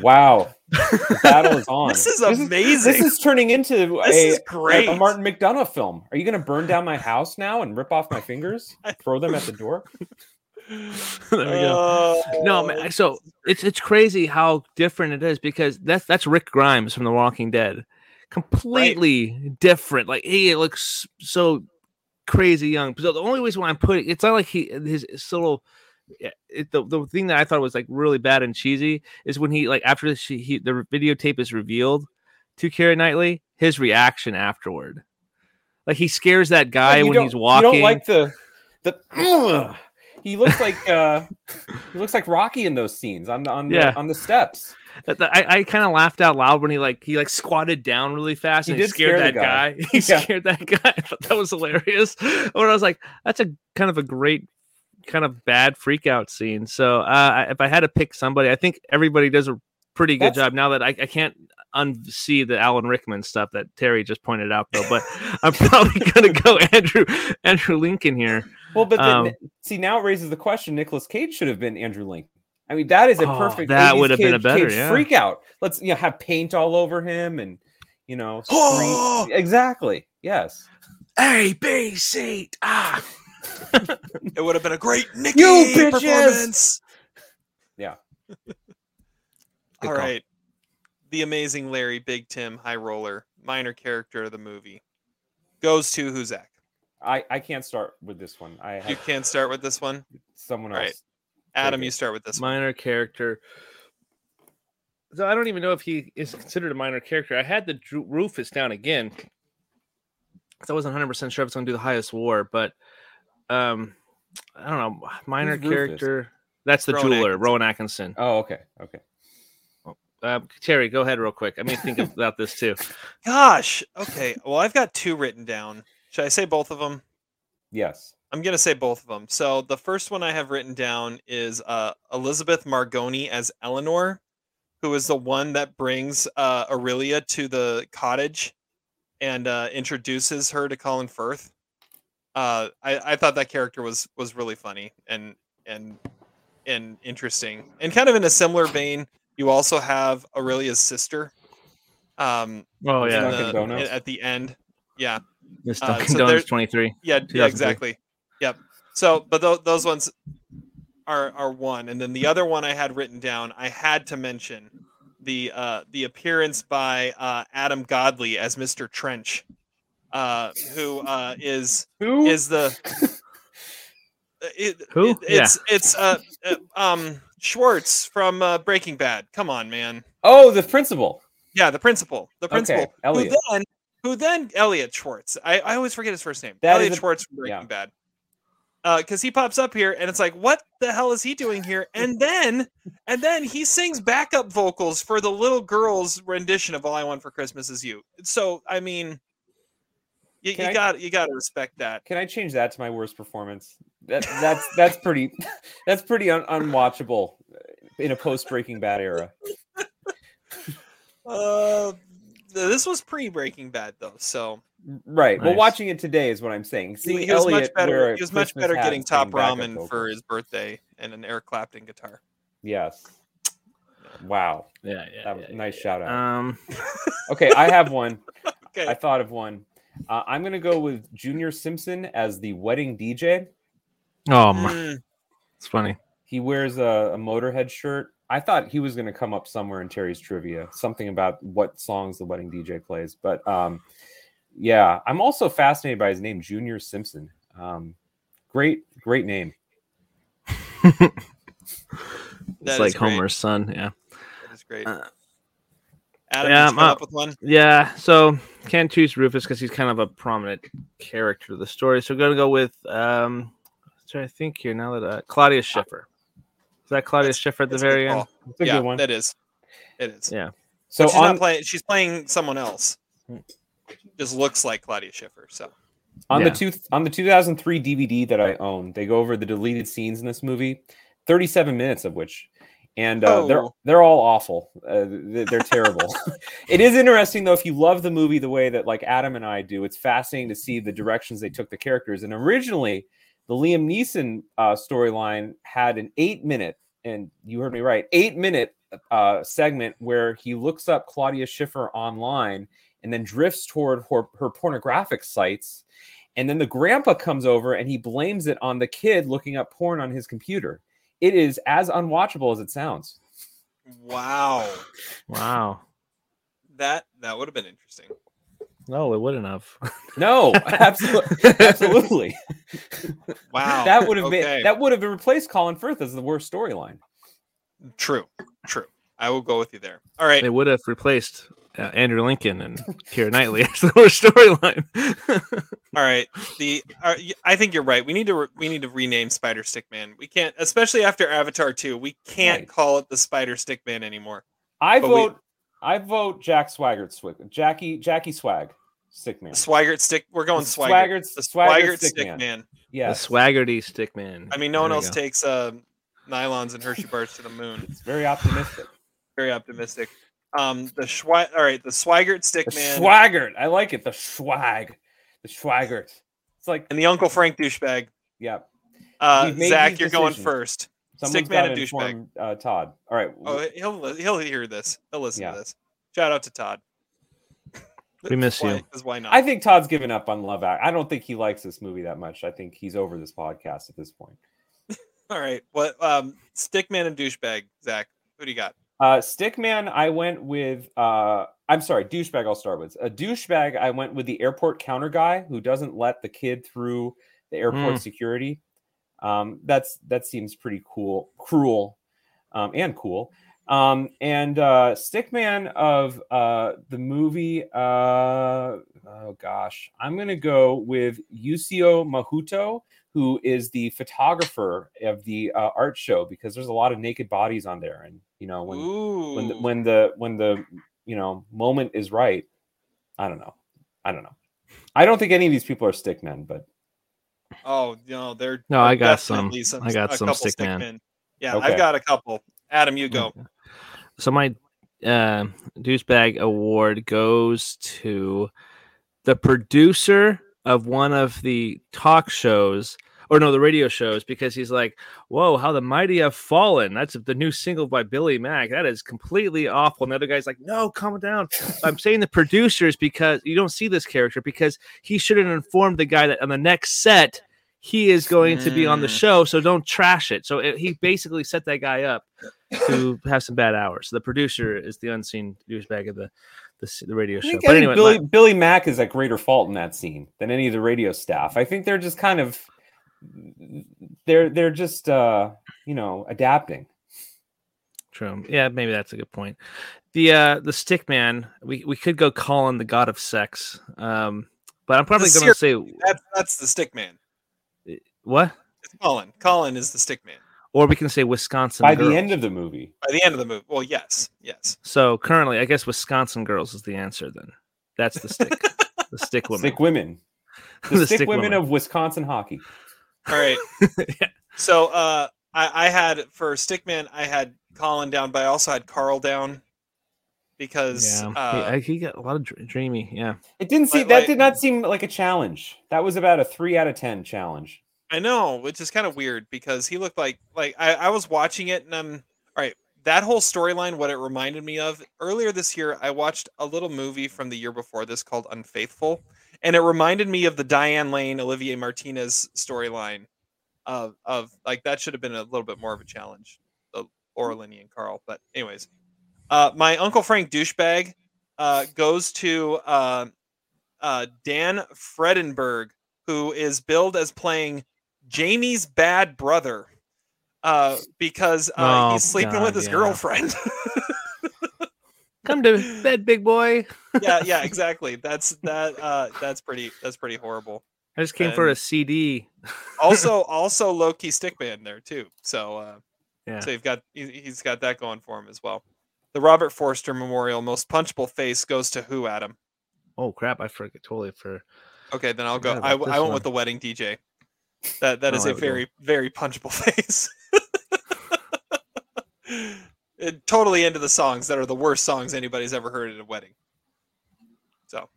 Wow, the battle is on. This is amazing. This is turning into This a, is great. a Martin McDonagh film. Are you going to burn down my house now and rip off my fingers, throw them at the door? there we go. no, man. Oh. So it's it's crazy how different it is because that's that's Rick Grimes from The Walking Dead, completely different. Like he looks so crazy young. So the only reason why I'm putting it's not like he his, his little. It, the, the thing that I thought was like really bad and cheesy is when he like after she, he the videotape is revealed to Karen Knightley, his reaction afterward, like he scares that guy when he's walking. You don't like the the. Ugh. He looks like uh, he looks like Rocky in those scenes on on Yeah. the, on the steps. I, I kind of laughed out loud when he like he like squatted down really fast He and he scared scare that guy. guy. He Yeah. scared that guy. I thought that was hilarious. When I was like, that's a kind of a great kind of bad freak out scene. So uh, I- if I had to pick somebody, I think everybody does a pretty good That's- job. Now that I, I can't unsee the Alan Rickman stuff that Terry just pointed out though, but I'm probably gonna go Andrew Andrew Lincoln here. Well, but then, Um, see now it raises the question: Nicolas Cage should have been Andrew Lincoln. I mean, that is a Oh, perfect. that would have been a better, Cage yeah. freak out. Let's you know have paint all over him and you know Oh! exactly yes. A B C ah. It would have been a great Nicky You performance. Yeah. All call. right. The amazing Larry Big Tim High Roller, minor character of the movie, goes to who's Huzak. I I can't start with this one. I You can't start with this one. someone All right. else. Adam, you start with this one. minor character. So I don't even know if he is considered a minor character. I had the Dru- Rufus down again. 'cause I wasn't 100 percent sure if it's going to do the highest war, but um, I don't know. Minor Who's Rufus? character. That's the Rowan jeweler, Atkinson. Rowan Atkinson. Oh, okay, okay. Uh, Terry, go ahead real quick. I mean, think about this too. Gosh. Okay. Well, I've got two written down. Should I say both of them? Yes. I'm gonna say both of them. So the first one I have written down is uh, Elisabeth Margoni as Eleanor, who is the one that brings uh, Aurelia to the cottage and uh, introduces her to Colin Firth. Uh, I, I thought that character was was really funny and and and interesting, and kind of in a similar vein. You also have Aurelia's sister. Um, Oh yeah, the- at the end. Yeah, Miss uh, Dunkin' so Donuts 23. yeah, yeah, exactly. Yep. So, but tho- those ones are are one, and then the other one I had written down. I had to mention the uh, the appearance by uh, Adam Godley as Mr. Trench, uh, who uh, is Who is the it, Who? it- it's it's uh, uh, um Schwartz from uh, Breaking Bad. Come on, man. Oh, the principal. Yeah, the principal. The principal. who Elliot. then who then Elliot Schwartz. I, I always forget his first name. That Elliot a- Schwartz from Breaking yeah. Bad. Because he pops up here and it's like, what the hell is he doing here? And then and then he sings backup vocals for the little girl's rendition of All I Want for Christmas Is You. So I mean you, you I- got you got to respect that. Can I change that to my worst performance? That that's that's pretty that's pretty un- unwatchable in a post Breaking Bad era. Uh, this was pre Breaking Bad though, so Right. Well, Nice. watching it today is what I'm saying. he, he was Elliot much better. He was much better getting top ramen for his birthday and an Eric Clapton guitar. Yes. Wow. Yeah, yeah. That was yeah, nice yeah. shout out. Um, Okay, I have one. Okay. I thought of one. Uh, I'm gonna go with Junior Simpson as the wedding DJ. oh, my, Mm, it's funny. He wears a, a Motorhead shirt. I thought he was gonna come up somewhere in Terry's trivia, something about what songs the wedding DJ plays. But um, yeah, I'm also fascinated by his name, Junior Simpson. Um, great, great name. It's like great. Homer's son. Yeah. That is great. Uh, Adam, yeah, come up with one? Yeah, so can't choose Rufus because he's kind of a prominent character of the story. So we're gonna go with um trying to think here now that uh, Claudia Schiffer. Is that Claudia That's- Schiffer at the That's a good very end? call. It's a yeah, good one. that is. It is. Yeah. So So she's on, not playing. She's playing someone else. Just looks like Claudia Schiffer. So on Yeah. the two on the 2003 DVD that I own, they go over the deleted scenes in this movie, 37 minutes of which, and uh, they're Oh. they're all awful. Uh, they're, they're terrible. it is interesting though if you love the movie the way that like Adam and I do. It's fascinating to see the directions they took the characters. And originally, the Liam Neeson uh, storyline had an eight minute, and you heard me right, eight minute uh, segment where he looks up Claudia Schiffer online and then drifts toward her, her pornographic sites and then the grandpa comes over and he blames it on the kid looking up porn on his computer. It is as unwatchable as it sounds. Wow, Wow. that that would have been interesting. No, it wouldn't have. No, absolutely, absolutely. Wow, That would have okay. been that would have replaced Colin Firth as the worst storyline. true, true. I will go with you there. All right, They would have replaced uh, Andrew Lincoln and Keira Knightley as the worst storyline. all right. The uh, y- I think you're right. We need to re- we need to rename Spider Stick Man. We can't, especially after Avatar two. We can't Right. call it the Spider Stick Man anymore. I But we- vote. I vote Jack Swaggart Swig. Jackie Jackie Swag. Stickman. Swaggart Stick. We're going The Swaggart. Swaggart's- The Swaggart Swaggart Stick Stick Man. Man. The swaggerty stick man. I mean, no one There you else go. takes uh, nylons and Hershey bars to the moon. It's very optimistic. Very optimistic. Um, the Schwa- All right, the Swaggart Stick The Man Swaggart. I like it. The swag. The Swaggart. It's like and the Uncle Frank douchebag. yeah. Uh, Zach, you're going first. Someone's Stickman gotta and douchebag. Uh, Todd. All right. Oh, he'll he'll hear this. He'll listen Yeah. to this. Shout out to Todd. We miss Why- you. 'cause why not? I think Todd's given up on Love Act. I don't think he likes this movie that much. I think he's over this podcast at this point. All right. What? Um, Stickman and douchebag. Zach, who do you got? Uh, Stickman, I went with. Uh, I'm sorry, douchebag. I'll start with a douchebag. I went with the airport counter guy who doesn't let the kid through the airport Mm. security. Um, that's that seems pretty cool, cruel, um, and cool. Um, and uh, Stickman of uh, the movie. Uh, oh gosh, I'm gonna go with Yusio Mahuto, who is the photographer of the uh, art show, because there's a lot of naked bodies on there, and you know when Ooh. when the, when the when the you know moment is right. I don't know. I don't know. I don't think any of these people are stickmen, but oh no, they're No, they're I got some. definitely I got a some couple Stickman. Stickmen. Yeah, Okay. I've got a couple. Adam, you go. So my uh, douchebag award goes to the producer of one of the talk shows, or no, the radio shows, because he's like, "Whoa, how the mighty have fallen." That's the new single by Billy Mack. That is completely awful. And the other guy's like, "No, calm down." I'm saying the producers because you don't see this character because he should have informed the guy that on the next set he is going to be on the Mm. show. So don't trash it. So it, he basically set that guy up to have some bad hours. So the producer is the unseen douchebag of the the, the radio show. But anyway, Billy my- Billy Mack is at greater fault in that scene than any of the radio staff. I think they're just kind of they're they're just uh you know adapting. True. Yeah, maybe that's a good point. The uh the stick man, we, we could go Colin the god of sex. Um but I'm probably gonna say That's that's the Stickman. what? It's Colin. Colin is the Stickman. Or we can say Wisconsin By girls. the end of the movie, By the end of the movie. Well, yes, yes. So currently I guess Wisconsin girls is the answer then. That's the stick. the stick woman. stick women, the, The stick, stick women woman. of Wisconsin hockey. All right. Yeah. So uh I, I had for Stickman, I had Colin down, but I also had Carl down because Yeah. uh, he, he got a lot of dr- dreamy, yeah. It didn't seem Like- that like- did not seem like a challenge. That was about a three out of ten challenge. I know, which is kind of weird because he looked like like I, I was watching it and I'm all right. That whole storyline, what it reminded me of earlier this year, I watched a little movie from the year before this called Unfaithful, and it reminded me of the Diane Lane Olivier Martinez storyline of of like that should have been a little bit more of a challenge, the Laura Linney and Carl. But anyways, uh, my Uncle Frank douchebag uh, goes to uh, uh, Dan Fredenburgh, who is billed as playing Jamie's bad brother uh, because uh, Oh, he's sleeping God, with his yeah. girlfriend. Come to bed, big boy. yeah, yeah, exactly. That's that. Uh, that's pretty. That's pretty horrible. I just came for a CD. Also, also low key stickman there too. So, uh, Yeah. so you've got he- he's got that going for him as well. The Robert Forster Memorial Most Punchable Face goes to who? Adam. Oh crap! I forget totally for. Okay, then I'll go. I, I went one. with the wedding DJ. That that Oh, is a very very punchable face. It, totally into the songs that are the worst songs anybody's ever heard at a wedding. So,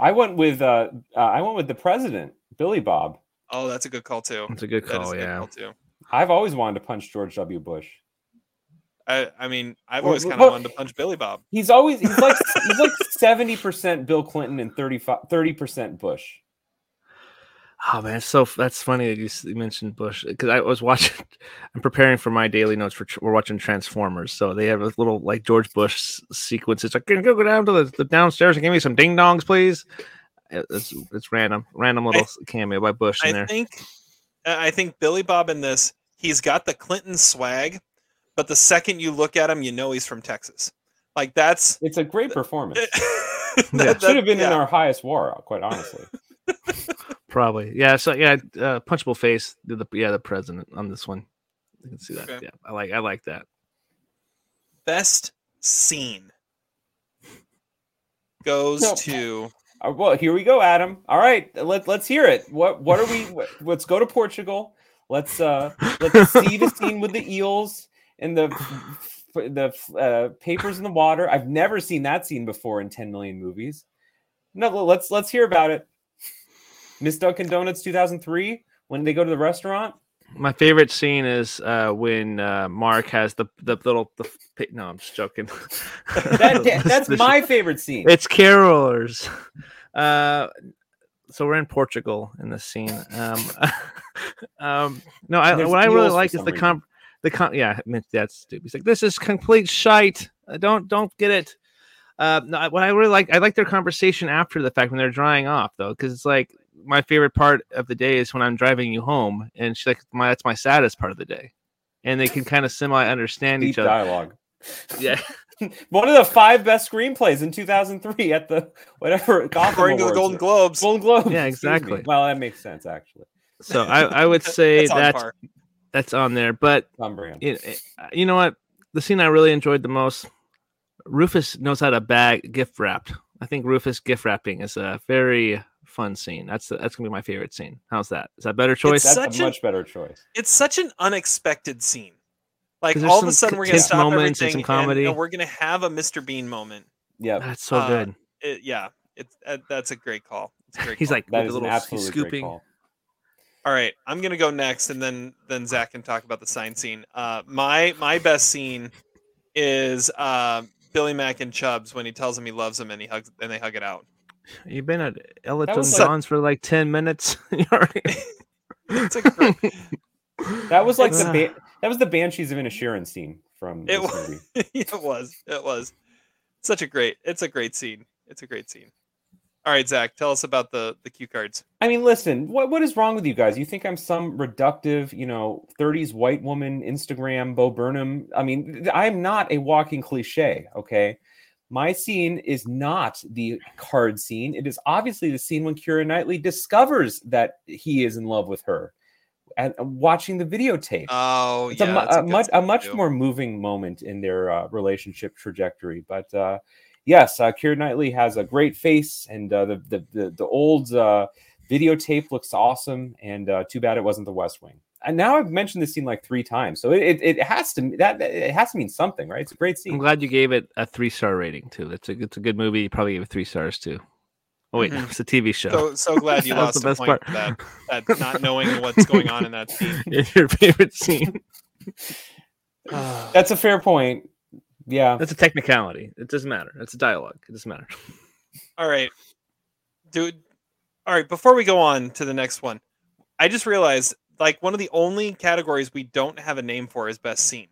I went with uh, uh I went with the president, Billy Bob. oh, that's a good call too. It's a good That is call. a good Yeah. call too. I've always wanted to punch George W. Bush. I I mean, I've always kind of wanted to punch Billy Bob. He's always he's like he's like seventy percent Bill Clinton and 35 30 percent Bush. Oh man, it's so that's funny that you, mentioned Bush because I was watching. I'm preparing for my daily notes for we're watching Transformers, so they have a little like George Bush s- sequence. It's like, can you go down to the, the downstairs and give me some ding dongs, please? Eh, it's it's random, random little s- cameo by Bush in I there. think I think Billy Bob in this, he's got the Clinton swag, but the second you look at him, you know he's from Texas. Like that's It's a great performance. that- Yeah. Should have been in our highest war, quite honestly. Probably, yeah. So yeah, uh, punchable face. did The yeah, the president on this one. You can see that. Okay. Yeah, I like I like that. best scene goes No. to Uh, well, here we go, Adam. All right, let let's hear it. What what are we? what- let's go to Portugal. Let's uh let's see the scene with the eels and the the uh, papers in the water. I've never seen that scene before in 10 million movies. No, let's let's hear about it. Miss Dunkin' Donuts 2003 when they go to the restaurant. My favorite scene is uh, when uh, Mark has the the little the no, I'm just joking. That, that- that's my favorite scene. It's carolers. Uh, so we're in Portugal in this scene. Um, um, no, I, what I really like is the com the com. Yeah, I that's stupid. He's like, this is complete shite. Uh, don't don't get it. Uh, no, what I really like, I like their conversation after the fact when they're drying off though, because it's like my favorite part of the day is when I'm driving you home, and she's like, my that's my saddest part of the day, and they can kind of semi understand each other. dialogue. Yeah, One of the five best screenplays in 2003 at the whatever Gotham according to the Golden Globes. Golden Globes. Yeah, exactly. Well, that makes sense actually. so I, I would say That's on that's that's on there, but On brand. it, it- you know what? The scene I really enjoyed the most, Rufus knows how to bag gift wrapped. I think Rufus gift wrapping is a very fun scene. That's that's gonna be my favorite scene. How's that? Is that a better choice? That's such a a- much better choice. It's such an unexpected scene. Like all of a sudden we're gonna stop moments and everything some comedy. and we're gonna have a Mr. Bean moment. Yeah, That's so uh, good. It, yeah, it's uh, that's a great call. It's a great He's call. like that with is an little he's absolutely great scooping. call. All right, I'm gonna go next, and then then Zach can talk about the sign scene. Uh, my my best scene is uh, Billy Mack and Chubs when he tells him he loves him and he hugs and they hug it out. You've been at Elton was like- John's for like ten minutes. It's a great. That was like the ba- that was the Banshees of Inisherin scene from It this was. movie. it was. It was. Such a great. It's a great scene. It's a great scene. All right, Zach, tell us about the the cue cards. I mean, listen, what what is wrong with you guys? You think I'm some reductive, you know, 30s white woman Instagram Bo Burnham? I mean, I'm not a walking cliche, okay? My scene is not the card scene. It is obviously the scene when Keira Knightley discovers that he is in love with her and watching the videotape. Oh, it's yeah, a, that's a, much a much more moving moment in their uh, relationship trajectory. But uh, yes, uh, Keira Knightley has a great face, and uh, the, the the the old uh, videotape looks awesome. And uh, too bad it wasn't The West Wing. And now I've mentioned this scene like three times, so it, it, it has to that it has to mean something, right? It's a great scene. I'm glad you gave it a three star rating too. It's a it's a good movie. You probably gave it three stars too. Oh wait, Mhm. it's a TV show. So so glad you lost the best point part. that. That not knowing what's going on in that scene. It's your favorite scene. That's a fair point. Yeah, That's a technicality. It doesn't matter. It's a dialogue. It doesn't matter. All right, dude. All right, before we go on to the next one, I just realized like one of the only categories we don't have a name for is best scene.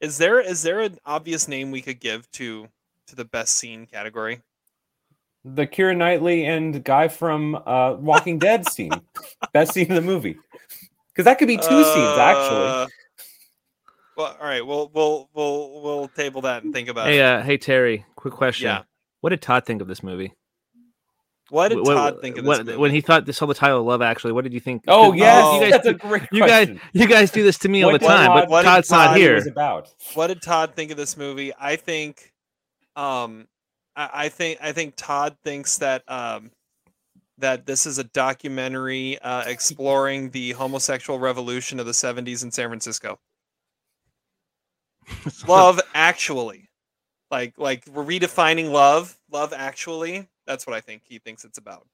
Is there is there an obvious name we could give to to the best scene category? the Keira Knightley and guy from uh, Walking Dead scene, best scene of the movie, because that could be two scenes actually. Uh, Well, all right, we'll we'll we'll we'll table that and think about Hey, it. uh, hey Terry, quick question. Yeah. What did Todd think of this movie? What did What- Todd think of this what- movie? when he thought this saw the title of Love Actually? What did you think? Oh yes, you guys, that's a do- great you guys, you guys do this to me all the time, Todd- but what Todd's not Todd- It here. was about. what did Todd think of this movie? I think, um, I, I think I think Todd thinks that um, that this is a documentary uh, exploring the homosexual revolution of the '70s in San Francisco. Love Actually, like like we're redefining love. Love Actually. That's what I think he thinks it's about.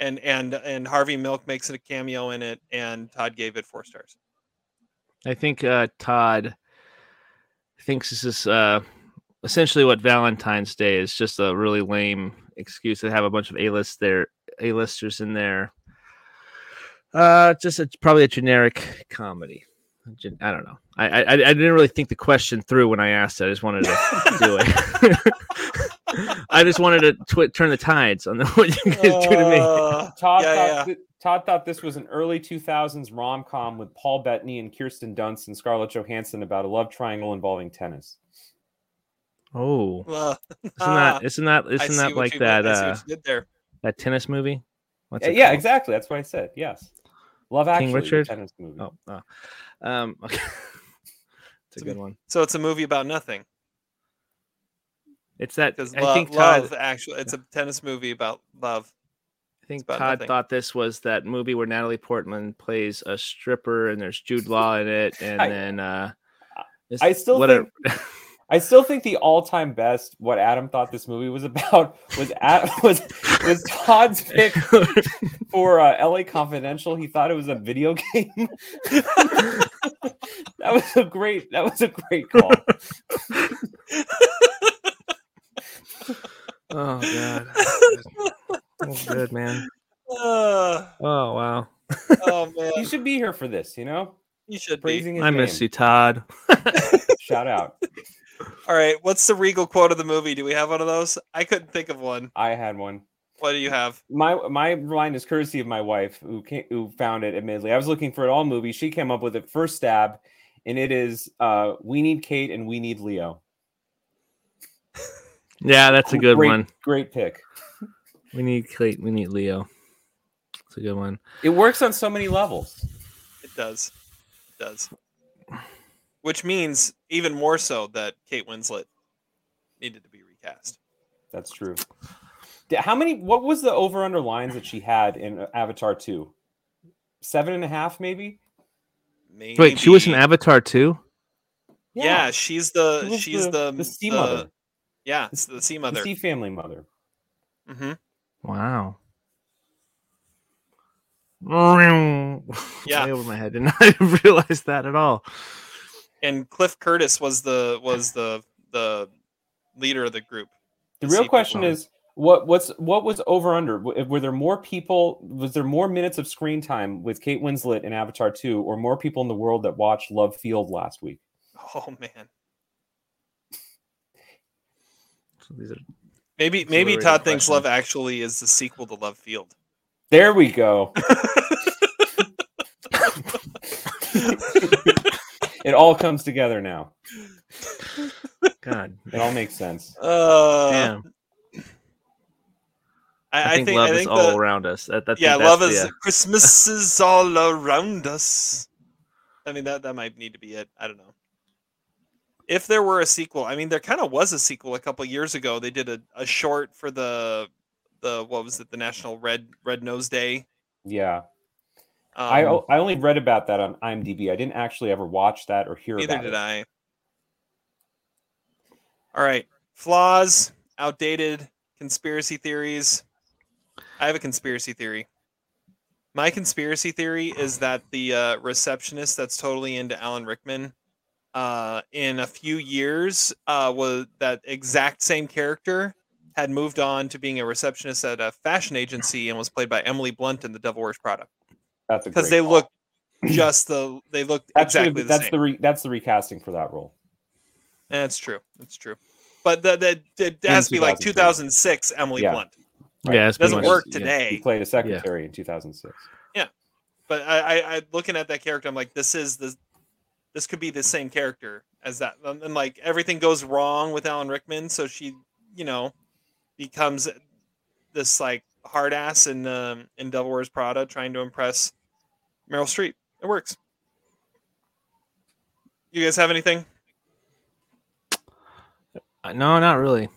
And and and Harvey Milk makes it a cameo in it, and Todd gave it four stars. I think uh, Todd thinks this is uh, essentially what Valentine's Day is just a really lame excuse to have a bunch of A-list there A-listers in there Uh, just a, probably a generic comedy. I don't know. I, I I didn't really think the question through when I asked it. I just wanted to do it. I just wanted to twi- turn the tides on the, what you guys do to me. Uh, Todd yeah, thought yeah. thi- Todd thought this was an early 2000s rom com with Paul Bettany and Kirsten Dunst and Scarlett Johansson about a love triangle involving tennis. Oh, Well, isn't that isn't that I isn't that like that meant. I see uh what you did there. that tennis movie? What's Uh, yeah, called? exactly. That's what I said. Yes. Love King Actually, the Richard? tennis movie. Oh, oh. um, okay. It's a good one. So it's a movie about nothing. It's that Because I love, think Todd. love actually, it's a tennis movie about love. I think Todd nothing. thought this was that movie where Natalie Portman plays a stripper and there's Jude Law in it, and I- then uh, this- I still what a- I still think the all-time best what Adam thought this movie was about was at, was was Todd's pick for uh, L.A. Confidential. He thought it was a video game. that was a great. That was a great call. oh god, that's good man. Uh, Oh wow, oh man, You should be here for this. You know, you should be. praising his I miss name. you, Todd. Shout out. All right, what's the regal quote of the movie? Do we have one of those? I couldn't think of one. I had one. What do you have? My my line is courtesy of my wife, who came, who found it. Admittedly, I was looking for it all movie. She came up with it first stab, and it is uh, "We need Kate and we need Leo." Yeah, that's a good Great- one. Great pick. We need Kate. We need Leo. It's a good one. It works on so many levels. It does. It does. Which means even more so that Kate Winslet needed to be recast. That's true. D- How many? What was the over under lines that she had in Avatar two? Seven and a half, maybe. Maybe. Wait, she was in Avatar too. Yeah, she's the She she's the- the the sea mother. Yeah, it's the sea The mother. sea family mother. hmm Wow. Yeah. Way over my head. Did not realize that at all. And Cliff Curtis was the was the the leader of the group. The The real question people. is what what's what was over under? Were there more people? Was there more minutes of screen time with Kate Winslet in Avatar two, or more people in the world that watched Love Field last week? Oh man. So these are Maybe maybe overrated Todd thinks. Love Actually is the sequel to Love Field. There we go. it all comes together now. God. It all makes sense. Uh, Damn. I, I, think, love I is all the- around us. That, that, yeah, that's love the, is uh, Christmas is all around us. I mean that that might need to be it. I don't know. If there were a sequel, I mean there kind of was a sequel a couple years ago. They did a, a short for the the what was it the National Red Red Nose Day. Yeah. Um, I o- I only read about that on IMDb. I didn't actually ever watch that or hear about it. Neither about did it. I. All right. Flaws, outdated conspiracy theories. I have a conspiracy theory. My conspiracy theory is that the uh, receptionist that's totally into Alan Rickman, uh, in a few years, uh, was that exact same character had moved on to being a receptionist at a fashion agency and was played by Emily Blunt in The Devil Wears Prada That's because they look just the they look That's the- exactly the that's same. the re, that's the recasting for that role. That's true. That's true. But that the, it has to be like 2006 Emily Yeah. Blunt. Yeah, It doesn't much- work Yeah, today. He played a secretary in 2006. Yeah, But I, I, I, looking at that character, I'm like, this is the, this could be the same character as that. Um, And like everything goes wrong with Alan Rickman, so she, you know, becomes this like hard ass in um, in Devil Wears Prada, trying to impress Meryl Streep. It works. You guys have anything? Uh, No, not really.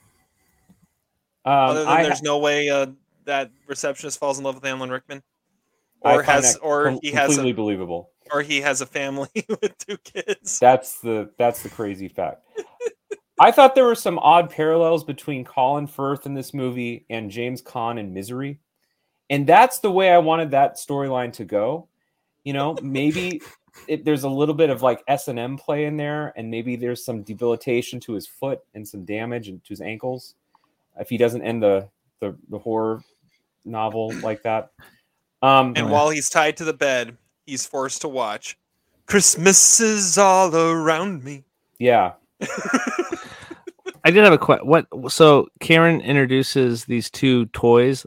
Um, Other than I, there's no way uh, that receptionist falls in love with Alan Rickman, or has, or com- he has, completely a, believable. or he has a family with two kids. That's the that's the crazy fact. I thought there were some odd parallels between Colin Firth in this movie and James Caan in Misery, and that's the way I wanted that storyline to go. You know, maybe it, there's a little bit of like S and M play in there, and maybe there's some debilitation to his foot and some damage and to his ankles if he doesn't end the the, the horror novel like that. Um, And while he's tied to the bed, he's forced to watch Christmas is all around me. yeah, I did have a question. What? So Karen introduces these two toys.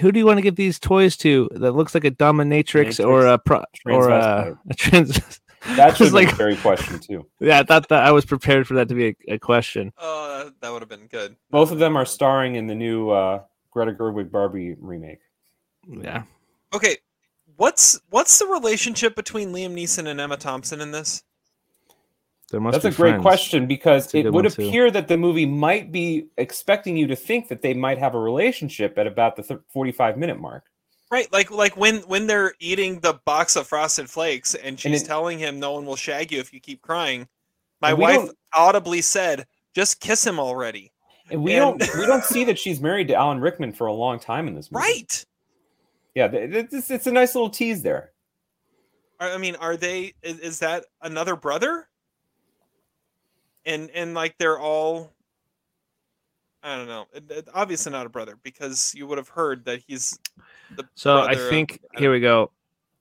Who do you want to give these toys to? That looks like a dominatrix or a pro or a, a trans. That should was be like- a very question too. Yeah, I thought that I was prepared for that to be a, a question. Oh, that, that would have been good. Both of them are starring in the new uh, Greta Gerwig Barbie remake. Yeah. Okay, what's what's the relationship between Liam Neeson and Emma Thompson in this? There must That's be a great friends. question because it would one, too. appear that the movie might be expecting you to think that they might have a relationship at about the th- 45 minute mark. Right, like like when when they're eating the box of frosted flakes and she's it- telling him no one will shag you if you keep crying. My wife don't- audibly said, "Just kiss him already." And we And- don't we don't see that she's married to Alan Rickman for a long time in this movie. Right. Yeah, it's, it's a nice little tease there. I mean, are they? Is, is that another brother? And and like they're all. I don't know. Obviously not a brother because you would have heard that he's. So I brother of- think here we go.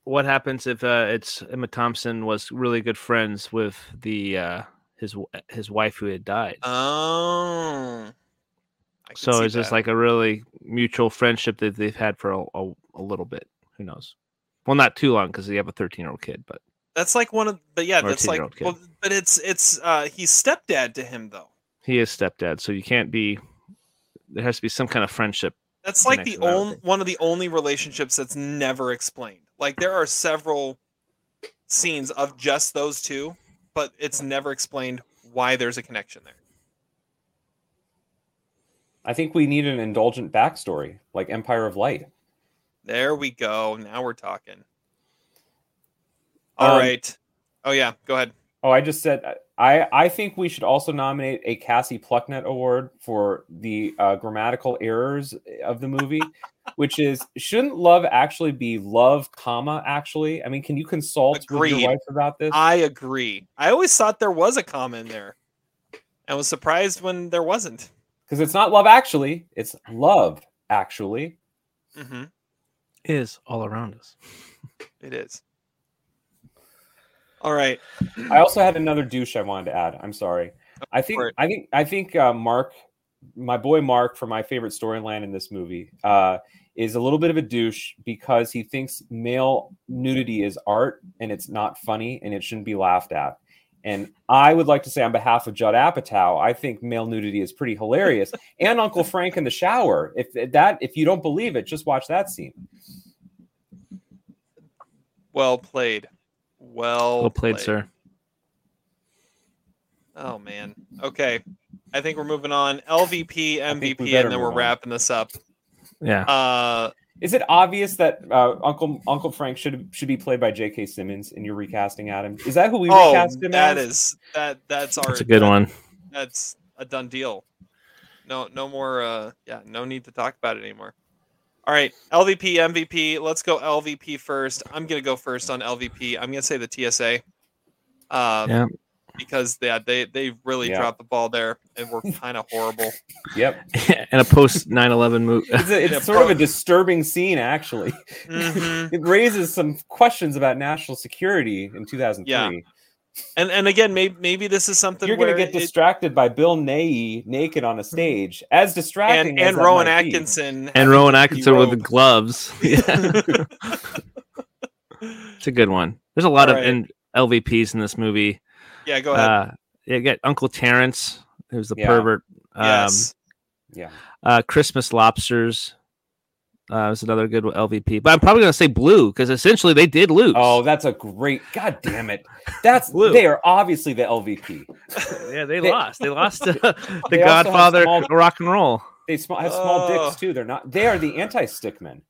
What happens if uh, it's Emma Thompson was really good friends with the uh, his his wife who had died? Oh. So it's just like a really mutual friendship that they've had for a, a, a little bit. Who knows? Well, not too long because they have a 13 year old kid, but That's like one of, but yeah, that's like, well, but it's it's uh he's stepdad to him though. he is stepdad, so you can't be. There has to be some kind of friendship. That's like the connection, I would only one of the only relationships that's never explained. Like there are several scenes of just those two, but it's never explained why there's a connection there. I think we need an indulgent backstory like Empire of Light. There we go. Now we're talking. All right. Um, Oh yeah, go ahead. Oh, I just said I I think we should also nominate a Cassie Plucknett Award for the uh, grammatical errors of the movie, which is shouldn't love actually be love, comma actually? I mean, can you consult with your wife about this? I agree. I always thought there was a comma in there. I was surprised when there wasn't. Because it's not love actually, it's love actually. hmm Is all around us. It is. All right. I also had another douche I wanted to add. I'm sorry. I think. I think I think uh, Mark, my boy Mark, from my favorite storyline in this movie, uh, is a little bit of a douche because he thinks male nudity is art and it's not funny and it shouldn't be laughed at. And I would like to say on behalf of Judd Apatow, I think male nudity is pretty hilarious. and Uncle Frank in the shower. If that, if you don't believe it, just watch that scene. Well played. Well, Well played, sir. Oh man. Okay. I think we're moving on. LVP, MVP, and then we're move on. wrapping this up. Yeah. Uh Is it obvious that uh, Uncle Uncle Frank should should be played by J.K. Simmons in your recasting, Adam? Is that who we oh, recast him that as? is that that's our That's a good that- one. That's a done deal. No no more uh yeah, no need to talk about it anymore. All right, LVP, MVP. Let's go LVP first. I'm gonna go first on LVP. I'm gonna say the TSA. Um, Yeah. because yeah, they they really Yeah. dropped the ball there and were kind of horrible. Yep, and a post 9/11 movie. it's, a, it's Yeah, sort of a disturbing scene. Actually, Mhm. it raises some questions about national security in 2003. Yeah. And and again, maybe maybe this is something You're going to where get it- distracted by Bill Nighy naked on a stage, as distracting and as and that Rowan might be. Atkinson and Rowan the Atkinson with the gloves. Yeah. it's a good one. There's a lot All of right. in, LVPs in this movie. Yeah, go ahead. Uh, yeah, you got Uncle Terrence, who's the Yeah. pervert. Um, yes. Yeah, uh, Christmas Lobsters uh, was another good LVP. But I'm probably going to say Blue because essentially they did lose. Oh, that's a great. God damn it! That's Blue. they are obviously the LVP. yeah, they, they- lost. They lost to the They Godfather small- rock and roll. They sm- have small Oh. dicks too. They're not. They are the anti-stickmen.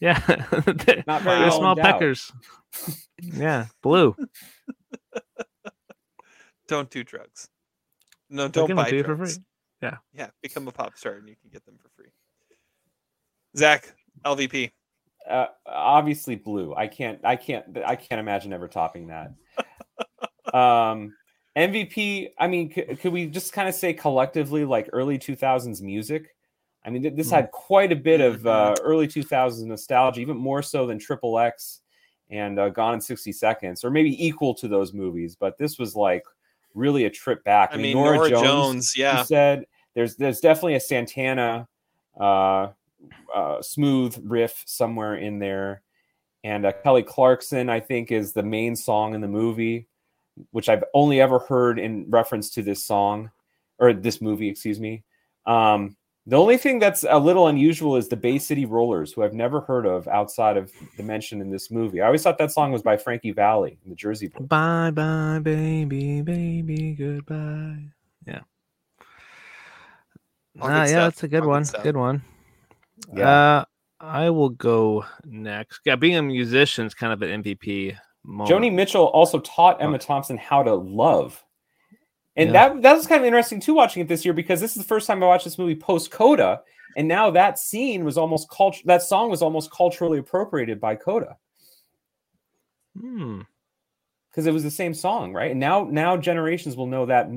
Yeah, they're, Not very they're small endowed. peckers. yeah, Blue. Don't do drugs. No, don't buy to you for free. Yeah. Yeah, become a pop star and you can get them for free. Zach, LVP. uh, obviously blue. I can't. I can't. I can't imagine ever topping that. um, MVP. I mean, c- could we just kind of say collectively like early two thousands music? I mean, th- this had quite a bit of uh, early 2000s nostalgia, even more so than Triple X and uh, Gone in 60 Seconds, or maybe equal to those movies. But this was like really a trip back. I mean, Norah Jones, you yeah. said there's there's definitely a Santana uh, uh, smooth riff somewhere in there, and uh, Kelly Clarkson, I think, is the main song in the movie, which I've only ever heard in reference to this song or this movie, excuse me. Um, the only thing that's a little unusual is the Bay City Rollers, who I've never heard of outside of the mention in this movie. I always thought that song was by Frankie Valli, in the Jersey Boys. Bye bye, baby, baby, goodbye. Yeah. All Ah, yeah, stuff. that's a good All one. stuff. Good one. Yeah. Uh, I will go next. Yeah, being a musician is kind of an MVP moment. Joni Mitchell also taught Emma Thompson how to love. And Yeah. that that was kind of interesting too watching it this year because this is the first time I watched this movie post Coda, and now that scene was almost cult- that song was almost culturally appropriated by Coda Hmm. because it was the same song, right? And now now generations will know that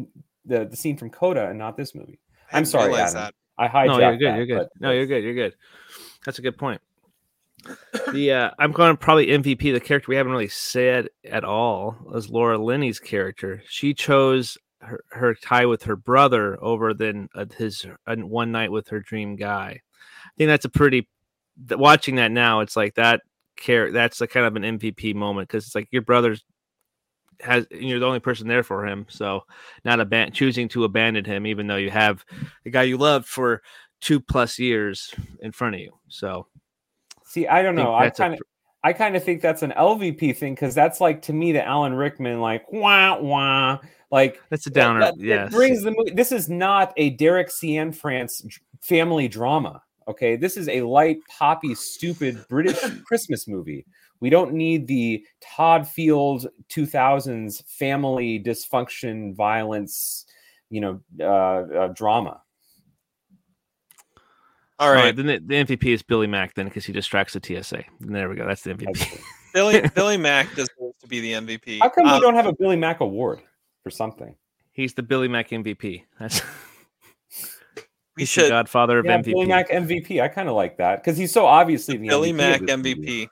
the the scene from Coda and not this movie. I I'm didn't sorry, Adam. that. I hijacked No, you're good. that, you're good. no, you're good. You're good. That's a good point. The uh, I'm going to probably MVP the character we haven't really said at all is Laura Linney's character. She chose her, her tie with her brother over than uh, his uh, one night with her dream guy. I think that's a pretty. th- Watching that now, it's like that care. That's a kind of an MVP moment because it's like your brother's has and you're the only person there for him. So not aban- choosing to abandon him, even though you have the guy you loved for two plus years in front of you. So See, I don't think know. I kind of, I kind of think that's an LVP thing because that's like to me the Alan Rickman like wah wah like that's a downer. that- that yes. brings the movie. This is not a Derek Cianfrance family drama. Okay, this is a light, poppy, stupid British Christmas movie. We don't need the Todd Field 2000s family dysfunction, violence, you know, uh, uh, drama. All right, Then the, the MVP is Billy Mack then because he distracts the TSA. And there we go. That's the MVP. Billy Billy Mack deserves to be the MVP. How come we Um, don't have a Billy Mack award for something? He's the Billy Mack MVP. That's we he's should the Godfather of Yeah, MVP. Billy Mack MVP. I kind of like that because he's so obviously the Billy MVP of Mack this. MVP.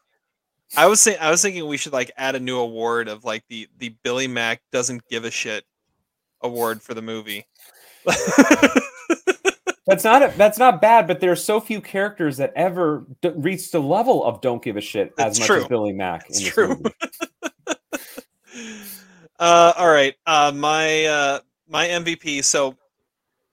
I was saying I was thinking we should like add a new award of like the the Billy Mack doesn't give a shit award for the movie. That's not a, that's not bad, but there are so few characters that ever d- reach the level of don't give a shit That's as much true. as Billy Mack. It's true. uh, all right, uh, my uh, my MVP. So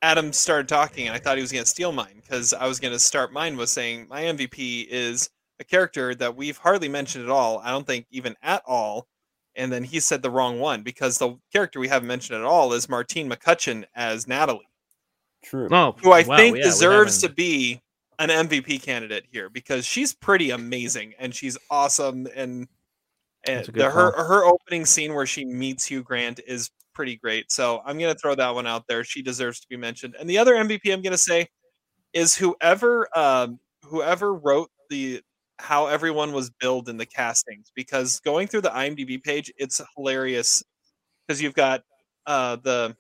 Adam started talking, and I thought he was going to steal mine because I was going to start mine with saying my MVP is a character that we've hardly mentioned at all. I don't think even at all. And then he said the wrong one because the character we haven't mentioned at all is Martine McCutcheon as Natalie. True. Oh, who I wow, think yeah, deserves to be an MVP candidate here because she's pretty amazing and she's awesome and and That's a good the, her her opening scene where she meets Hugh Grant is pretty great. So I'm gonna throw that one out there. She deserves to be mentioned. And the other MVP I'm gonna say is whoever um, whoever wrote the how everyone was billed in the castings because going through the IMDb page, it's hilarious because you've got uh, the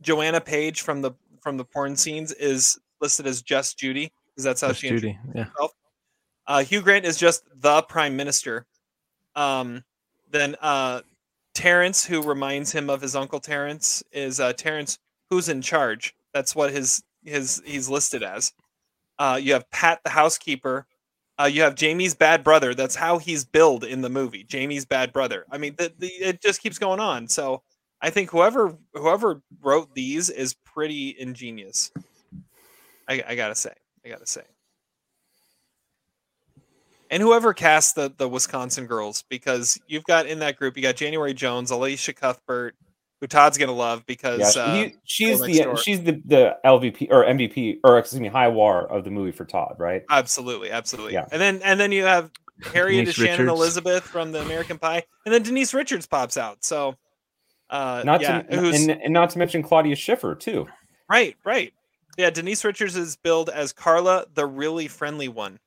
Joanna Page from the from the porn scenes is listed as just Judy because that's how That's she Judy. Yeah. Uh, Hugh Grant is just the prime minister. Um, then uh, Terrence, who reminds him of his uncle Terrence, is uh, Terrence who's in charge. That's what his his he's listed as. Uh, you have Pat the housekeeper. Uh, you have Jamie's bad brother. That's how he's billed in the movie. Jamie's bad brother. I mean, the, the, it just keeps going on. So I think whoever whoever wrote these is pretty ingenious. I, I gotta say, I gotta say, and whoever cast the the Wisconsin girls, because you've got in that group, you got January Jones, Elisha Cuthbert, who Todd's gonna love because Yeah, she- uh, he- she's the Door. she's the the LVP or MVP or excuse me high war of the movie for Todd, right? absolutely, absolutely. Yeah. And then and then you have Harriet Denise as Shannon Elizabeth from the American Pie, and then Denise Richards pops out. So, uh, Not yeah, to and, and not to mention Claudia Schiffer too. Right, right. Yeah, Denise Richards is billed as Carla, the really friendly one,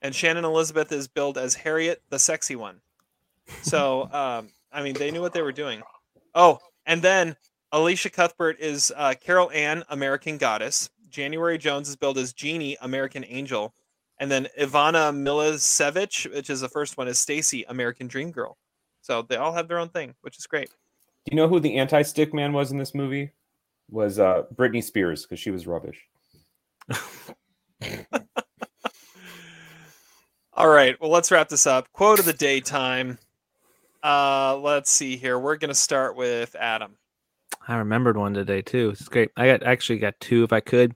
and Shannon Elizabeth is billed as Harriet, the sexy one. So, um, I mean, they knew what they were doing. Oh, and then Elisha Cuthbert is uh, Carol Ann, American Goddess. January Jones is billed as Jeannie, American Angel, and then Ivana Miličević, which is the first one, is Stacy, American Dream Girl. So they all have their own thing, which is great. Do you know who the anti-stick man was in this movie? Was uh Britney Spears because she was rubbish. All right, well, let's wrap this up. Quote of the day time. Uh, let's see here. We're gonna start with Adam. I remembered one today too. It's great. I got actually got two if I could.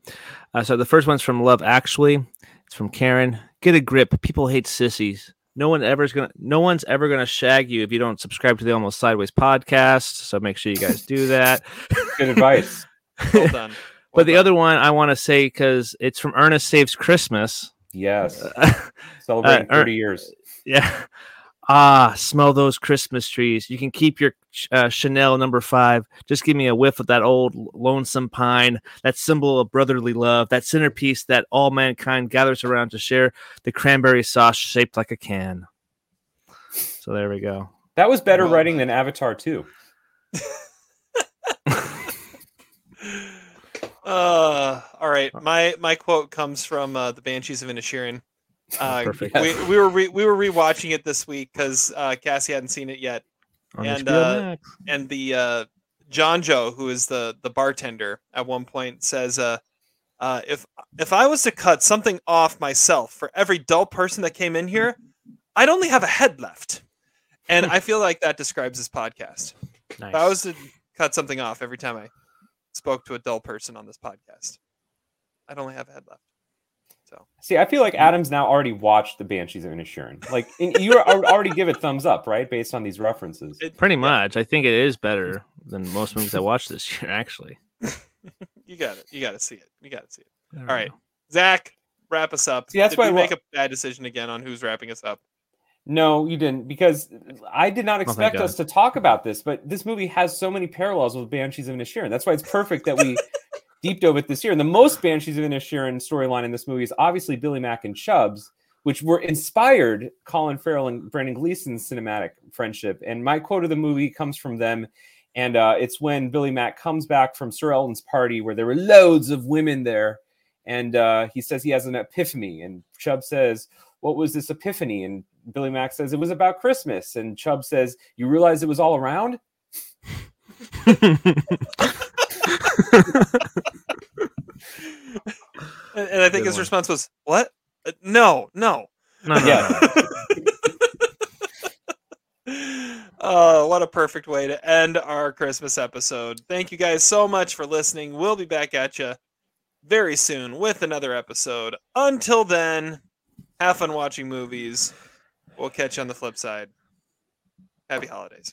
Uh, so the first one's from Love Actually. It's from Karen. Get a grip. People hate sissies. No one ever is gonna. No one's ever gonna shag you if you don't subscribe to the Almost Sideways podcast. So make sure you guys do that. Good advice. Well done. Well but the done. other one I want to say because it's from Ernest Saves Christmas. Yes. Celebrating Uh, er- 30 years. Yeah. Ah, smell those Christmas trees. You can keep your uh, Chanel number five. Just give me a whiff of that old lonesome pine, that symbol of brotherly love, that centerpiece that all mankind gathers around to share the cranberry sauce shaped like a can. So there we go. That was better Well writing than Avatar 2. Uh, all right. My my quote comes from uh, the Banshees of Inisherin. Uh, Perfect. we, we were re- we were rewatching it this week because uh, Cassie hadn't seen it yet, On And, uh, and the uh, John Joe, who is the the bartender, at one point says, uh, uh, "If if I was to cut something off myself for every dull person that came in here, I'd only have a head left." And I feel like that describes this podcast. Nice. If I was to cut something off every time I spoke to a dull person on this podcast, I'd only have a head left. So See, I feel like Adam's now already watched the Banshees of Inisherin. Like, in, you already give it thumbs up, right? Based on these references. it, Pretty much. I think it is better than most movies I watched this year, actually. you got it. You got to see it. You got to see it. There All we right. Zach, wrap us up. See, that's Did why we make a bad decision again on who's wrapping us up. No, you didn't, because I did not oh, expect God. us to talk about this. But this movie has so many parallels with Banshees of Inisherin. That's why it's perfect that we deep dove it this year. And the most Banshees of Inisherin storyline in this movie is obviously Billy Mack and Chubbs, which were inspired Colin Farrell and Brendan Gleeson's cinematic friendship. And my quote of the movie comes from them. And uh, it's when Billy Mack comes back from Sir Elton's party where there were loads of women there. And uh, he says he has an epiphany. And Chubb says, What was this epiphany? And Billy Mack says, It was about Christmas. And Chubb says, You realize it was all around? And, and I think Good his one. response was, "What? Uh, no, no." No, no, Yeah. no. Oh, what a perfect way to end our Christmas episode. Thank you guys so much for listening. We'll be back at you very soon with another episode. Until then, have fun watching movies. We'll catch you on the flip side. Happy holidays.